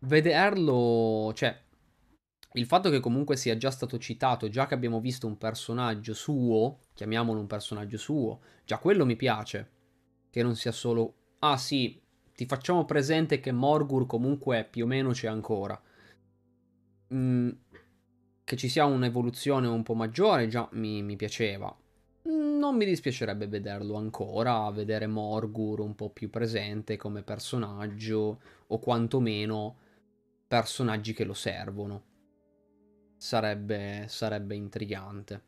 Vederlo, cioè, il fatto che comunque sia già stato citato, già che abbiamo visto un personaggio suo, chiamiamolo un personaggio suo, già quello mi piace. Che non sia solo, ah sì, ti facciamo presente che Morgur comunque più o meno c'è ancora mm, che ci sia un'evoluzione un po' maggiore già mi, mi piaceva. Non mi dispiacerebbe vederlo ancora, vedere Morgur un po' più presente come personaggio, o quantomeno personaggi che lo servono. Sarebbe, sarebbe intrigante.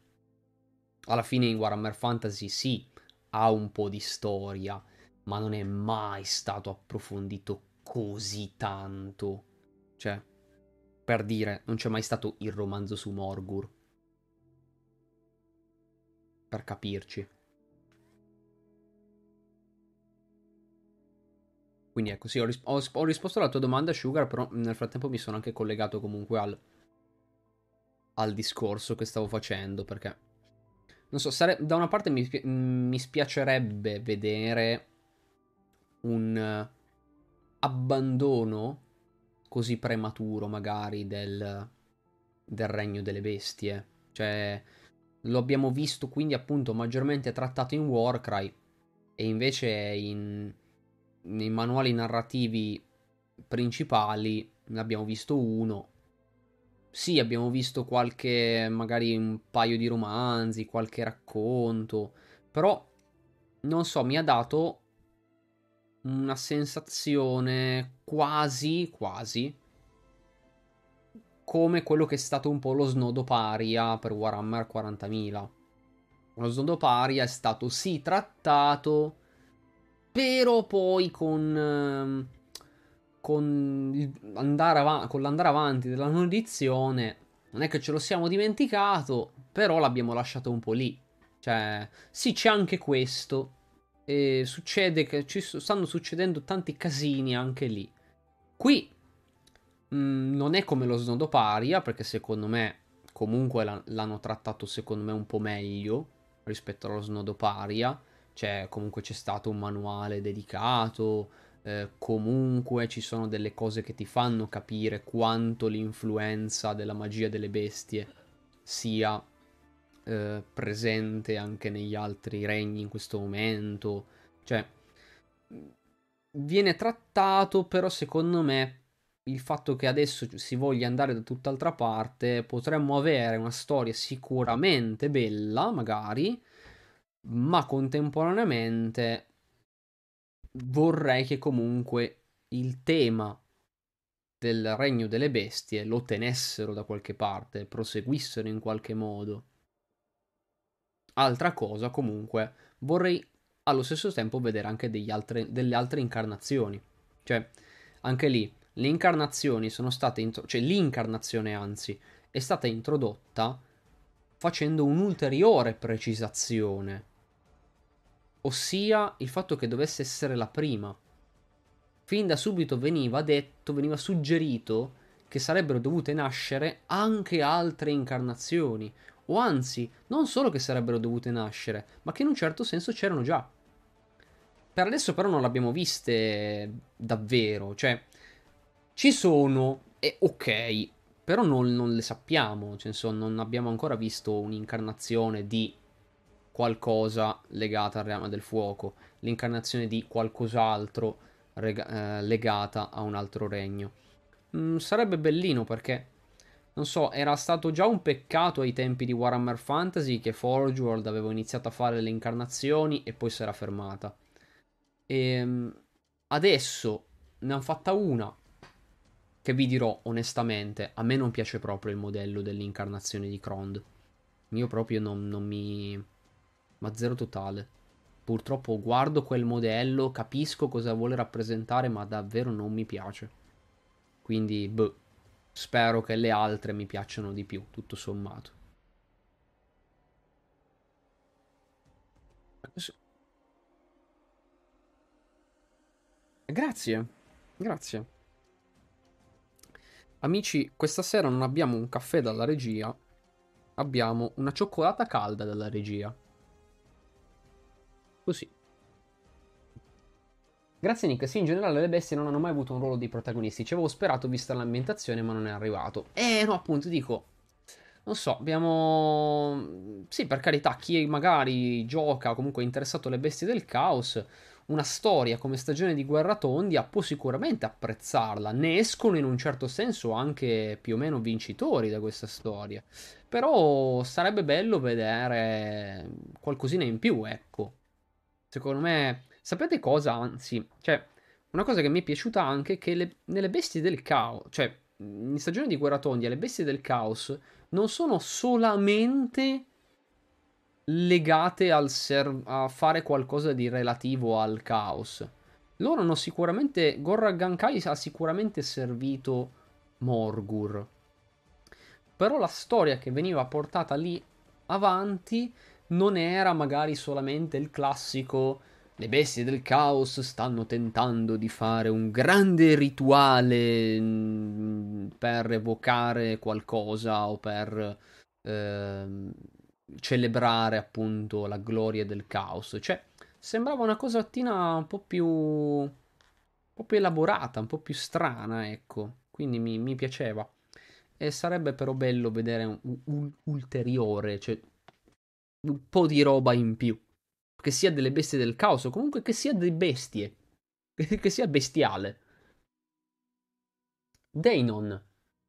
Alla fine in Warhammer Fantasy sì, ha un po' di storia, ma non è mai stato approfondito così tanto. Cioè, per dire, non c'è mai stato il romanzo su Morgur. Per capirci. Quindi ecco, sì, ho, ris- ho, ho, risposto alla tua domanda, Sugar, però nel frattempo mi sono anche collegato comunque al, al discorso che stavo facendo, perché... Non so, sare- da una parte mi, mi spiacerebbe vedere un abbandono così prematuro magari del, del regno delle bestie. Cioè, lo abbiamo visto quindi appunto maggiormente trattato in Warcry e invece in, nei manuali narrativi principali ne abbiamo visto uno. Sì, abbiamo visto qualche, magari un paio di romanzi, qualche racconto, però non so, mi ha dato una sensazione quasi, quasi come quello che è stato un po' lo snodo paria per Warhammer 40.000. Lo snodo paria è stato sì trattato, però poi con, ehm, con, andare av- con l'andare avanti della non edizione non è che ce lo siamo dimenticato, però l'abbiamo lasciato un po' lì. Cioè, sì, c'è anche questo, e succede che ci stanno succedendo tanti casini anche lì. Qui mh, mm, non è come lo snodo paria, perché secondo me comunque l'hanno trattato secondo me un po' meglio rispetto allo snodo paria. Cioè, comunque c'è stato un manuale dedicato. Eh, comunque ci sono delle cose che ti fanno capire quanto l'influenza della magia delle bestie sia eh, presente anche negli altri regni in questo momento. Cioè, viene trattato, però secondo me il fatto che adesso si voglia andare da tutt'altra parte, potremmo avere una storia sicuramente bella, magari, ma contemporaneamente vorrei che comunque il tema del regno delle bestie lo tenessero da qualche parte, proseguissero in qualche modo. Altra cosa, comunque, vorrei allo stesso tempo vedere anche altre, delle altre incarnazioni. Cioè, anche lì, le incarnazioni sono state, intro- cioè l'incarnazione anzi, è stata introdotta facendo un'ulteriore precisazione, ossia il fatto che dovesse essere la prima. Fin da subito veniva detto, veniva suggerito che sarebbero dovute nascere anche altre incarnazioni, o anzi, non solo che sarebbero dovute nascere, ma che in un certo senso c'erano già. Per adesso però non l'abbiamo viste davvero, cioè ci sono, e ok, però non, non le sappiamo, cioè, non abbiamo ancora visto un'incarnazione di qualcosa legata al reame del fuoco, l'incarnazione di qualcos'altro rega- eh, legata a un altro regno. Mm, sarebbe bellino perché, non so, era stato già un peccato ai tempi di Warhammer Fantasy che Forge World aveva iniziato a fare le incarnazioni e poi si era fermata. E ehm, adesso ne hanno fatta una che vi dirò onestamente, a me non piace proprio il modello dell'incarnazione di Krond. Io proprio non, non mi... ma zero totale. Purtroppo guardo quel modello, capisco cosa vuole rappresentare, ma davvero non mi piace. Quindi, boh, spero che le altre mi piacciono di più, tutto sommato. Grazie, grazie. Amici, questa sera non abbiamo un caffè dalla regia, abbiamo una cioccolata calda dalla regia. Così. Grazie Nick, sì, in generale le bestie non hanno mai avuto un ruolo di protagonisti. Ci avevo sperato vista l'ambientazione, ma non è arrivato. Eh, no, appunto, dico, non so, abbiamo... Sì, per carità, chi magari gioca o comunque è interessato alle bestie del caos, una storia come Stagione di Guerra Tondia può sicuramente apprezzarla. Ne escono in un certo senso anche più o meno vincitori da questa storia. Però sarebbe bello vedere qualcosina in più, ecco. Secondo me, sapete cosa? Anzi, cioè, una cosa che mi è piaciuta anche è che le, nelle bestie del caos, cioè, in Stagione di Guerra Tondia, le bestie del caos non sono solamente legate ser- a fare qualcosa di relativo al caos. Loro hanno sicuramente. Gorra Gankai ha sicuramente servito Morgur. Però la storia che veniva portata lì avanti non era magari solamente il classico. Le bestie del caos stanno tentando di fare un grande rituale mm, per evocare qualcosa o per. Ehm, celebrare appunto la gloria del caos. Cioè, sembrava una cosatina un po' più. un po' più elaborata, un po' più strana, ecco. Quindi mi, mi piaceva. E sarebbe però bello vedere un, un ulteriore, cioè un po' di roba in più. Che sia delle bestie del caos, o comunque che sia delle bestie. che sia bestiale. Deinon.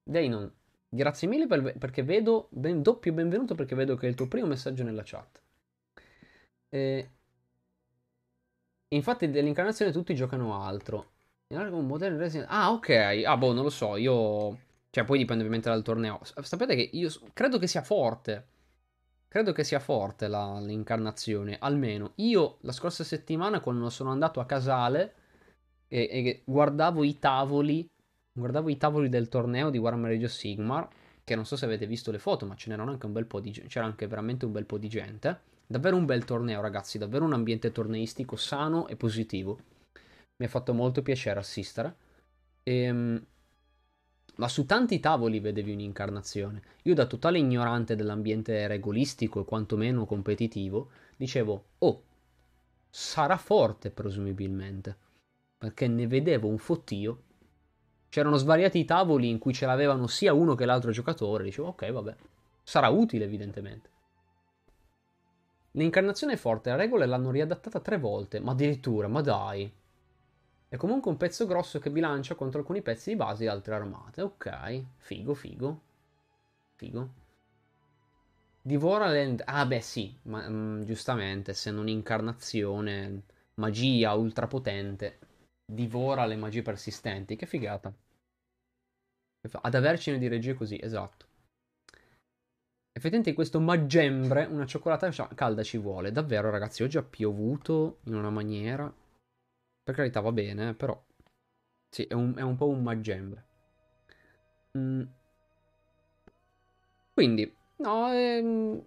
Deinon, Grazie mille per, perché vedo, ben, doppio benvenuto perché vedo che è il tuo primo messaggio nella chat. Eh, infatti dell'incarnazione tutti giocano altro. Ah, ok. Ah, boh, non lo so. Io... Cioè, poi dipende ovviamente dal torneo. Sapete che io credo che sia forte. Credo che sia forte la, l'incarnazione. Almeno. Io la scorsa settimana, quando sono andato a Casale e, e guardavo i tavoli guardavo i tavoli del torneo di Warhammer Age Sigmar, che non so se avete visto le foto, ma ce n'erano anche un bel po' di gente, c'era anche veramente un bel po' di gente. Davvero un bel torneo, ragazzi, davvero un ambiente torneistico sano e positivo. Mi ha fatto molto piacere assistere. Ehm, ma su tanti tavoli vedevi un'incarnazione. Io da totale ignorante dell'ambiente regolistico e quantomeno competitivo, dicevo, oh, sarà forte presumibilmente. Perché ne vedevo un fottio c'erano svariati tavoli in cui ce l'avevano sia uno che l'altro giocatore. Dicevo, ok, vabbè, sarà utile evidentemente. L'incarnazione è forte, la regola l'hanno riadattata tre volte, ma addirittura, ma dai. È comunque un pezzo grosso che bilancia contro alcuni pezzi di base di altre armate. Ok, figo, figo. Figo. Divora Land... Ah beh sì, ma mm, giustamente, essendo un'incarnazione magia ultra potente divora le magie persistenti. Che figata. Ad avercene di regie così, esatto. Effettivamente questo maggembre, una cioccolata calda ci vuole. Davvero, ragazzi, oggi ha piovuto in una maniera... Per carità va bene, però... Sì, è un, è un po' un maggembre. Mm. Quindi, no, ehm...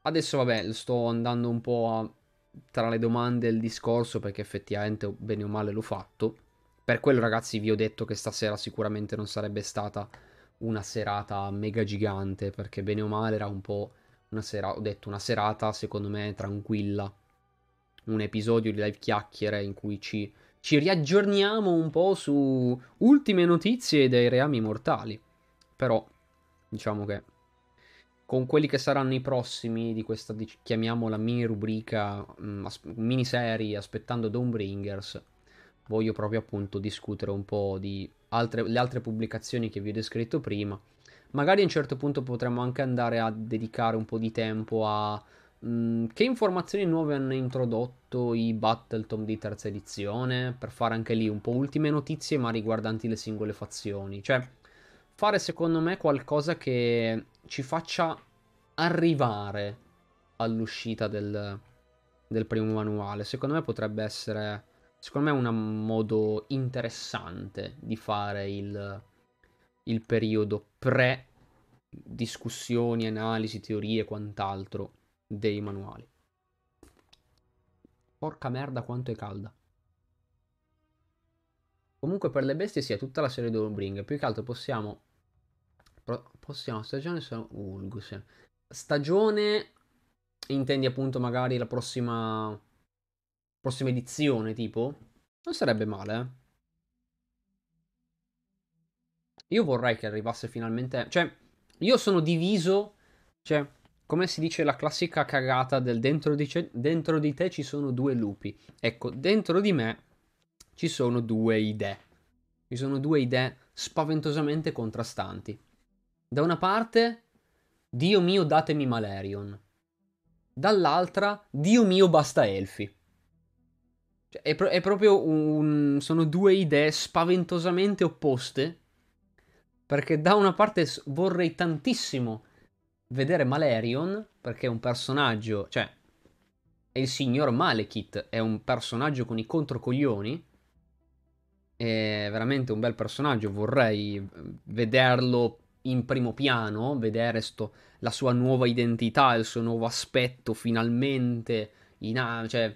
adesso vabbè, sto andando un po' a... tra le domande e il discorso perché effettivamente bene o male l'ho fatto. Per quello, ragazzi, vi ho detto che stasera sicuramente non sarebbe stata una serata mega gigante, perché bene o male era un po' una serata, ho detto, una serata secondo me tranquilla. Un episodio di live chiacchiere in cui ci, ci riaggiorniamo un po' su ultime notizie dei reami mortali. Però, diciamo che con quelli che saranno i prossimi di questa, chiamiamola mini rubrica, mm, miniserie aspettando Dawnbringers, voglio proprio appunto discutere un po' di altre, le altre pubblicazioni che vi ho descritto prima. Magari a un certo punto potremmo anche andare a dedicare un po' di tempo a mm, che informazioni nuove hanno introdotto i Battletom di terza edizione, per fare anche lì un po' ultime notizie ma riguardanti le singole fazioni. Cioè, fare secondo me qualcosa che ci faccia arrivare all'uscita del, del primo manuale. Secondo me potrebbe essere secondo me un modo interessante di fare il, il periodo pre discussioni, analisi, teorie e quant'altro dei manuali. Porca merda quanto è calda. Comunque per le bestie sia tutta la serie di Bring. Più che altro possiamo... Possiamo... Stagione sono... Ulgus. Stagione... Intendi appunto magari la prossima prossima edizione, tipo, non sarebbe male. Eh. Io vorrei che arrivasse finalmente. Cioè, io sono diviso. Cioè, come si dice la classica cagata del dentro di, ce... dentro di te ci sono due lupi. Ecco, dentro di me ci sono due idee. Ci sono due idee spaventosamente contrastanti. Da una parte, Dio mio, datemi Malerion. Dall'altra, Dio mio, basta Elfi. Cioè, è, pro- è, proprio un... sono due idee spaventosamente opposte. Perché da una parte vorrei tantissimo vedere Malerion, perché è un personaggio, cioè, è il signor Malekith, è un personaggio con i controcoglioni. È veramente un bel personaggio, vorrei vederlo in primo piano, vedere sto, la sua nuova identità, il suo nuovo aspetto finalmente, in, cioè,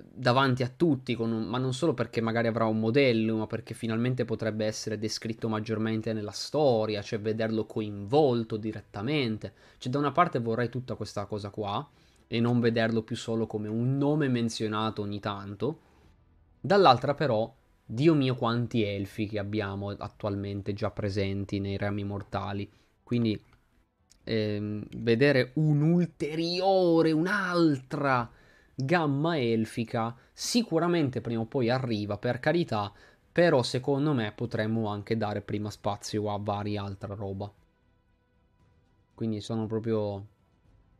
davanti a tutti, un, ma non solo perché magari avrà un modello, ma perché finalmente potrebbe essere descritto maggiormente nella storia, cioè vederlo coinvolto direttamente. Cioè da una parte vorrei tutta questa cosa qua e non vederlo più solo come un nome menzionato ogni tanto. Dall'altra però, Dio mio quanti elfi che abbiamo attualmente già presenti nei rami mortali. Quindi ehm, vedere un'ulteriore, un'altra gamma elfica. Sicuramente prima o poi arriva, per carità, però secondo me potremmo anche dare prima spazio a varia altra roba. Quindi sono proprio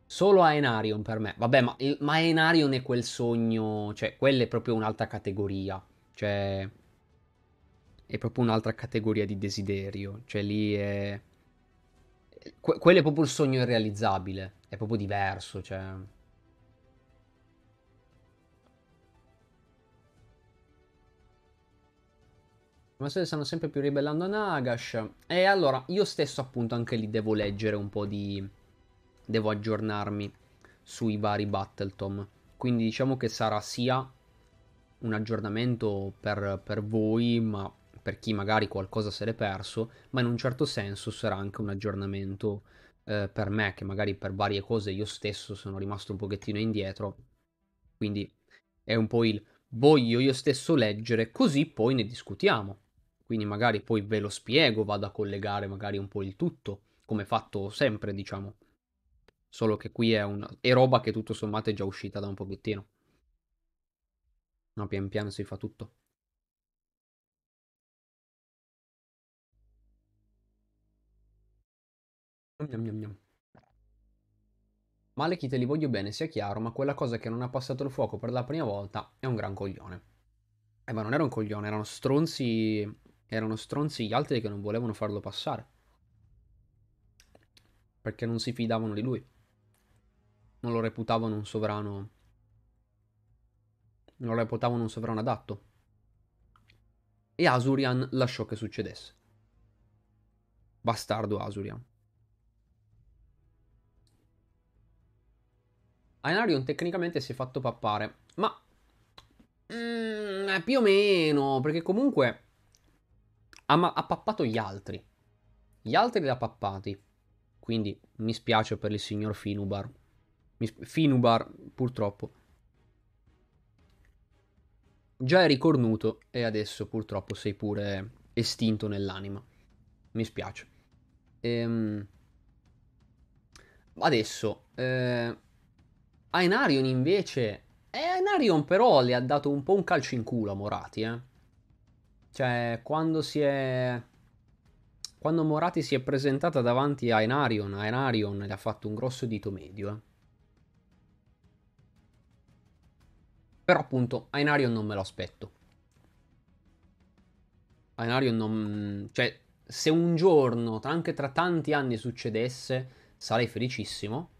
solo a Enarion per me. Vabbè, ma, ma Enarion è quel sogno, cioè quella è proprio un'altra categoria, cioè è proprio un'altra categoria di desiderio, cioè lì è que- quello è proprio il sogno irrealizzabile, è proprio diverso, cioè Ma se stanno sempre più ribellando a Nagash. E allora, io stesso appunto anche lì devo leggere un po' di... Devo aggiornarmi sui vari Battletom. Quindi diciamo che sarà sia un aggiornamento per, per voi, ma per chi magari qualcosa se l'è perso, ma in un certo senso sarà anche un aggiornamento eh, per me, che magari per varie cose io stesso sono rimasto un pochettino indietro. Quindi è un po' il voglio io stesso leggere, così poi ne discutiamo. Quindi magari poi ve lo spiego, vado a collegare magari un po' il tutto, come fatto sempre, diciamo. Solo che qui è, una... è roba che tutto sommato è già uscita da un pochettino. No, pian piano si fa tutto. Gnam, gnam. Malekith li voglio bene, sia chiaro, ma quella cosa che non ha passato il fuoco per la prima volta è un gran coglione. Eh, ma non era un coglione, erano stronzi. Erano stronzi gli altri che non volevano farlo passare. Perché non si fidavano di lui. Non lo reputavano un sovrano. Non lo reputavano un sovrano adatto. E Asurian lasciò che succedesse. Bastardo Asurian. Ainarion tecnicamente si è fatto pappare, ma mm, più o meno, perché comunque ha, ma- ha pappato gli altri. Gli altri li ha pappati. Quindi mi spiace per il signor Finubar. Sp- Finubar, purtroppo. Già eri cornuto e adesso purtroppo sei pure estinto nell'anima. Mi spiace. Ehm... Adesso, eh... Ainarion invece... Eh, Ainarion però le ha dato un po' un calcio in culo a Morati, eh. Cioè, quando si è... Quando Morati si è presentata davanti a Ainarion, Ainarion le ha fatto un grosso dito medio, eh. Però appunto, Ainarion non me lo aspetto. Ainarion non... Cioè, se un giorno, anche tra tanti anni succedesse, sarei felicissimo.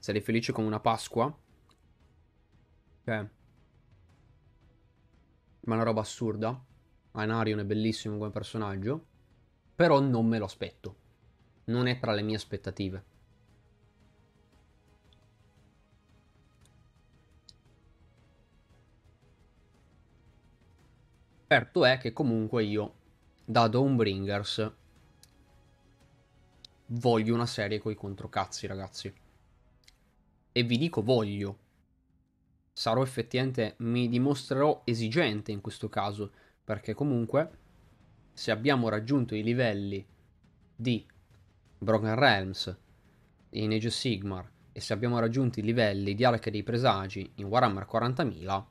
Sarei felice come una Pasqua. Cioè... Ma è una roba assurda. Ainarion è bellissimo come personaggio. Però non me lo aspetto. Non è tra le mie aspettative. Certo è che comunque io, da Dawnbringers, voglio una serie coi controcazzi, ragazzi. E vi dico voglio. Sarò effettivamente, mi dimostrerò esigente in questo caso, perché comunque, se abbiamo raggiunto i livelli di Broken Realms in Age of Sigmar, e se abbiamo raggiunto i livelli di Arca dei Presagi in Warhammer 40.000,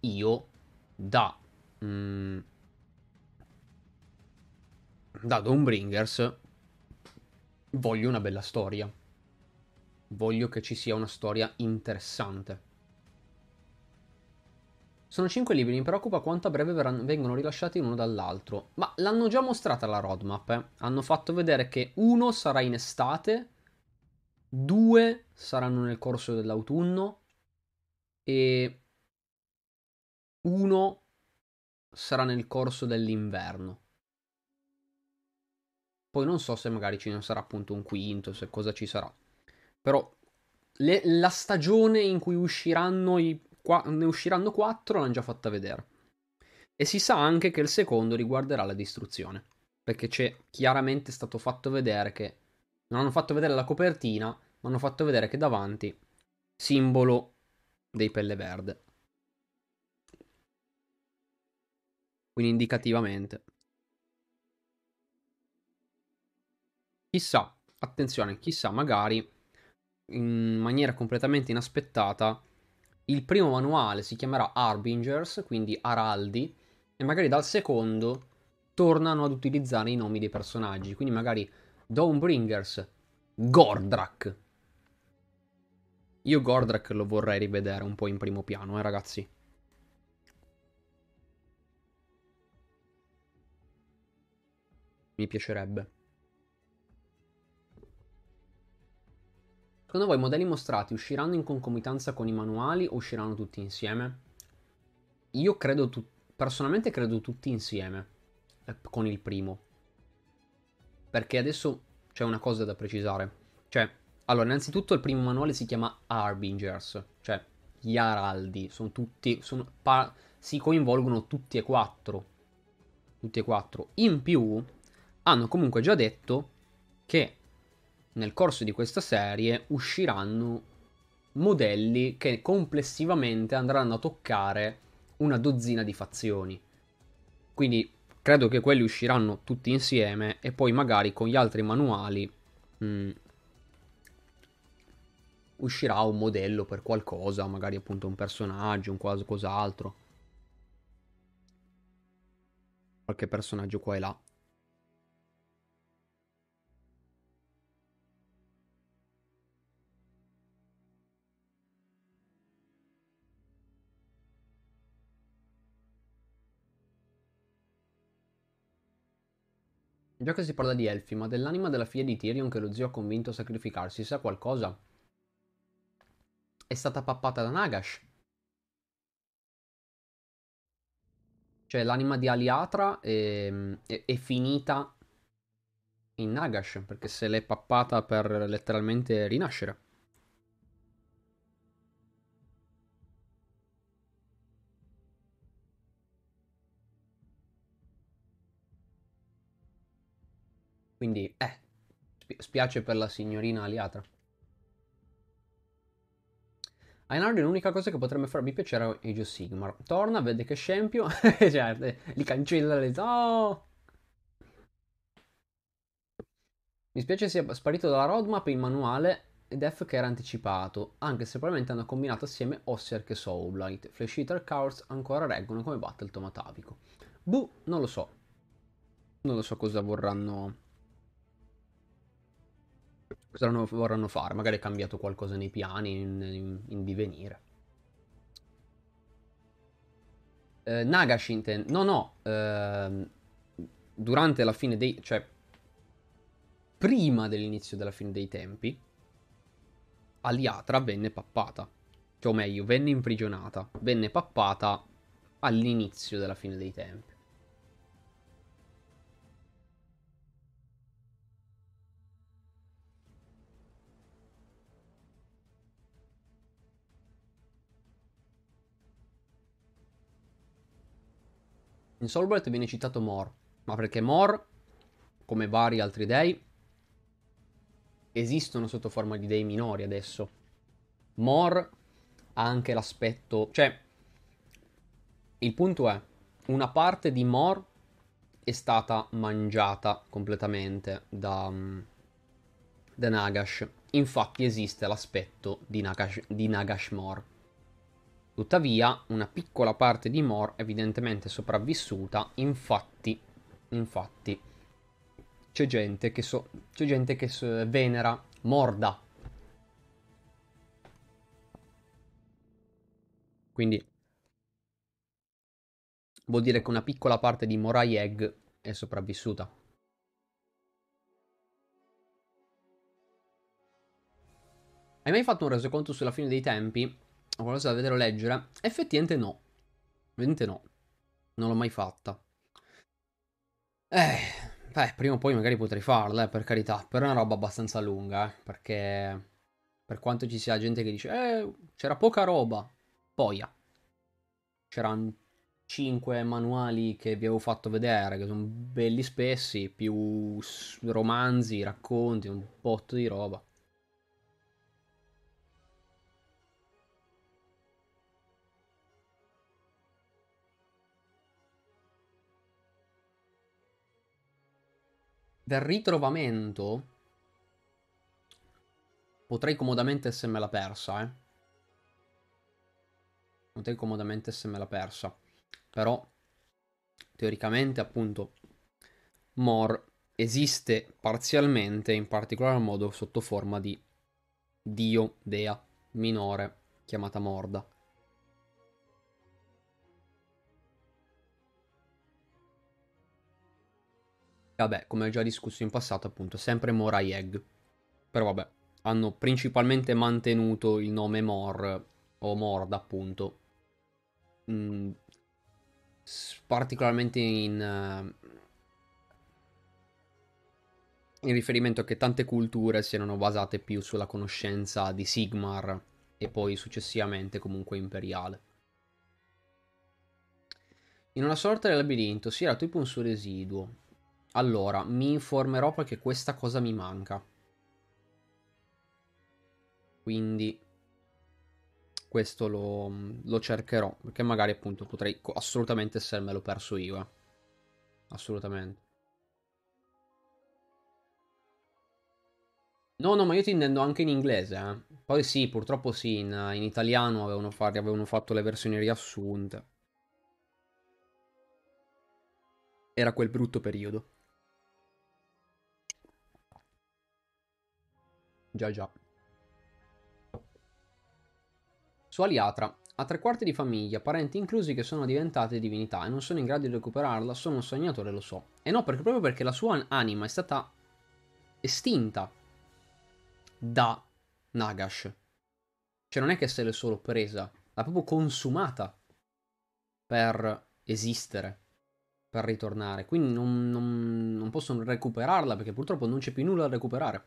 io da mm, da Dawnbringers voglio una bella storia. Voglio che ci sia una storia interessante. Sono 5 libri, mi preoccupa quanto a breve verranno, vengono rilasciati uno dall'altro. Ma l'hanno già mostrata la roadmap. Eh? Hanno fatto vedere che uno sarà in estate, due saranno nel corso dell'autunno e uno sarà nel corso dell'inverno. Poi non so se magari ci sarà appunto un quinto, se cosa ci sarà. Però le, la stagione in cui usciranno i, qua, ne usciranno quattro l'hanno già fatta vedere. E si sa anche che il secondo riguarderà la distruzione. Perché c'è chiaramente stato fatto vedere che non hanno fatto vedere la copertina, ma hanno fatto vedere che davanti simbolo dei pelle verde. quindi indicativamente. Chissà, attenzione, chissà, magari in maniera completamente inaspettata il primo manuale si chiamerà Harbingers, quindi Araldi, e magari dal secondo tornano ad utilizzare i nomi dei personaggi, quindi magari Dawnbringers, Gordrak. Io Gordrak lo vorrei rivedere un po' in primo piano, eh ragazzi. Mi piacerebbe. Secondo voi i modelli mostrati usciranno in concomitanza con i manuali o usciranno tutti insieme? Io credo, tu- personalmente credo tutti insieme, eh, con il primo. Perché adesso c'è una cosa da precisare. Cioè, allora, innanzitutto il primo manuale si chiama Harbingers, cioè gli araldi, sono tutti, sono, pa- si coinvolgono tutti e quattro. Tutti e quattro. In più, hanno comunque già detto che nel corso di questa serie usciranno modelli che complessivamente andranno a toccare una dozzina di fazioni. Quindi credo che quelli usciranno tutti insieme e poi magari con gli altri manuali mh, mm, uscirà un modello per qualcosa, magari appunto un personaggio, un qualcos'altro. Qualche personaggio qua e là. Già che si parla di elfi, ma dell'anima della figlia di Tyrion che lo zio ha convinto a sacrificarsi, sa qualcosa? È stata pappata da Nagash. Cioè l'anima di Aliatra è, è, è finita in Nagash, perché se l'è pappata per letteralmente rinascere. Quindi, eh, spiace per la signorina Aliatra. Einhard è l'unica cosa che potrebbe farmi piacere a Age of Sigmar. Torna, vede che scempio, cioè, li cancella le... Oh! Mi spiace sia sparito dalla roadmap il manuale Def che era anticipato, anche se probabilmente hanno combinato assieme Ossiarch e Soulblight. Flash Eater Courts ancora reggono come battle tomatavico. Buh, non lo so. Non lo so cosa vorranno cosa vorranno fare. Magari è cambiato qualcosa nei piani, in, in, in divenire. Eh, Nagashinten, no, no, eh, durante la fine dei... cioè, prima dell'inizio della fine dei tempi, Aliatra venne pappata. Cioè, o meglio, venne imprigionata. Venne pappata all'inizio della fine dei tempi. In Soulblight viene citato Mor, ma perché Mor, come vari altri dei, esistono sotto forma di dei minori adesso. Mor ha anche l'aspetto... Cioè, il punto è, una parte di Mor è stata mangiata completamente da, da Nagash. Infatti esiste l'aspetto di Nagash, di Nagash Mor. Tuttavia, una piccola parte di Mor evidentemente sopravvissuta, infatti, infatti, c'è gente che, so, c'è gente che so, venera Morda. Quindi vuol dire che una piccola parte di Morai Egg è sopravvissuta. Hai mai fatto un resoconto sulla fine dei tempi? Qualcosa da vedere o leggere? Effettivamente no. Effettivamente no. Non l'ho mai fatta. Eh, beh, prima o poi magari potrei farla, eh, per carità. Però è una roba abbastanza lunga, eh, perché per quanto ci sia gente che dice, eh, c'era poca roba. Poia. C'erano 5 manuali che vi avevo fatto vedere, che sono belli spessi, più romanzi, racconti, un botto di roba. Del ritrovamento potrei comodamente essermela persa, eh. Potrei comodamente essermela persa. Però, teoricamente, appunto, Mor esiste parzialmente, in particolar modo sotto forma di dio, dea, minore, chiamata Morda. Vabbè, come ho già discusso in passato, appunto, sempre Morai Egg. Però vabbè, hanno principalmente mantenuto il nome Mor, o Mord appunto. Mm, particolarmente in... Uh, in riferimento a che tante culture siano basate più sulla conoscenza di Sigmar e poi successivamente comunque imperiale. In una sorta di labirinto si era tipo un suo residuo, allora, mi informerò perché questa cosa mi manca. Quindi questo lo, lo cercherò, perché magari appunto potrei assolutamente essermelo perso io. Eh. Assolutamente. No, no, ma io ti intendo anche in inglese. Eh. Poi sì, purtroppo sì, in, in italiano avevano, far, avevano fatto le versioni riassunte. Era quel brutto periodo. Già già. Su Aliatra, ha tre quarti di famiglia, parenti inclusi che sono diventate divinità e non sono in grado di recuperarla, sono un sognatore, lo so. E no, perché proprio perché la sua anima è stata estinta da Nagash. Cioè non è che se l'è solo presa, l'ha proprio consumata per esistere, per ritornare. Quindi non, non, non possono recuperarla perché purtroppo non c'è più nulla da recuperare.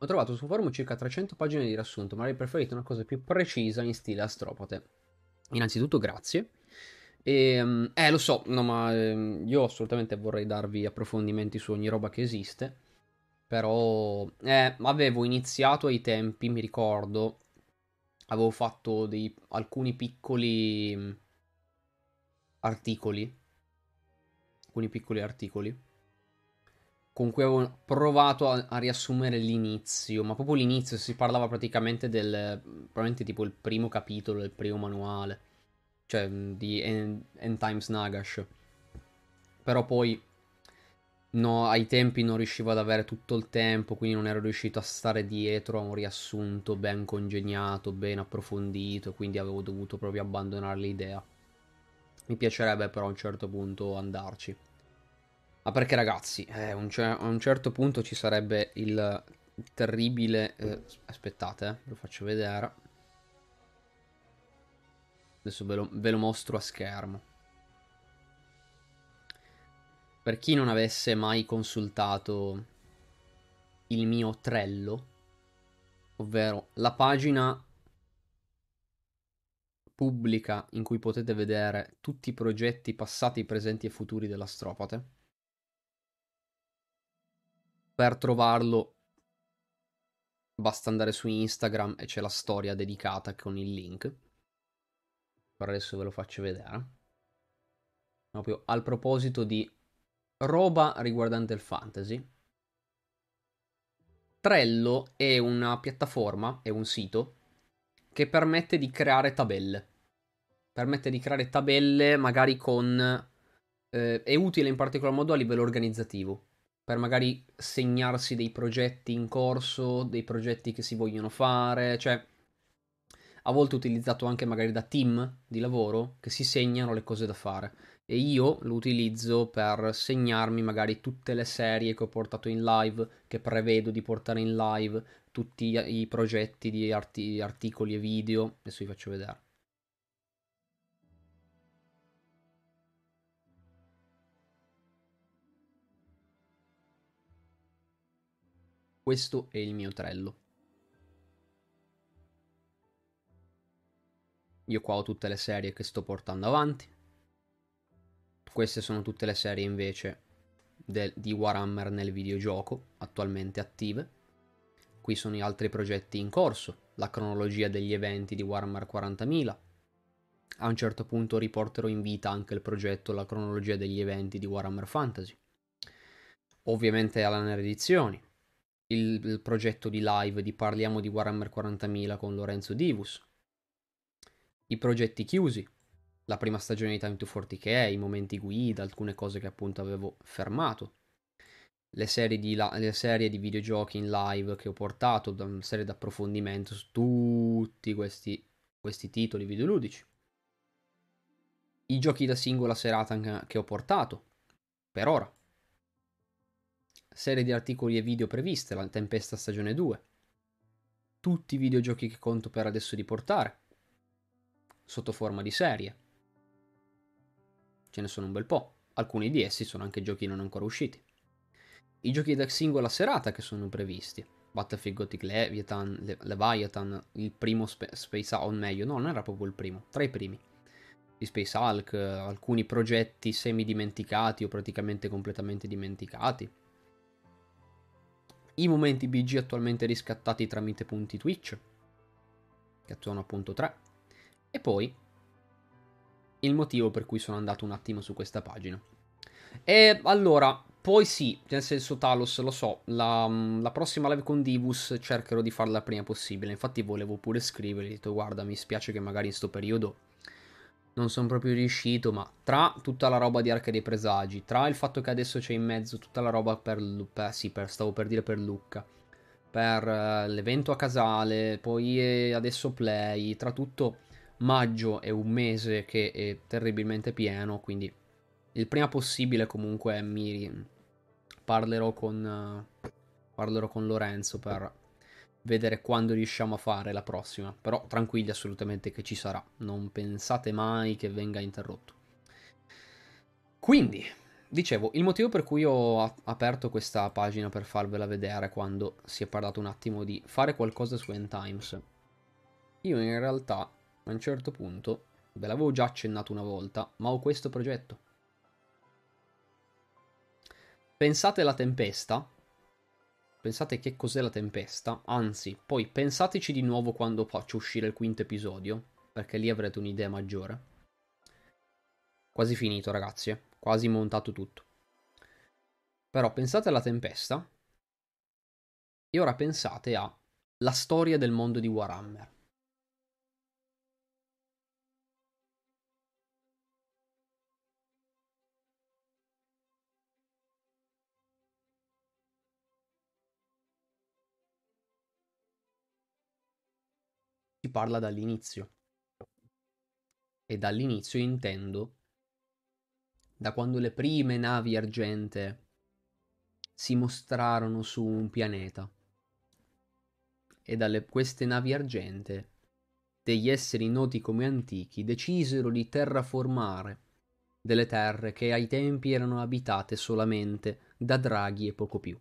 Ho trovato su forum circa 300 pagine di riassunto, ma avrei preferito una cosa più precisa in stile astropate. Innanzitutto grazie. E, ehm, eh, lo so, no, ma eh, io assolutamente vorrei darvi approfondimenti su ogni roba che esiste. Però, eh, avevo iniziato ai tempi, mi ricordo, avevo fatto dei, alcuni piccoli mm, articoli. Alcuni piccoli articoli con cui avevo provato a, a, riassumere l'inizio, ma proprio l'inizio si parlava praticamente del, probabilmente tipo il primo capitolo del primo manuale, cioè di End, End Times Nagash. Però poi no, ai tempi non riuscivo ad avere tutto il tempo, quindi non ero riuscito a stare dietro a un riassunto ben congegnato, ben approfondito, quindi avevo dovuto proprio abbandonare l'idea. Mi piacerebbe però a un certo punto andarci. Ma perché ragazzi, eh, un cer- a un certo punto ci sarebbe il terribile... Eh, aspettate, eh, lo faccio vedere. Adesso ve lo, ve lo mostro a schermo. Per chi non avesse mai consultato il mio Trello, ovvero la pagina pubblica in cui potete vedere tutti i progetti passati, presenti e futuri dell'astropate per trovarlo basta andare su Instagram e c'è la storia dedicata con il link. Per adesso ve lo faccio vedere. Proprio al proposito di roba riguardante il fantasy. Trello è una piattaforma, è un sito che permette di creare tabelle. Permette di creare tabelle magari con... Eh, è utile in particolar modo a livello organizzativo per magari segnarsi dei progetti in corso, dei progetti che si vogliono fare, cioè a volte utilizzato anche magari da team di lavoro che si segnano le cose da fare e io lo utilizzo per segnarmi magari tutte le serie che ho portato in live, che prevedo di portare in live, tutti i progetti di arti- articoli e video, adesso vi faccio vedere. Questo è il mio trello. Io qua ho tutte le serie che sto portando avanti. Queste sono tutte le serie invece del, di Warhammer nel videogioco attualmente attive. Qui sono gli altri progetti in corso, la cronologia degli eventi di Warhammer 40.000. A un certo punto riporterò in vita anche il progetto La cronologia degli eventi di Warhammer Fantasy. Ovviamente alla edizioni il, il progetto di live di Parliamo di Warhammer 40.000 con Lorenzo Divus, i progetti chiusi, la prima stagione di Time to 40k, i momenti guida, alcune cose che appunto avevo fermato, le serie di, le serie di videogiochi in live che ho portato, una serie di approfondimento su tutti questi, questi titoli videoludici, i giochi da singola serata che ho portato, per ora, serie di articoli e video previste, la Tempesta stagione 2, tutti i videogiochi che conto per adesso di portare, sotto forma di serie. Ce ne sono un bel po', alcuni di essi sono anche giochi non ancora usciti. I giochi da singola serata che sono previsti, Battlefield Gothic Leviathan, Le- Leviathan, il primo Sp- Space Hulk, o meglio, no, non era proprio il primo, tra i primi. Di Space Hulk, alcuni progetti semi dimenticati o praticamente completamente dimenticati i momenti BG attualmente riscattati tramite punti Twitch, che sono appunto 3, e poi il motivo per cui sono andato un attimo su questa pagina. E allora, poi sì, nel senso Talos, lo so, la, la, prossima live con Divus cercherò di farla prima possibile, infatti volevo pure scrivere, ho detto guarda mi spiace che magari in questo periodo non sono proprio riuscito, ma tra tutta la roba di Arca dei Presagi, tra il fatto che adesso c'è in mezzo tutta la roba per, per sì, per, stavo per dire per Lucca, per uh, l'evento a Casale, poi eh, adesso Play, tra tutto maggio è un mese che è terribilmente pieno, quindi il prima possibile comunque mi parlerò con, uh, parlerò con Lorenzo per vedere quando riusciamo a fare la prossima. Però tranquilli assolutamente che ci sarà. Non pensate mai che venga interrotto. Quindi, dicevo, il motivo per cui ho aperto questa pagina per farvela vedere quando si è parlato un attimo di fare qualcosa su End Times. Io in realtà, a un certo punto, ve l'avevo già accennato una volta, ma ho questo progetto. Pensate alla tempesta, Pensate che cos'è la tempesta, anzi, poi pensateci di nuovo quando faccio uscire il quinto episodio, perché lì avrete un'idea maggiore. Quasi finito, ragazzi, eh? quasi montato tutto. Però pensate alla tempesta e ora pensate a la storia del mondo di Warhammer. Si parla dall'inizio. E dall'inizio intendo da quando le prime navi argente si mostrarono su un pianeta. E dalle queste navi argente degli esseri noti come antichi decisero di terraformare delle terre che ai tempi erano abitate solamente da draghi e poco più.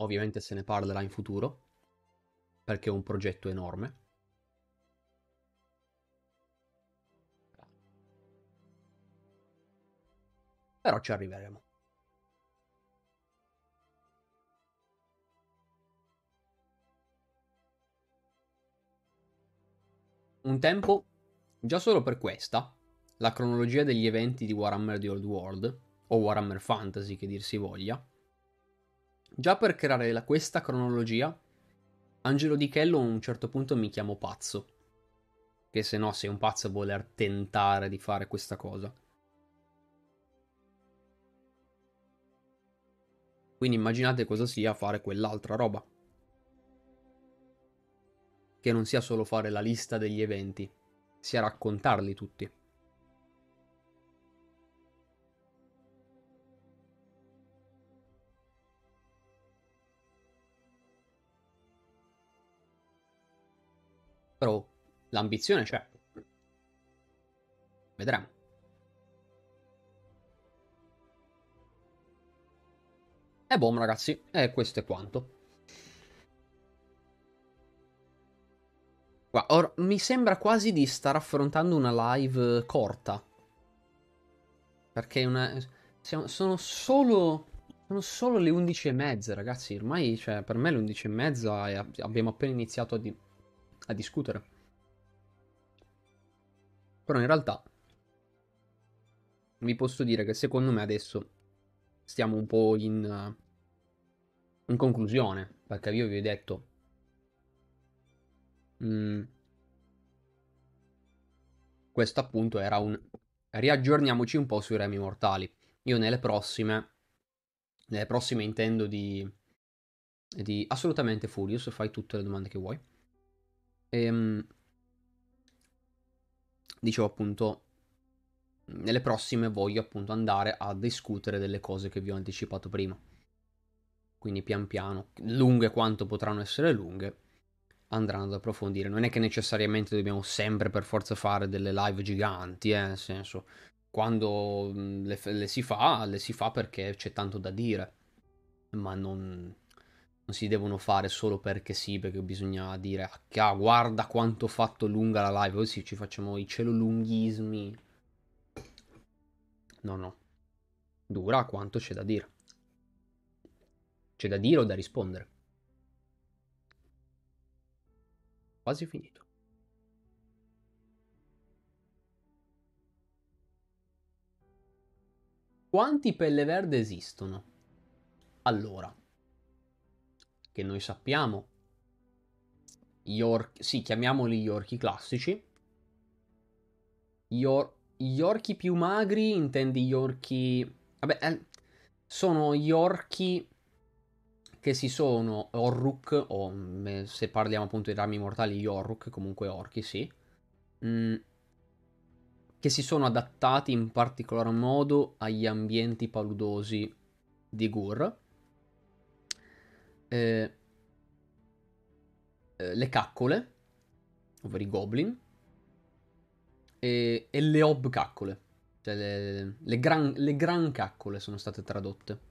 Ovviamente se ne parlerà in futuro, perché è un progetto enorme. Però ci arriveremo. Un tempo, già solo per questa, la cronologia degli eventi di Warhammer The Old World, o Warhammer Fantasy che dir si voglia, Già per creare la, questa cronologia, Angelo Di Chello a un certo punto mi chiamo pazzo. Che se no sei un pazzo a voler tentare di fare questa cosa. Quindi immaginate cosa sia fare quell'altra roba. Che non sia solo fare la lista degli eventi, sia raccontarli tutti. Però l'ambizione c'è. Vedremo. E boom ragazzi, e questo è quanto. Qua, or, mi sembra quasi di star affrontando una live corta. Perché una, siamo, sono solo... Sono solo le 11 e mezza, ragazzi. Ormai, cioè, per me le 11 e mezza e abbiamo appena iniziato a, di, a discutere. Però in realtà vi posso dire che secondo me adesso stiamo un po' in, in conclusione, perché io vi ho detto... Mm, questo appunto era un... Riaggiorniamoci un po' sui remi mortali. Io nelle prossime... Nelle prossime intendo di... di assolutamente Furious, fai tutte le domande che vuoi. Ehm, dicevo appunto, nelle prossime voglio appunto andare a discutere delle cose che vi ho anticipato prima. Quindi pian piano, lunghe quanto potranno essere lunghe, andranno ad approfondire. Non è che necessariamente dobbiamo sempre per forza fare delle live giganti, eh, nel senso, quando le, le si fa, le si fa perché c'è tanto da dire, ma non, non si devono fare solo perché sì, perché bisogna dire ah, guarda quanto ho fatto lunga la live, così ci facciamo i celolunghismi. No, no. Dura quanto c'è da dire. C'è da dire o da rispondere. Quasi finito. Quanti pelle verde esistono? Allora, che noi sappiamo, gli orchi, sì, chiamiamoli gli orchi classici. Gli, or- gli orchi più magri, intendi gli orchi... Vabbè, eh, sono gli orchi che si sono Orruk, o se parliamo appunto di rami mortali, gli Orruk, comunque orchi, sì. Mm, che si sono adattati in particolar modo agli ambienti paludosi di Gur. Eh, eh, le caccole, ovvero i goblin, e, e le ob-caccole, cioè le, le, gran, le gran caccole sono state tradotte.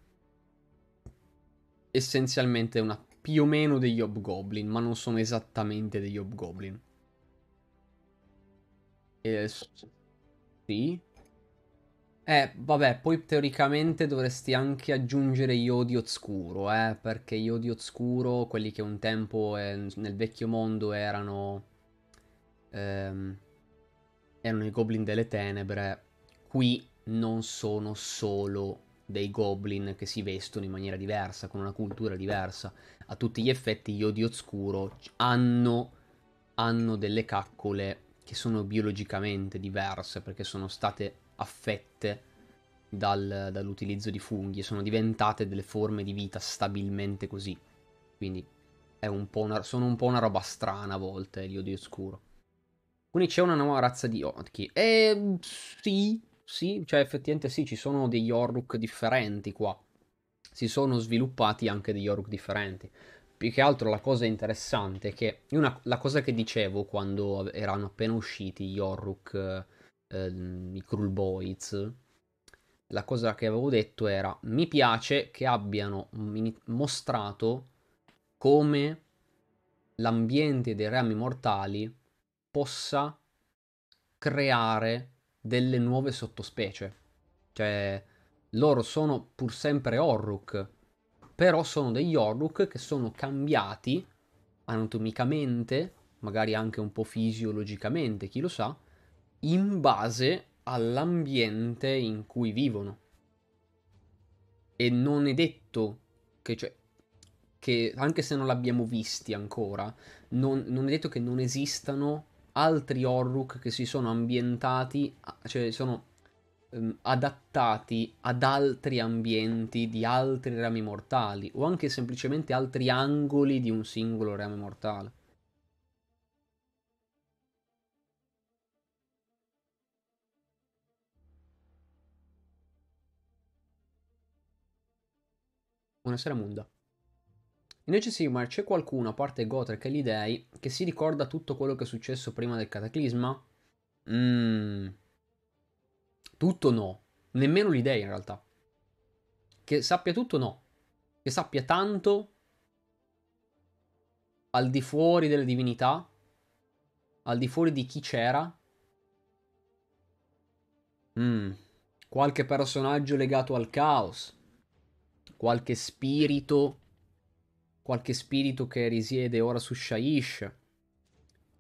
Essenzialmente una più o meno degli ob-goblin, ma non sono esattamente degli ob-goblin. E, sì. Eh, vabbè, poi teoricamente dovresti anche aggiungere Iodi Oscuro, eh, perché Iodi Oscuro, quelli che un tempo eh, nel vecchio mondo erano... Ehm, erano i Goblin delle Tenebre, qui non sono solo dei Goblin che si vestono in maniera diversa, con una cultura diversa. A tutti gli effetti gli Odi Oscuro hanno, hanno delle caccole che sono biologicamente diverse perché sono state affette dal, dall'utilizzo di funghi sono diventate delle forme di vita stabilmente così. Quindi un una, sono un po' una roba strana a volte, gli Odi Oscuro. Quindi c'è una nuova razza di orchi. E sì, sì, cioè effettivamente sì, ci sono degli Orruk differenti qua. Si sono sviluppati anche degli Orruk differenti più che altro la cosa interessante è che una, la cosa che dicevo quando erano appena usciti gli Orruk, eh, i Cruel Boys, la cosa che avevo detto era mi piace che abbiano mostrato come l'ambiente dei rami mortali possa creare delle nuove sottospecie. Cioè, loro sono pur sempre Orruk, però sono degli Orruk che sono cambiati anatomicamente, magari anche un po' fisiologicamente, chi lo sa, in base all'ambiente in cui vivono. E non è detto che, cioè, che anche se non l'abbiamo visti ancora, non, non è detto che non esistano altri Orruk che si sono ambientati, cioè sono ehm, adattati ad altri ambienti di altri rami mortali o anche semplicemente altri angoli di un singolo rame mortale. Buonasera Munda. Invece Sigmar, c'è qualcuno, a parte Gotrek e gli dei, che si ricorda tutto quello che è successo prima del cataclisma? Mmm... Tutto no. Nemmeno l'idea in realtà. Che sappia tutto no. Che sappia tanto al di fuori delle divinità, al di fuori di chi c'era. Mm. Qualche personaggio legato al caos. Qualche spirito. Qualche spirito che risiede ora su Shaish.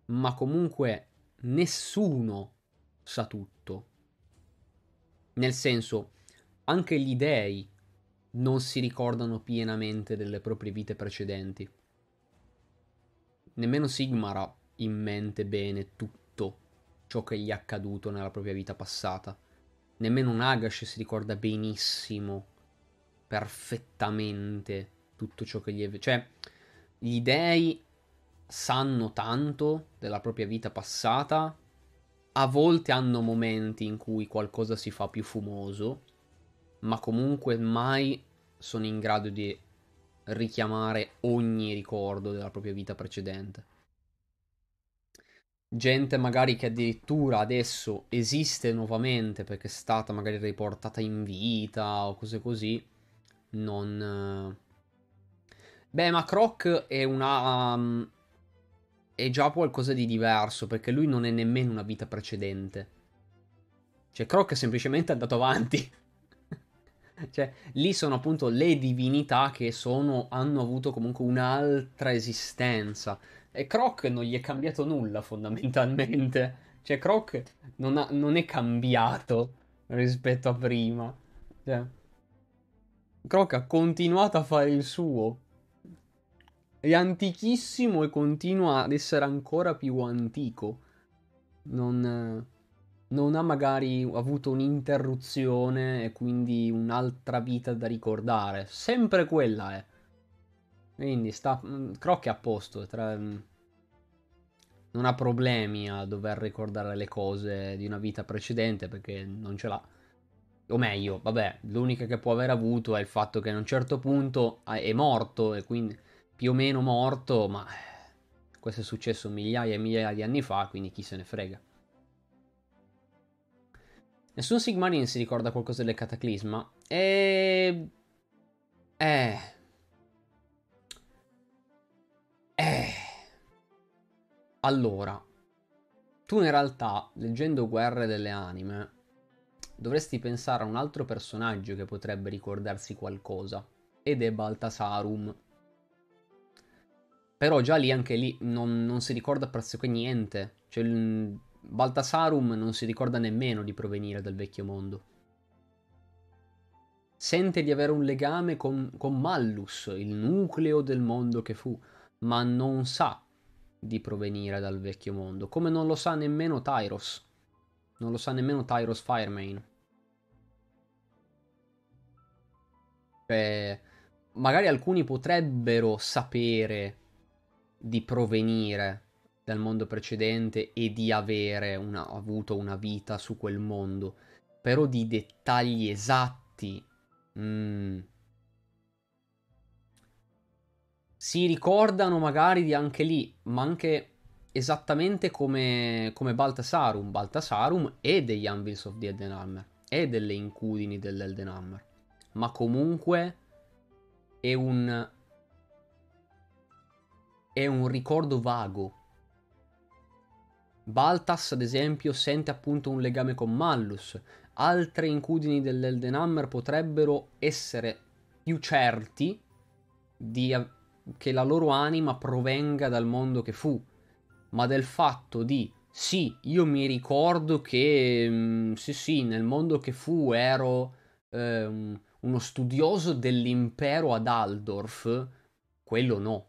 Ma comunque nessuno sa tutto. Nel senso, anche gli dei non si ricordano pienamente delle proprie vite precedenti. Nemmeno Sigmar ha in mente bene tutto ciò che gli è accaduto nella propria vita passata. Nemmeno Nagash si ricorda benissimo, perfettamente, tutto ciò che gli è... Cioè, gli dei sanno tanto della propria vita passata a volte hanno momenti in cui qualcosa si fa più fumoso, ma comunque mai sono in grado di richiamare ogni ricordo della propria vita precedente. Gente magari che addirittura adesso esiste nuovamente perché è stata magari riportata in vita o cose così, non... Beh, ma Croc è una... Um, è già qualcosa di diverso, perché lui non è nemmeno una vita precedente. Cioè, Croc è semplicemente andato avanti. cioè, lì sono appunto le divinità che sono, hanno avuto comunque un'altra esistenza. E Croc non gli è cambiato nulla, fondamentalmente. Cioè, Croc non, ha, non è cambiato rispetto a prima. Cioè, Croc ha continuato a fare il suo. è antichissimo e continua ad essere ancora più antico. Non, non ha magari avuto un'interruzione e quindi un'altra vita da ricordare. Sempre quella è. Quindi sta. Mm, Croc è a posto. Tra, mm, non ha problemi a dover ricordare le cose di una vita precedente perché non ce l'ha. O meglio, vabbè, l'unica che può aver avuto è il fatto che a un certo punto è morto e quindi più o meno morto, ma questo è successo migliaia e migliaia di anni fa, quindi chi se ne frega. Nessun Sigmarine si ricorda qualcosa del cataclisma. E... Eh... Eh... Allora, tu in realtà, leggendo Guerre delle Anime, dovresti pensare a un altro personaggio che potrebbe ricordarsi qualcosa, ed è Baltasarum. Però già lì, anche lì, non, non si ricorda pressoché niente. Cioè, Baltasarum non si ricorda nemmeno di provenire dal vecchio mondo. Sente di avere un legame con, con Mallus, il nucleo del mondo che fu, ma non sa di provenire dal vecchio mondo, come non lo sa nemmeno Tyros. Non lo sa nemmeno Tyros Firemane. Cioè, magari alcuni potrebbero sapere di provenire dal mondo precedente e di avere una, avuto una vita su quel mondo, però di dettagli esatti. Mm. Si ricordano magari di anche lì, ma anche esattamente come, come Baltasarum. Baltasarum è degli Anvils of the Eldenhammer, è delle incudini dell'Eldenhammer, ma comunque è un è un ricordo vago. Baltas, ad esempio, sente appunto un legame con Mallus. Altre incudini dell'Eldenhammer potrebbero essere più certi di, che la loro anima provenga dal mondo che fu, ma del fatto di sì, io mi ricordo che mh, sì, sì, nel mondo che fu ero ehm, uno studioso dell'impero ad Aldorf, quello no.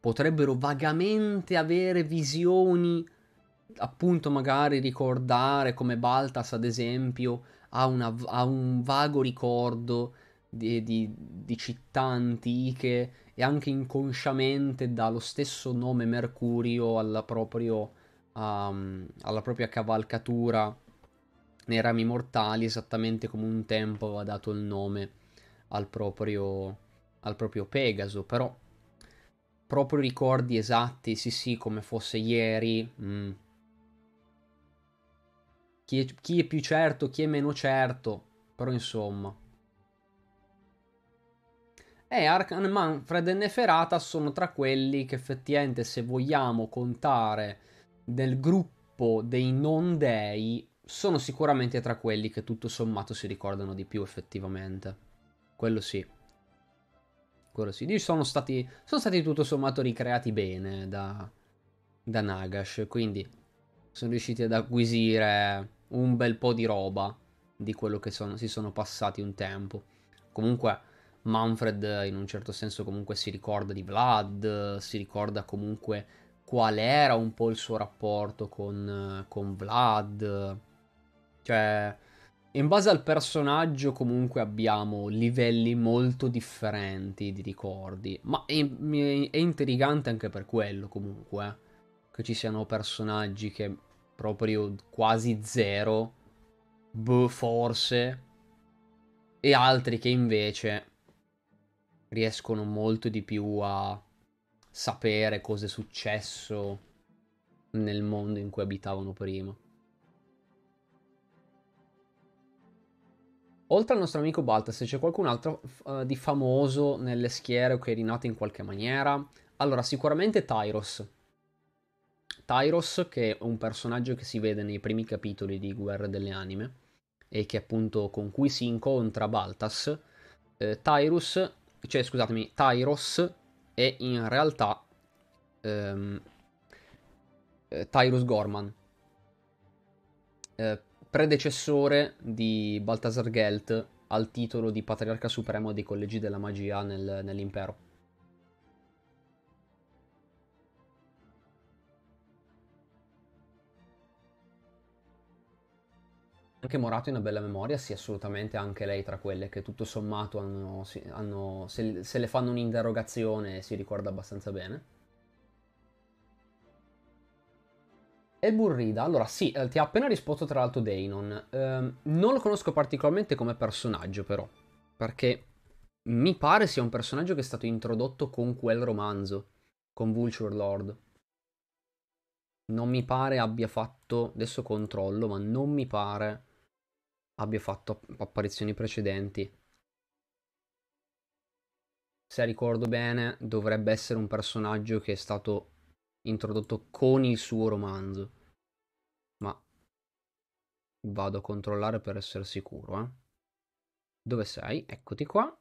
Potrebbero vagamente avere visioni, appunto magari ricordare come Baltas ad esempio ha, una, ha un vago ricordo di, di, di, città antiche e anche inconsciamente dà lo stesso nome Mercurio alla, proprio, um, alla propria cavalcatura nei rami mortali esattamente come un tempo aveva dato il nome al proprio, al proprio Pegaso però proprio ricordi esatti, sì sì, come fosse ieri. Mm. Chi, è, chi è più certo, chi è meno certo, però insomma. E Arcan Manfred e Neferata sono tra quelli che effettivamente se vogliamo contare nel gruppo dei non dei sono sicuramente tra quelli che tutto sommato si ricordano di più effettivamente. Quello sì quello sì. Sono stati, sono stati tutto sommato ricreati bene da, da Nagash, quindi sono riusciti ad acquisire un bel po' di roba di quello che sono, si sono passati un tempo. Comunque Manfred in un certo senso comunque si ricorda di Vlad, si ricorda comunque qual era un po' il suo rapporto con, con Vlad. Cioè, in base al personaggio comunque abbiamo livelli molto differenti di ricordi, ma è, è intrigante anche per quello comunque, eh? che ci siano personaggi che proprio quasi zero, boh, forse, e altri che invece riescono molto di più a sapere cosa è successo nel mondo in cui abitavano prima. Oltre al nostro amico Baltas, c'è qualcun altro uh, di famoso nelle schiere o che è rinato in qualche maniera? Allora, sicuramente Tyros. Tyros, che è un personaggio che si vede nei primi capitoli di Guerra delle Anime e che appunto con cui si incontra Baltas. Eh, Tyrus, cioè scusatemi, Tyros è in realtà eh, Tyrus Gorman. Eh, predecessore di Baltasar Gelt al titolo di Patriarca Supremo dei Collegi della Magia nel, nell'impero. Anche Morato è una bella memoria, sì, assolutamente, anche lei tra quelle che tutto sommato hanno, hanno se, se, le fanno un'interrogazione si ricorda abbastanza bene. E Burrida, allora sì, eh, ti ha appena risposto tra l'altro Deinon. Eh, non lo conosco particolarmente come personaggio però, perché mi pare sia un personaggio che è stato introdotto con quel romanzo, con Vulture Lord. Non mi pare abbia fatto, adesso controllo, ma non mi pare abbia fatto apparizioni precedenti. Se ricordo bene, dovrebbe essere un personaggio che è stato introdotto con il suo romanzo. Ma vado a controllare per essere sicuro, eh. Dove sei? Eccoti qua.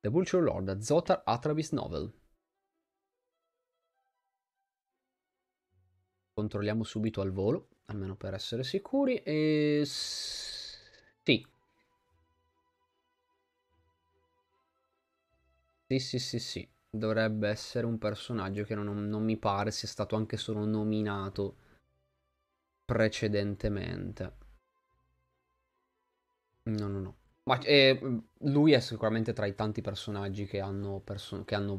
The Vulture Lord, Zotar Atravis Novel. Controlliamo subito al volo, almeno per essere sicuri. E... Sì. Sì, sì, sì, sì. Dovrebbe essere un personaggio che non, non mi pare sia stato anche solo nominato precedentemente. No, no, no. Ma eh, lui è sicuramente tra i tanti personaggi che hanno, perso- che hanno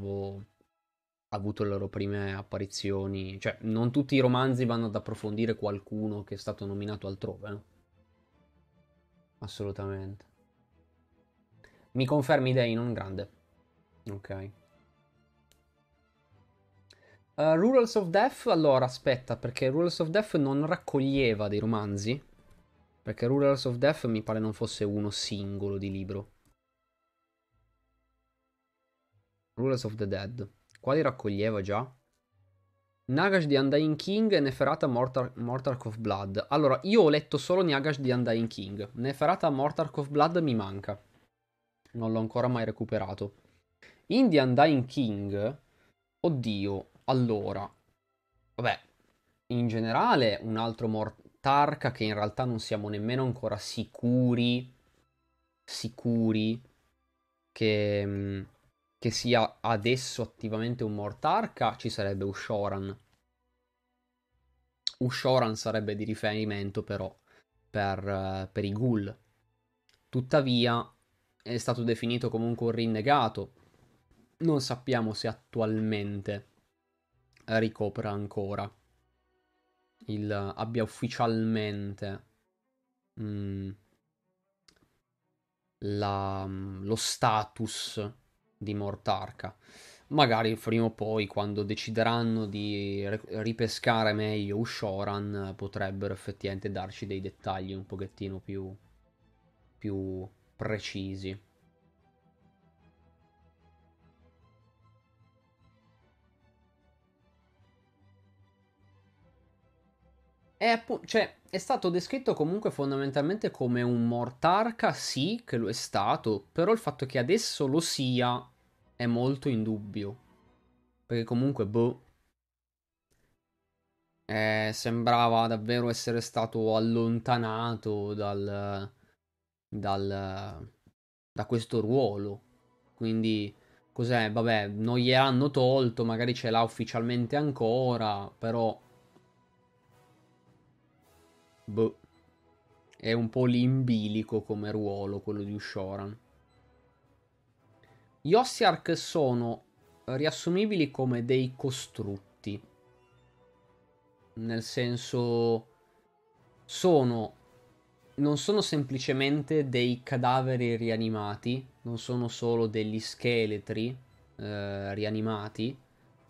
avuto le loro prime apparizioni. Cioè, non tutti i romanzi vanno ad approfondire qualcuno che è stato nominato altrove, no? Assolutamente. Mi confermi Dei, non grande. Ok. Uh, Rurals of Death, allora aspetta, perché Rurals of Death non raccoglieva dei romanzi. Perché Rulers of Death mi pare non fosse uno singolo di libro. Rulers of the Dead. Quali raccoglieva già? Nagash di Undying King e Neferata Mortar- Mortark of Blood. Allora, io ho letto solo Nagash di Undying King. Neferata Mortark of Blood mi manca. Non l'ho ancora mai recuperato. In The Undying King, oddio, allora, vabbè, in generale un altro mort- Tarka che in realtà non siamo nemmeno ancora sicuri, sicuri che, mm, che sia adesso attivamente un Mortarka, ci sarebbe Ushoran. Ushoran sarebbe di riferimento però per, uh, per i ghoul. Tuttavia è stato definito comunque un rinnegato. Non sappiamo se attualmente ricopra ancora il, abbia ufficialmente mm, la, lo status di Mortarca. Magari prima o poi, quando decideranno di ripescare meglio Ushoran, potrebbero effettivamente darci dei dettagli un pochettino più, più precisi. È, appu- cioè, è stato descritto comunque fondamentalmente come un mortarca, sì, che lo è stato, però il fatto che adesso lo sia è molto in dubbio. Perché comunque, boh, eh, sembrava davvero essere stato allontanato dal, dal, da questo ruolo. Quindi, cos'è? Vabbè, non gliel'hanno tolto, magari ce l'ha ufficialmente ancora, però Boh. È un po' limbilico come ruolo quello di Ushoran. Gli Ossiarch sono riassumibili come dei costrutti. Nel senso sono non sono semplicemente dei cadaveri rianimati, non sono solo degli scheletri eh, rianimati.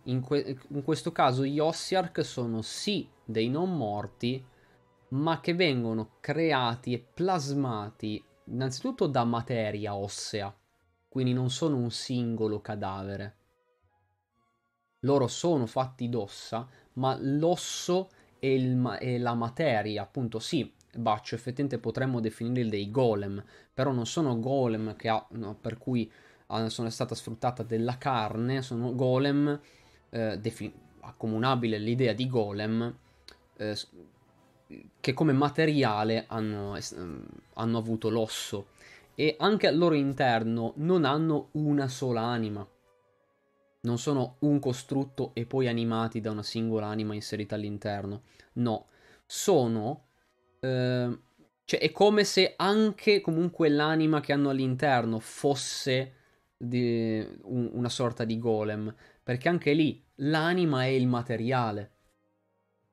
In, que- in, questo caso gli Ossiarch sono sì dei non morti, ma che vengono creati e plasmati innanzitutto da materia ossea, quindi non sono un singolo cadavere. Loro sono fatti d'ossa, ma l'osso e, il, e la materia, appunto, sì, Baccio, effettivamente potremmo definirli dei golem, però non sono golem ha, no, per cui uh, sono stata sfruttata della carne, sono golem, eh, defi- accomunabile l'idea di golem, eh, che come materiale hanno, ehm, hanno avuto l'osso e anche al loro interno non hanno una sola anima. Non sono un costrutto e poi animati da una singola anima inserita all'interno. No, sono eh, Cioè, è come se anche comunque l'anima che hanno all'interno fosse di un, una sorta di golem. Perché anche lì l'anima è il materiale.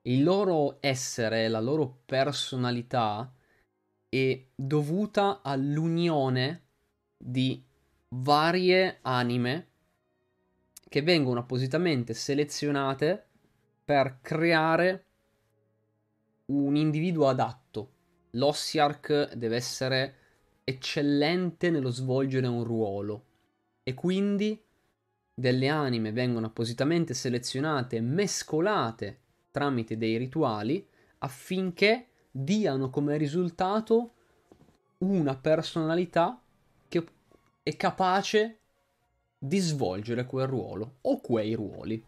Il loro essere, la loro personalità è dovuta all'unione di varie anime che vengono appositamente selezionate per creare un individuo adatto. l'Ossiarch deve essere eccellente nello svolgere un ruolo e quindi delle anime vengono appositamente selezionate mescolate tramite dei rituali affinché diano come risultato una personalità che è capace di svolgere quel ruolo o quei ruoli.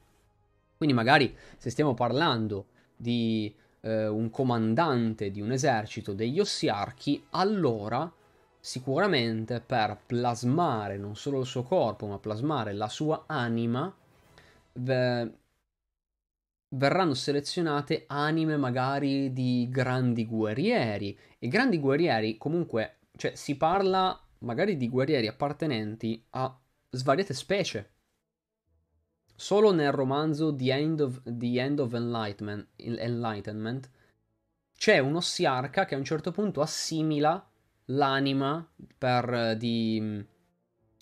Quindi magari se stiamo parlando di eh, un comandante di un esercito degli ossiarchi, allora sicuramente per plasmare non solo il suo corpo, ma plasmare la sua anima, v- verranno selezionate anime magari di grandi guerrieri. E grandi guerrieri comunque, cioè si parla magari di guerrieri appartenenti a svariate specie. Solo nel romanzo The End of, The End of Enlightenment, Enlightenment c'è un ossiarca che a un certo punto assimila l'anima per, di,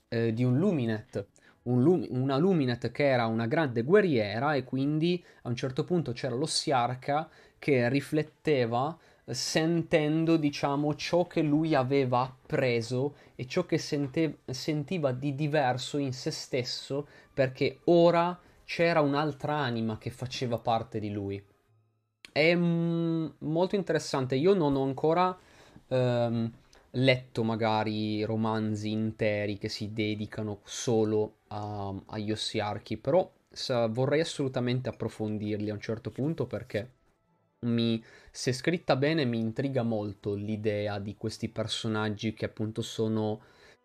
eh, di un Luminet. Un lum- una Luminet che era una grande guerriera e quindi a un certo punto c'era l'ossiarca che rifletteva sentendo diciamo ciò che lui aveva appreso e ciò che sente- sentiva di diverso in se stesso perché ora c'era un'altra anima che faceva parte di lui. È mm, molto interessante, io non ho ancora ehm, letto magari romanzi interi che si dedicano solo a, agli ossiarchi, però sa, vorrei assolutamente approfondirli a un certo punto perché mi, se scritta bene mi intriga molto l'idea di questi personaggi che appunto sono,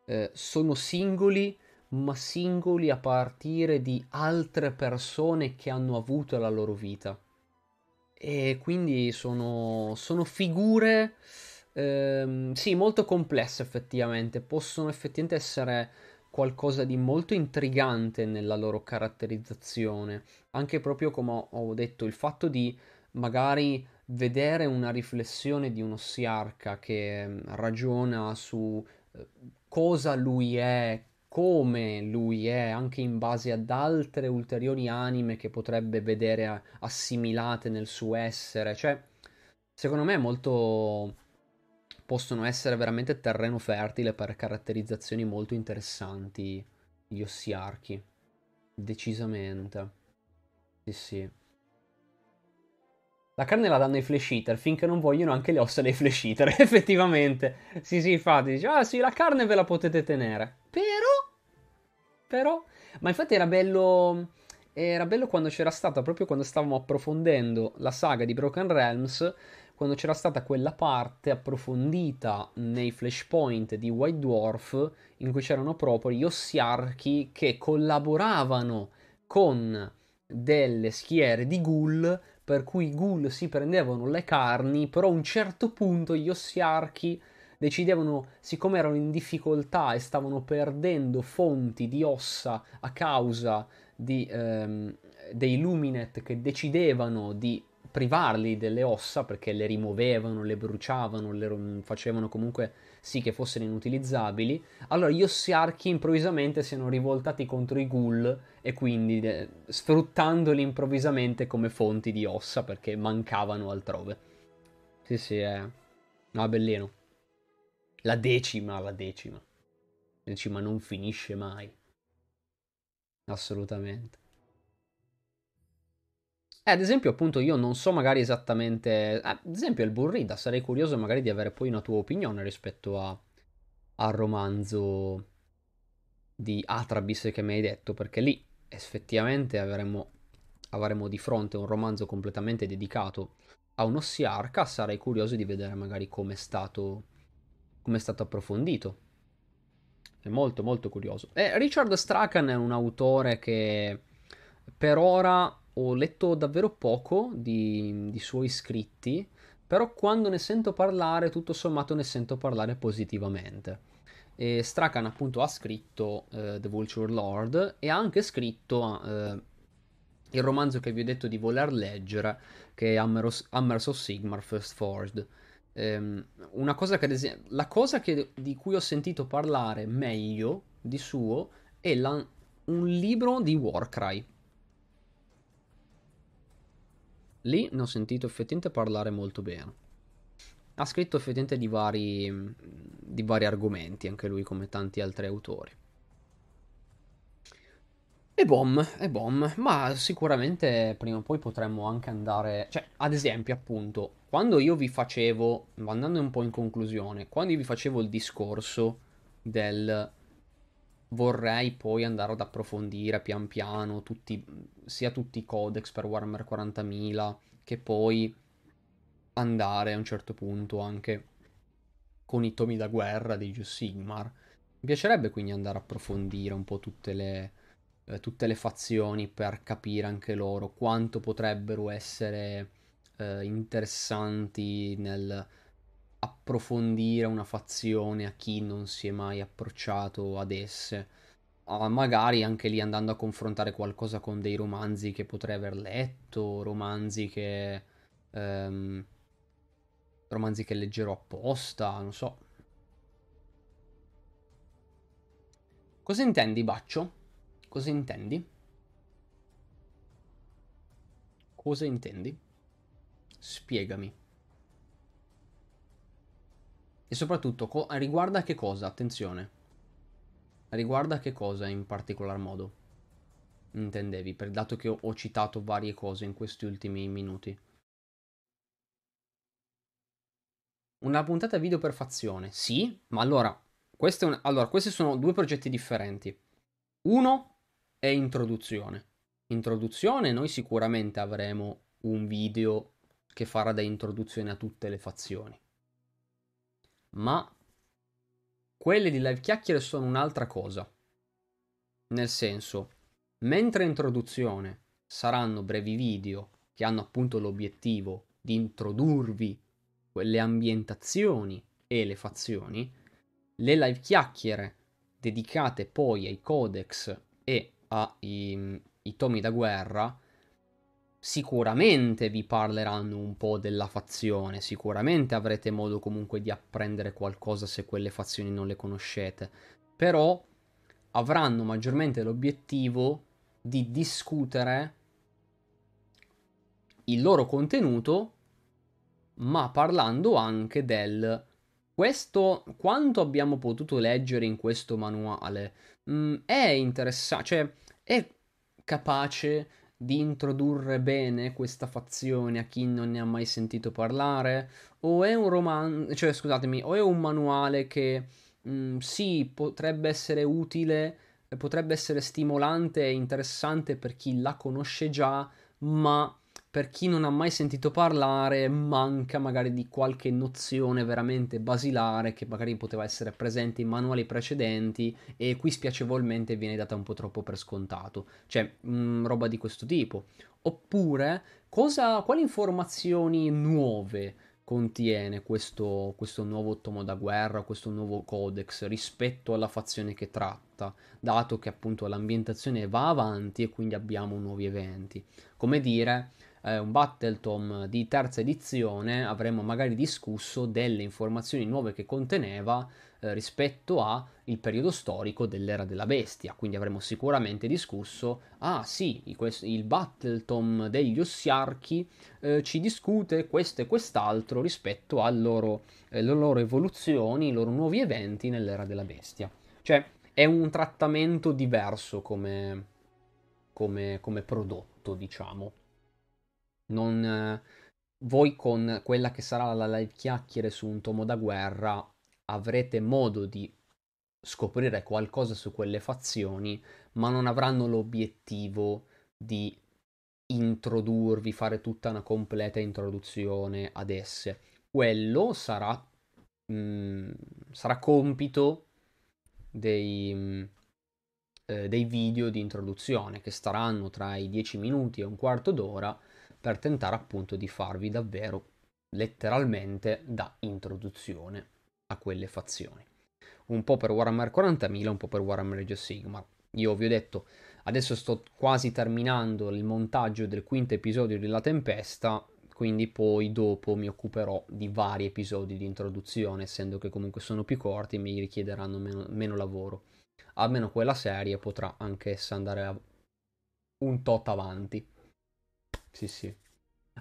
eh, sono singoli, ma singoli a partire di altre persone che hanno avuto la loro vita. E quindi sono, sono figure, ehm, sì, molto complesse effettivamente, possono effettivamente essere qualcosa di molto intrigante nella loro caratterizzazione, anche proprio come ho detto, il fatto di magari vedere una riflessione di uno Siarca che mm, ragiona su eh, cosa lui è, come lui è, anche in base ad altre ulteriori anime che potrebbe vedere assimilate nel suo essere, cioè secondo me è molto possono essere veramente terreno fertile per caratterizzazioni molto interessanti gli ossiarchi. Decisamente. Sì, sì. La carne la danno ai flash eater finché non vogliono anche le ossa dei flash eater. Effettivamente. Sì, sì, infatti dice, ah sì, la carne ve la potete tenere. Però, però, ma infatti era bello, era bello quando c'era stata, proprio quando stavamo approfondendo la saga di Broken Realms, quando c'era stata quella parte approfondita nei flashpoint di White Dwarf, in cui c'erano proprio gli ossiarchi che collaboravano con delle schiere di ghoul per cui i ghoul si prendevano le carni, però a un certo punto gli ossiarchi decidevano, siccome erano in difficoltà e stavano perdendo fonti di ossa a causa di, ehm, dei Luminet che decidevano di privarli delle ossa perché le rimuovevano, le bruciavano, le facevano comunque sì che fossero inutilizzabili, allora gli ossiarchi improvvisamente si erano rivoltati contro i ghoul e quindi eh, sfruttandoli improvvisamente come fonti di ossa perché mancavano altrove. Sì, sì, è... No, bellino. La decima, la decima. La decima non finisce mai. Assolutamente. Eh, ad esempio, appunto, io non so magari esattamente. Eh, ad esempio, il Burrida, sarei curioso magari di avere poi una tua opinione rispetto a, al romanzo di Atrabis che mi hai detto, perché lì effettivamente avremo, avremo di fronte un romanzo completamente dedicato a un ossiarca. Sarei curioso di vedere magari come è stato, come è stato approfondito. È molto, molto curioso. E Richard Strachan è un autore che per ora ho letto davvero poco di, di suoi scritti, però quando ne sento parlare, tutto sommato ne sento parlare positivamente. E Strachan appunto ha scritto uh, The Vulture Lord e ha anche scritto uh, il romanzo che vi ho detto di voler leggere, che è Hammers of Sigmar First Forged. Um, una cosa che, esempio, la cosa che, di cui ho sentito parlare meglio di suo è la, un libro di Warcry Lì ne ho sentito effettivamente parlare molto bene. Ha scritto effettivamente di vari, di vari argomenti, anche lui come tanti altri autori. E bom, e bom, ma sicuramente prima o poi potremmo anche andare, cioè ad esempio appunto, quando io vi facevo, andando un po' in conclusione, quando io vi facevo il discorso del vorrei poi andare ad approfondire pian piano tutti, sia tutti i codex per Warhammer 40.000 che poi andare a un certo punto anche con i tomi da guerra di Ju Sigmar. Mi piacerebbe quindi andare a approfondire un po' tutte le, eh, tutte le fazioni per capire anche loro quanto potrebbero essere eh, interessanti nel approfondire una fazione a chi non si è mai approcciato ad esse. Uh, magari anche lì andando a confrontare qualcosa con dei romanzi che potrei aver letto, romanzi che... Um, romanzi che leggerò apposta, non so. Cosa intendi, Baccio? Cosa intendi? Cosa intendi? Spiegami. E soprattutto, co- riguarda che cosa? Attenzione. Riguarda che cosa in particolar modo? Intendevi, per, dato che ho, ho citato varie cose in questi ultimi minuti. Una puntata video per fazione, sì, ma allora, un... allora, questi sono due progetti differenti. Uno è introduzione. Introduzione, noi sicuramente avremo un video che farà da introduzione a tutte le fazioni ma quelle di live chiacchiere sono un'altra cosa. Nel senso, mentre introduzione saranno brevi video che hanno appunto l'obiettivo di introdurvi quelle ambientazioni e le fazioni, le live chiacchiere dedicate poi ai codex e ai tomi da guerra sicuramente vi parleranno un po' della fazione, sicuramente avrete modo comunque di apprendere qualcosa se quelle fazioni non le conoscete, però avranno maggiormente l'obiettivo di discutere il loro contenuto, ma parlando anche del questo quanto abbiamo potuto leggere in questo manuale. Mh, mm, è interessante, cioè è capace di introdurre bene questa fazione a chi non ne ha mai sentito parlare? O è un romanzo, cioè scusatemi, o è un manuale che mh, mm, sì, potrebbe essere utile, potrebbe essere stimolante e interessante per chi la conosce già, ma per chi non ha mai sentito parlare, manca magari di qualche nozione veramente basilare che magari poteva essere presente in manuali precedenti e qui spiacevolmente viene data un po' troppo per scontato. Cioè, mh, mm, roba di questo tipo. Oppure, cosa, quali informazioni nuove contiene questo, questo nuovo tomo da guerra, questo nuovo codex rispetto alla fazione che tratta, dato che appunto l'ambientazione va avanti e quindi abbiamo nuovi eventi. Come dire eh, un Battletom di terza edizione avremmo magari discusso delle informazioni nuove che conteneva eh, rispetto al periodo storico dell'era della bestia. Quindi avremmo sicuramente discusso, ah sì, il Battletom degli Ossiarchi eh, ci discute questo e quest'altro rispetto alle loro, eh, loro evoluzioni, i loro nuovi eventi nell'era della bestia. Cioè è un trattamento diverso come, come, come prodotto, diciamo non, eh, voi con quella che sarà la live chiacchiere su un tomo da guerra avrete modo di scoprire qualcosa su quelle fazioni, ma non avranno l'obiettivo di introdurvi, fare tutta una completa introduzione ad esse. Quello sarà, mh, mm, sarà compito dei, mh, eh, dei video di introduzione che staranno tra i 10 minuti e un quarto d'ora per tentare appunto di farvi davvero letteralmente da introduzione a quelle fazioni. Un po' per Warhammer 40.000, un po' per Warhammer Age of Sigmar. Io vi ho detto, adesso sto quasi terminando il montaggio del quinto episodio della Tempesta, quindi poi dopo mi occuperò di vari episodi di introduzione, essendo che comunque sono più corti e mi richiederanno meno, meno lavoro. Almeno quella serie potrà anch'essa andare un tot avanti. Sì, sì.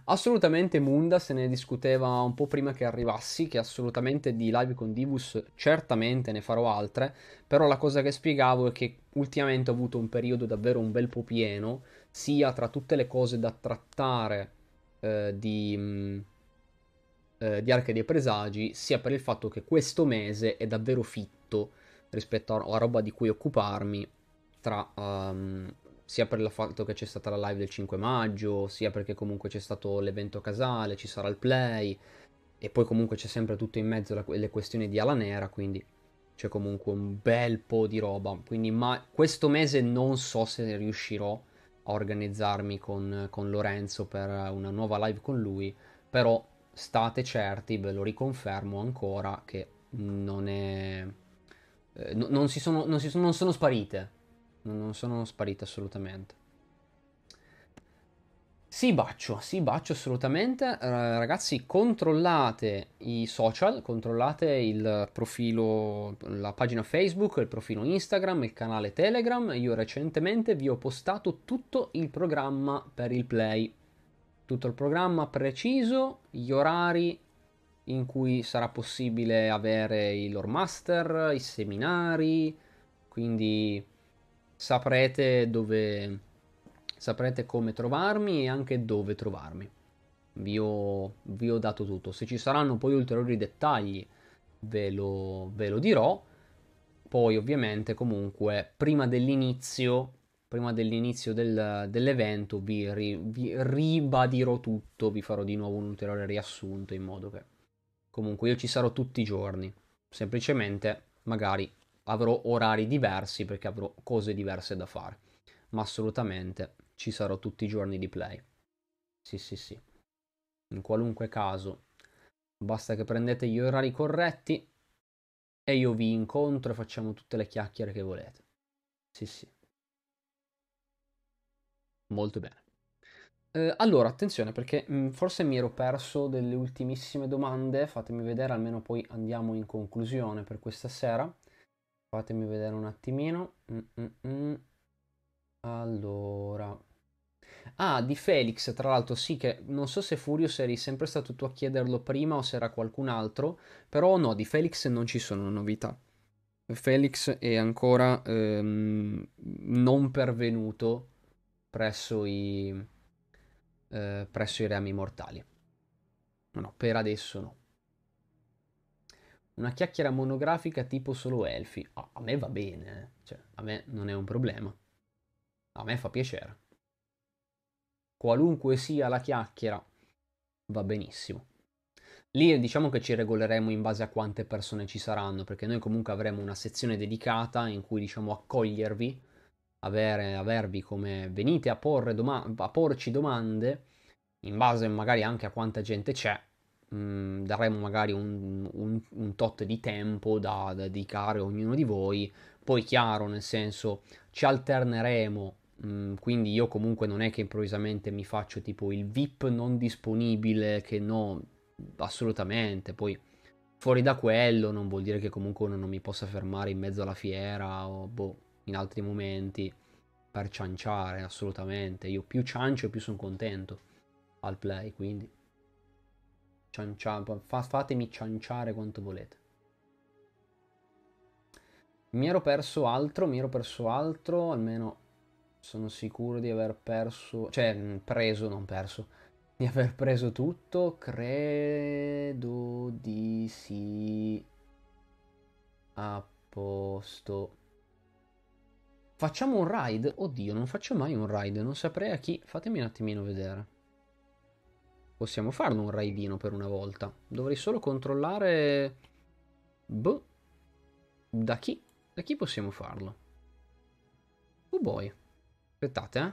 Assolutamente Munda se ne discuteva un po' prima che arrivassi, che assolutamente di live con Divus certamente ne farò altre, però la cosa che spiegavo è che ultimamente ho avuto un periodo davvero un bel po' pieno, sia tra tutte le cose da trattare eh, di, mm, eh, di Arche dei Presagi, sia per il fatto che questo mese è davvero fitto rispetto a roba di cui occuparmi tra um, sia per il fatto che c'è stata la live del 5 maggio, sia perché comunque c'è stato l'evento casale, ci sarà il play, e poi comunque c'è sempre tutto in mezzo la, le questioni di Ala Nera, quindi c'è comunque un bel po' di roba. Quindi ma questo mese non so se riuscirò a organizzarmi con, con Lorenzo per una nuova live con lui, però state certi, ve lo riconfermo ancora, che non è... Eh, no, non, si sono, non, si sono, non sono sparite non sono sparite assolutamente. Sì, bacio, sì, bacio assolutamente. Ragazzi, controllate i social, controllate il profilo, la pagina Facebook, il profilo Instagram, il canale Telegram. Io recentemente vi ho postato tutto il programma per il play. Tutto il programma preciso, gli orari in cui sarà possibile avere i lore master, i seminari, quindi saprete dove saprete come trovarmi e anche dove trovarmi. Vi ho, vi ho dato tutto. Se ci saranno poi ulteriori dettagli ve lo, ve lo dirò. Poi ovviamente comunque prima dell'inizio, prima dell'inizio del, dell'evento vi, ri, vi ribadirò tutto, vi farò di nuovo un ulteriore riassunto in modo che comunque io ci sarò tutti i giorni. Semplicemente magari avrò orari diversi perché avrò cose diverse da fare. Ma assolutamente ci sarò tutti i giorni di play. Sì, sì, sì. In qualunque caso, basta che prendete gli orari corretti e io vi incontro e facciamo tutte le chiacchiere che volete. Sì, sì. Molto bene. Eh, allora, attenzione perché mh, mm, forse mi ero perso delle ultimissime domande, fatemi vedere, almeno poi andiamo in conclusione per questa sera. Fatemi vedere un attimino. Mm-mm-mm. Allora. Ah, di Felix, tra l'altro, sì, che non so se Furious eri sempre stato tu a chiederlo prima o se era qualcun altro, però no, di Felix non ci sono novità. Felix è ancora ehm, non pervenuto presso i, eh, presso i reami mortali. No, per adesso no. Una chiacchiera monografica tipo solo elfi. Oh, a me va bene, eh. cioè, a me non è un problema. A me fa piacere. Qualunque sia la chiacchiera, va benissimo. Lì diciamo che ci regoleremo in base a quante persone ci saranno, perché noi comunque avremo una sezione dedicata in cui diciamo accogliervi, avere, avervi come venite a, porre doma- a porci domande, in base magari anche a quanta gente c'è, mm, daremo magari un, un, un, tot di tempo da, da, dedicare a ognuno di voi. Poi chiaro, nel senso, ci alterneremo. Mh, mm, quindi io comunque non è che improvvisamente mi faccio tipo il VIP non disponibile, che no, assolutamente. Poi fuori da quello non vuol dire che comunque uno non mi possa fermare in mezzo alla fiera o boh, in altri momenti per cianciare, assolutamente. Io più ciancio più sono contento al play, quindi ciancia, fa, fatemi cianciare quanto volete. Mi ero perso altro, mi ero perso altro, almeno sono sicuro di aver perso, cioè preso, non perso, di aver preso tutto, credo di sì. A posto. Facciamo un ride? Oddio, non faccio mai un ride, non saprei a chi. Fatemi un attimino vedere. Possiamo farlo un raidino per una volta. Dovrei solo controllare... Boh. Da chi? Da chi possiamo farlo? Oh boy. Aspettate, eh.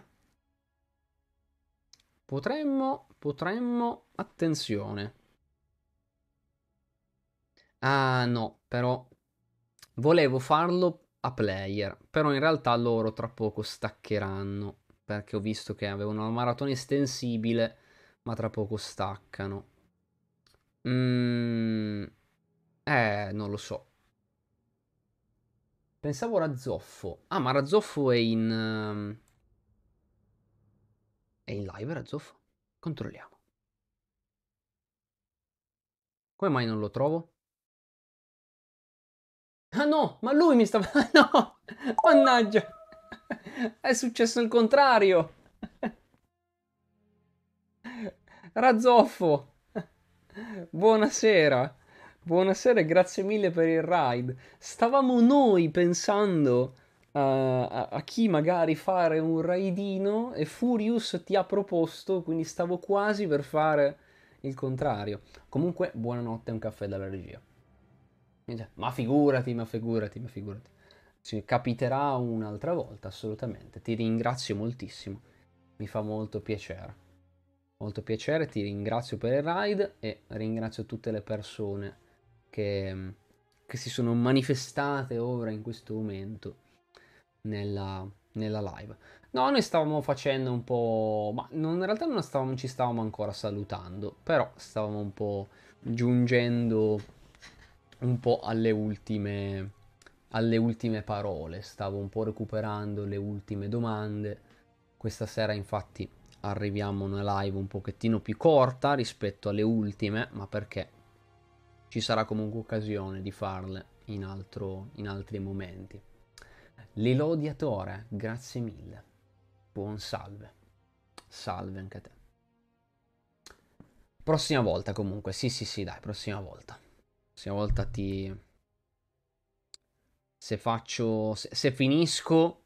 Potremmo... Potremmo... Attenzione. Ah no, però volevo farlo a player, però in realtà loro tra poco staccheranno, perché ho visto che avevano una maratona estensibile, ma tra poco staccano. Mm, eh, non lo so. Pensavo Razzoffo. Ah, ma Razzoffo è in... Um... È in live Razzoffo? Controlliamo. Come mai non lo trovo? Ah no, ma lui mi stava... no! Mannaggia! È successo il contrario! Razzoffo! Buonasera! Buonasera e grazie mille per il ride. Stavamo noi pensando uh, a, a, chi magari fare un raidino e Furious ti ha proposto, quindi stavo quasi per fare il contrario. Comunque, buonanotte, un caffè dalla regia. Ma figurati, ma figurati, ma figurati. Ci capiterà un'altra volta, assolutamente. Ti ringrazio moltissimo. Mi fa molto piacere. Molto piacere, ti ringrazio per il ride e ringrazio tutte le persone che, che si sono manifestate ora in questo momento nella, nella live. No, noi stavamo facendo un po', ma non, in realtà non stavamo, ci stavamo ancora salutando, però stavamo un po' giungendo un po' alle ultime, alle ultime parole, stavo un po' recuperando le ultime domande. Questa sera infatti arriviamo una live un pochettino più corta rispetto alle ultime, ma perché ci sarà comunque occasione di farle in, altro, in altri momenti. L'elodiatore, grazie mille. Buon salve. Salve anche a te. Prossima volta comunque, sì sì sì dai, prossima volta. Prossima volta ti... Se faccio... Se, se finisco...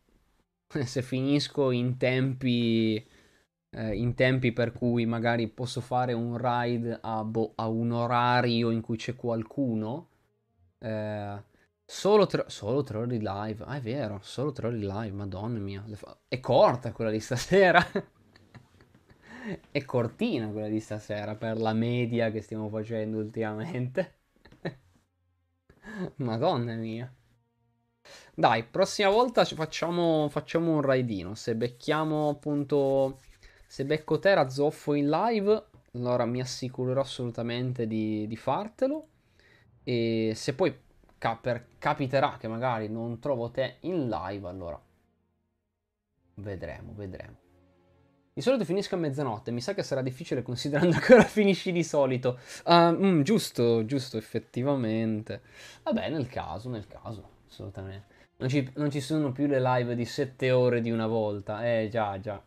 Se finisco in tempi eh, in tempi per cui magari posso fare un ride a, bo- a un orario in cui c'è qualcuno. Eh, solo, tre, solo tre ore di live. Ah, è vero, solo tre ore di live, madonna mia. È corta quella di stasera. è cortina quella di stasera per la media che stiamo facendo ultimamente. madonna mia. Dai, prossima volta facciamo, facciamo un raidino. Se becchiamo appunto se becco te Razzoffo in live, allora mi assicurerò assolutamente di, di fartelo. E se poi cap- capiterà che magari non trovo te in live, allora vedremo, vedremo. Di solito finisco a mezzanotte, mi sa che sarà difficile considerando che ora finisci di solito. Uh, mm, giusto, giusto, effettivamente. Vabbè, nel caso, nel caso, assolutamente. Non ci, non ci sono più le live di 7 ore di una volta. Eh, già, già.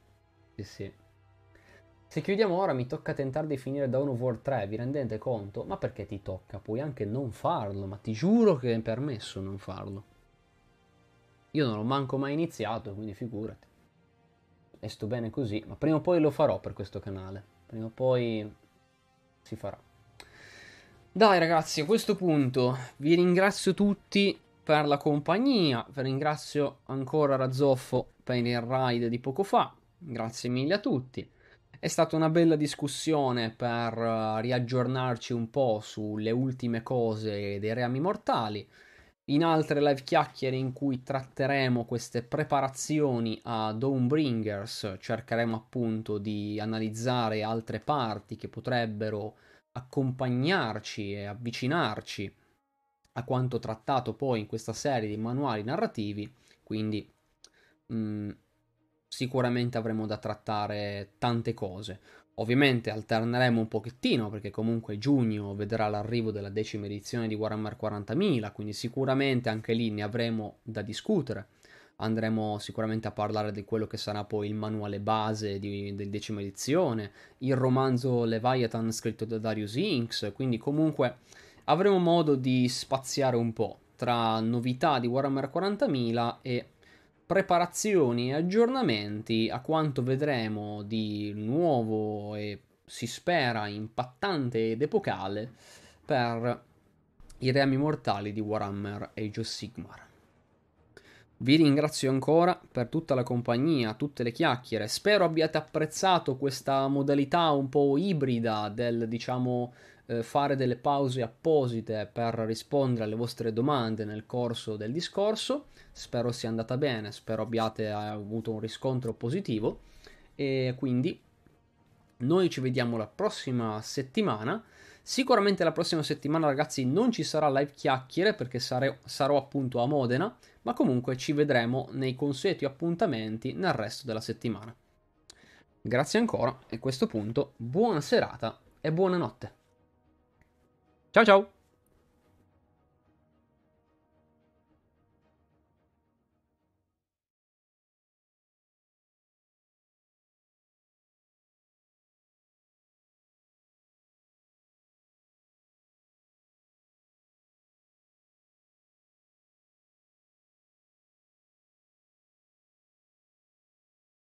Sì, sì. Se chiudiamo ora mi tocca tentare di finire Dawn of War 3, vi rendete conto? Ma perché ti tocca? Puoi anche non farlo, ma ti giuro che è permesso non farlo. Io non l'ho manco mai iniziato, quindi figurati. E sto bene così, ma prima o poi lo farò per questo canale. Prima o poi si farà. Dai ragazzi, a questo punto vi ringrazio tutti per la compagnia, vi ringrazio ancora Razzoffo per il ride di poco fa, grazie mille a tutti. È stata una bella discussione per uh, riaggiornarci un po' sulle ultime cose dei reami mortali. In altre live chiacchiere in cui tratteremo queste preparazioni a Dawnbringers, cercheremo appunto di analizzare altre parti che potrebbero accompagnarci e avvicinarci a quanto trattato poi in questa serie di manuali narrativi. Quindi mh, mm, sicuramente avremo da trattare tante cose. Ovviamente alterneremo un pochettino perché comunque giugno vedrà l'arrivo della decima edizione di Warhammer 40.000, quindi sicuramente anche lì ne avremo da discutere. Andremo sicuramente a parlare di quello che sarà poi il manuale base di, di decima edizione, il romanzo Leviathan scritto da Darius Inks, quindi comunque avremo modo di spaziare un po' tra novità di Warhammer 40.000 e preparazioni e aggiornamenti a quanto vedremo di nuovo e si spera impattante ed epocale per i reami mortali di Warhammer Age of Sigmar. Vi ringrazio ancora per tutta la compagnia, tutte le chiacchiere. Spero abbiate apprezzato questa modalità un po' ibrida del, diciamo, eh, fare delle pause apposite per rispondere alle vostre domande nel corso del discorso. Spero sia andata bene, spero abbiate avuto un riscontro positivo e quindi noi ci vediamo la prossima settimana. Sicuramente la prossima settimana, ragazzi, non ci sarà live chiacchiere perché sare- sarò appunto a Modena, ma comunque ci vedremo nei consueti appuntamenti nel resto della settimana. Grazie ancora e a questo punto buona serata e buonanotte. Chao, chao.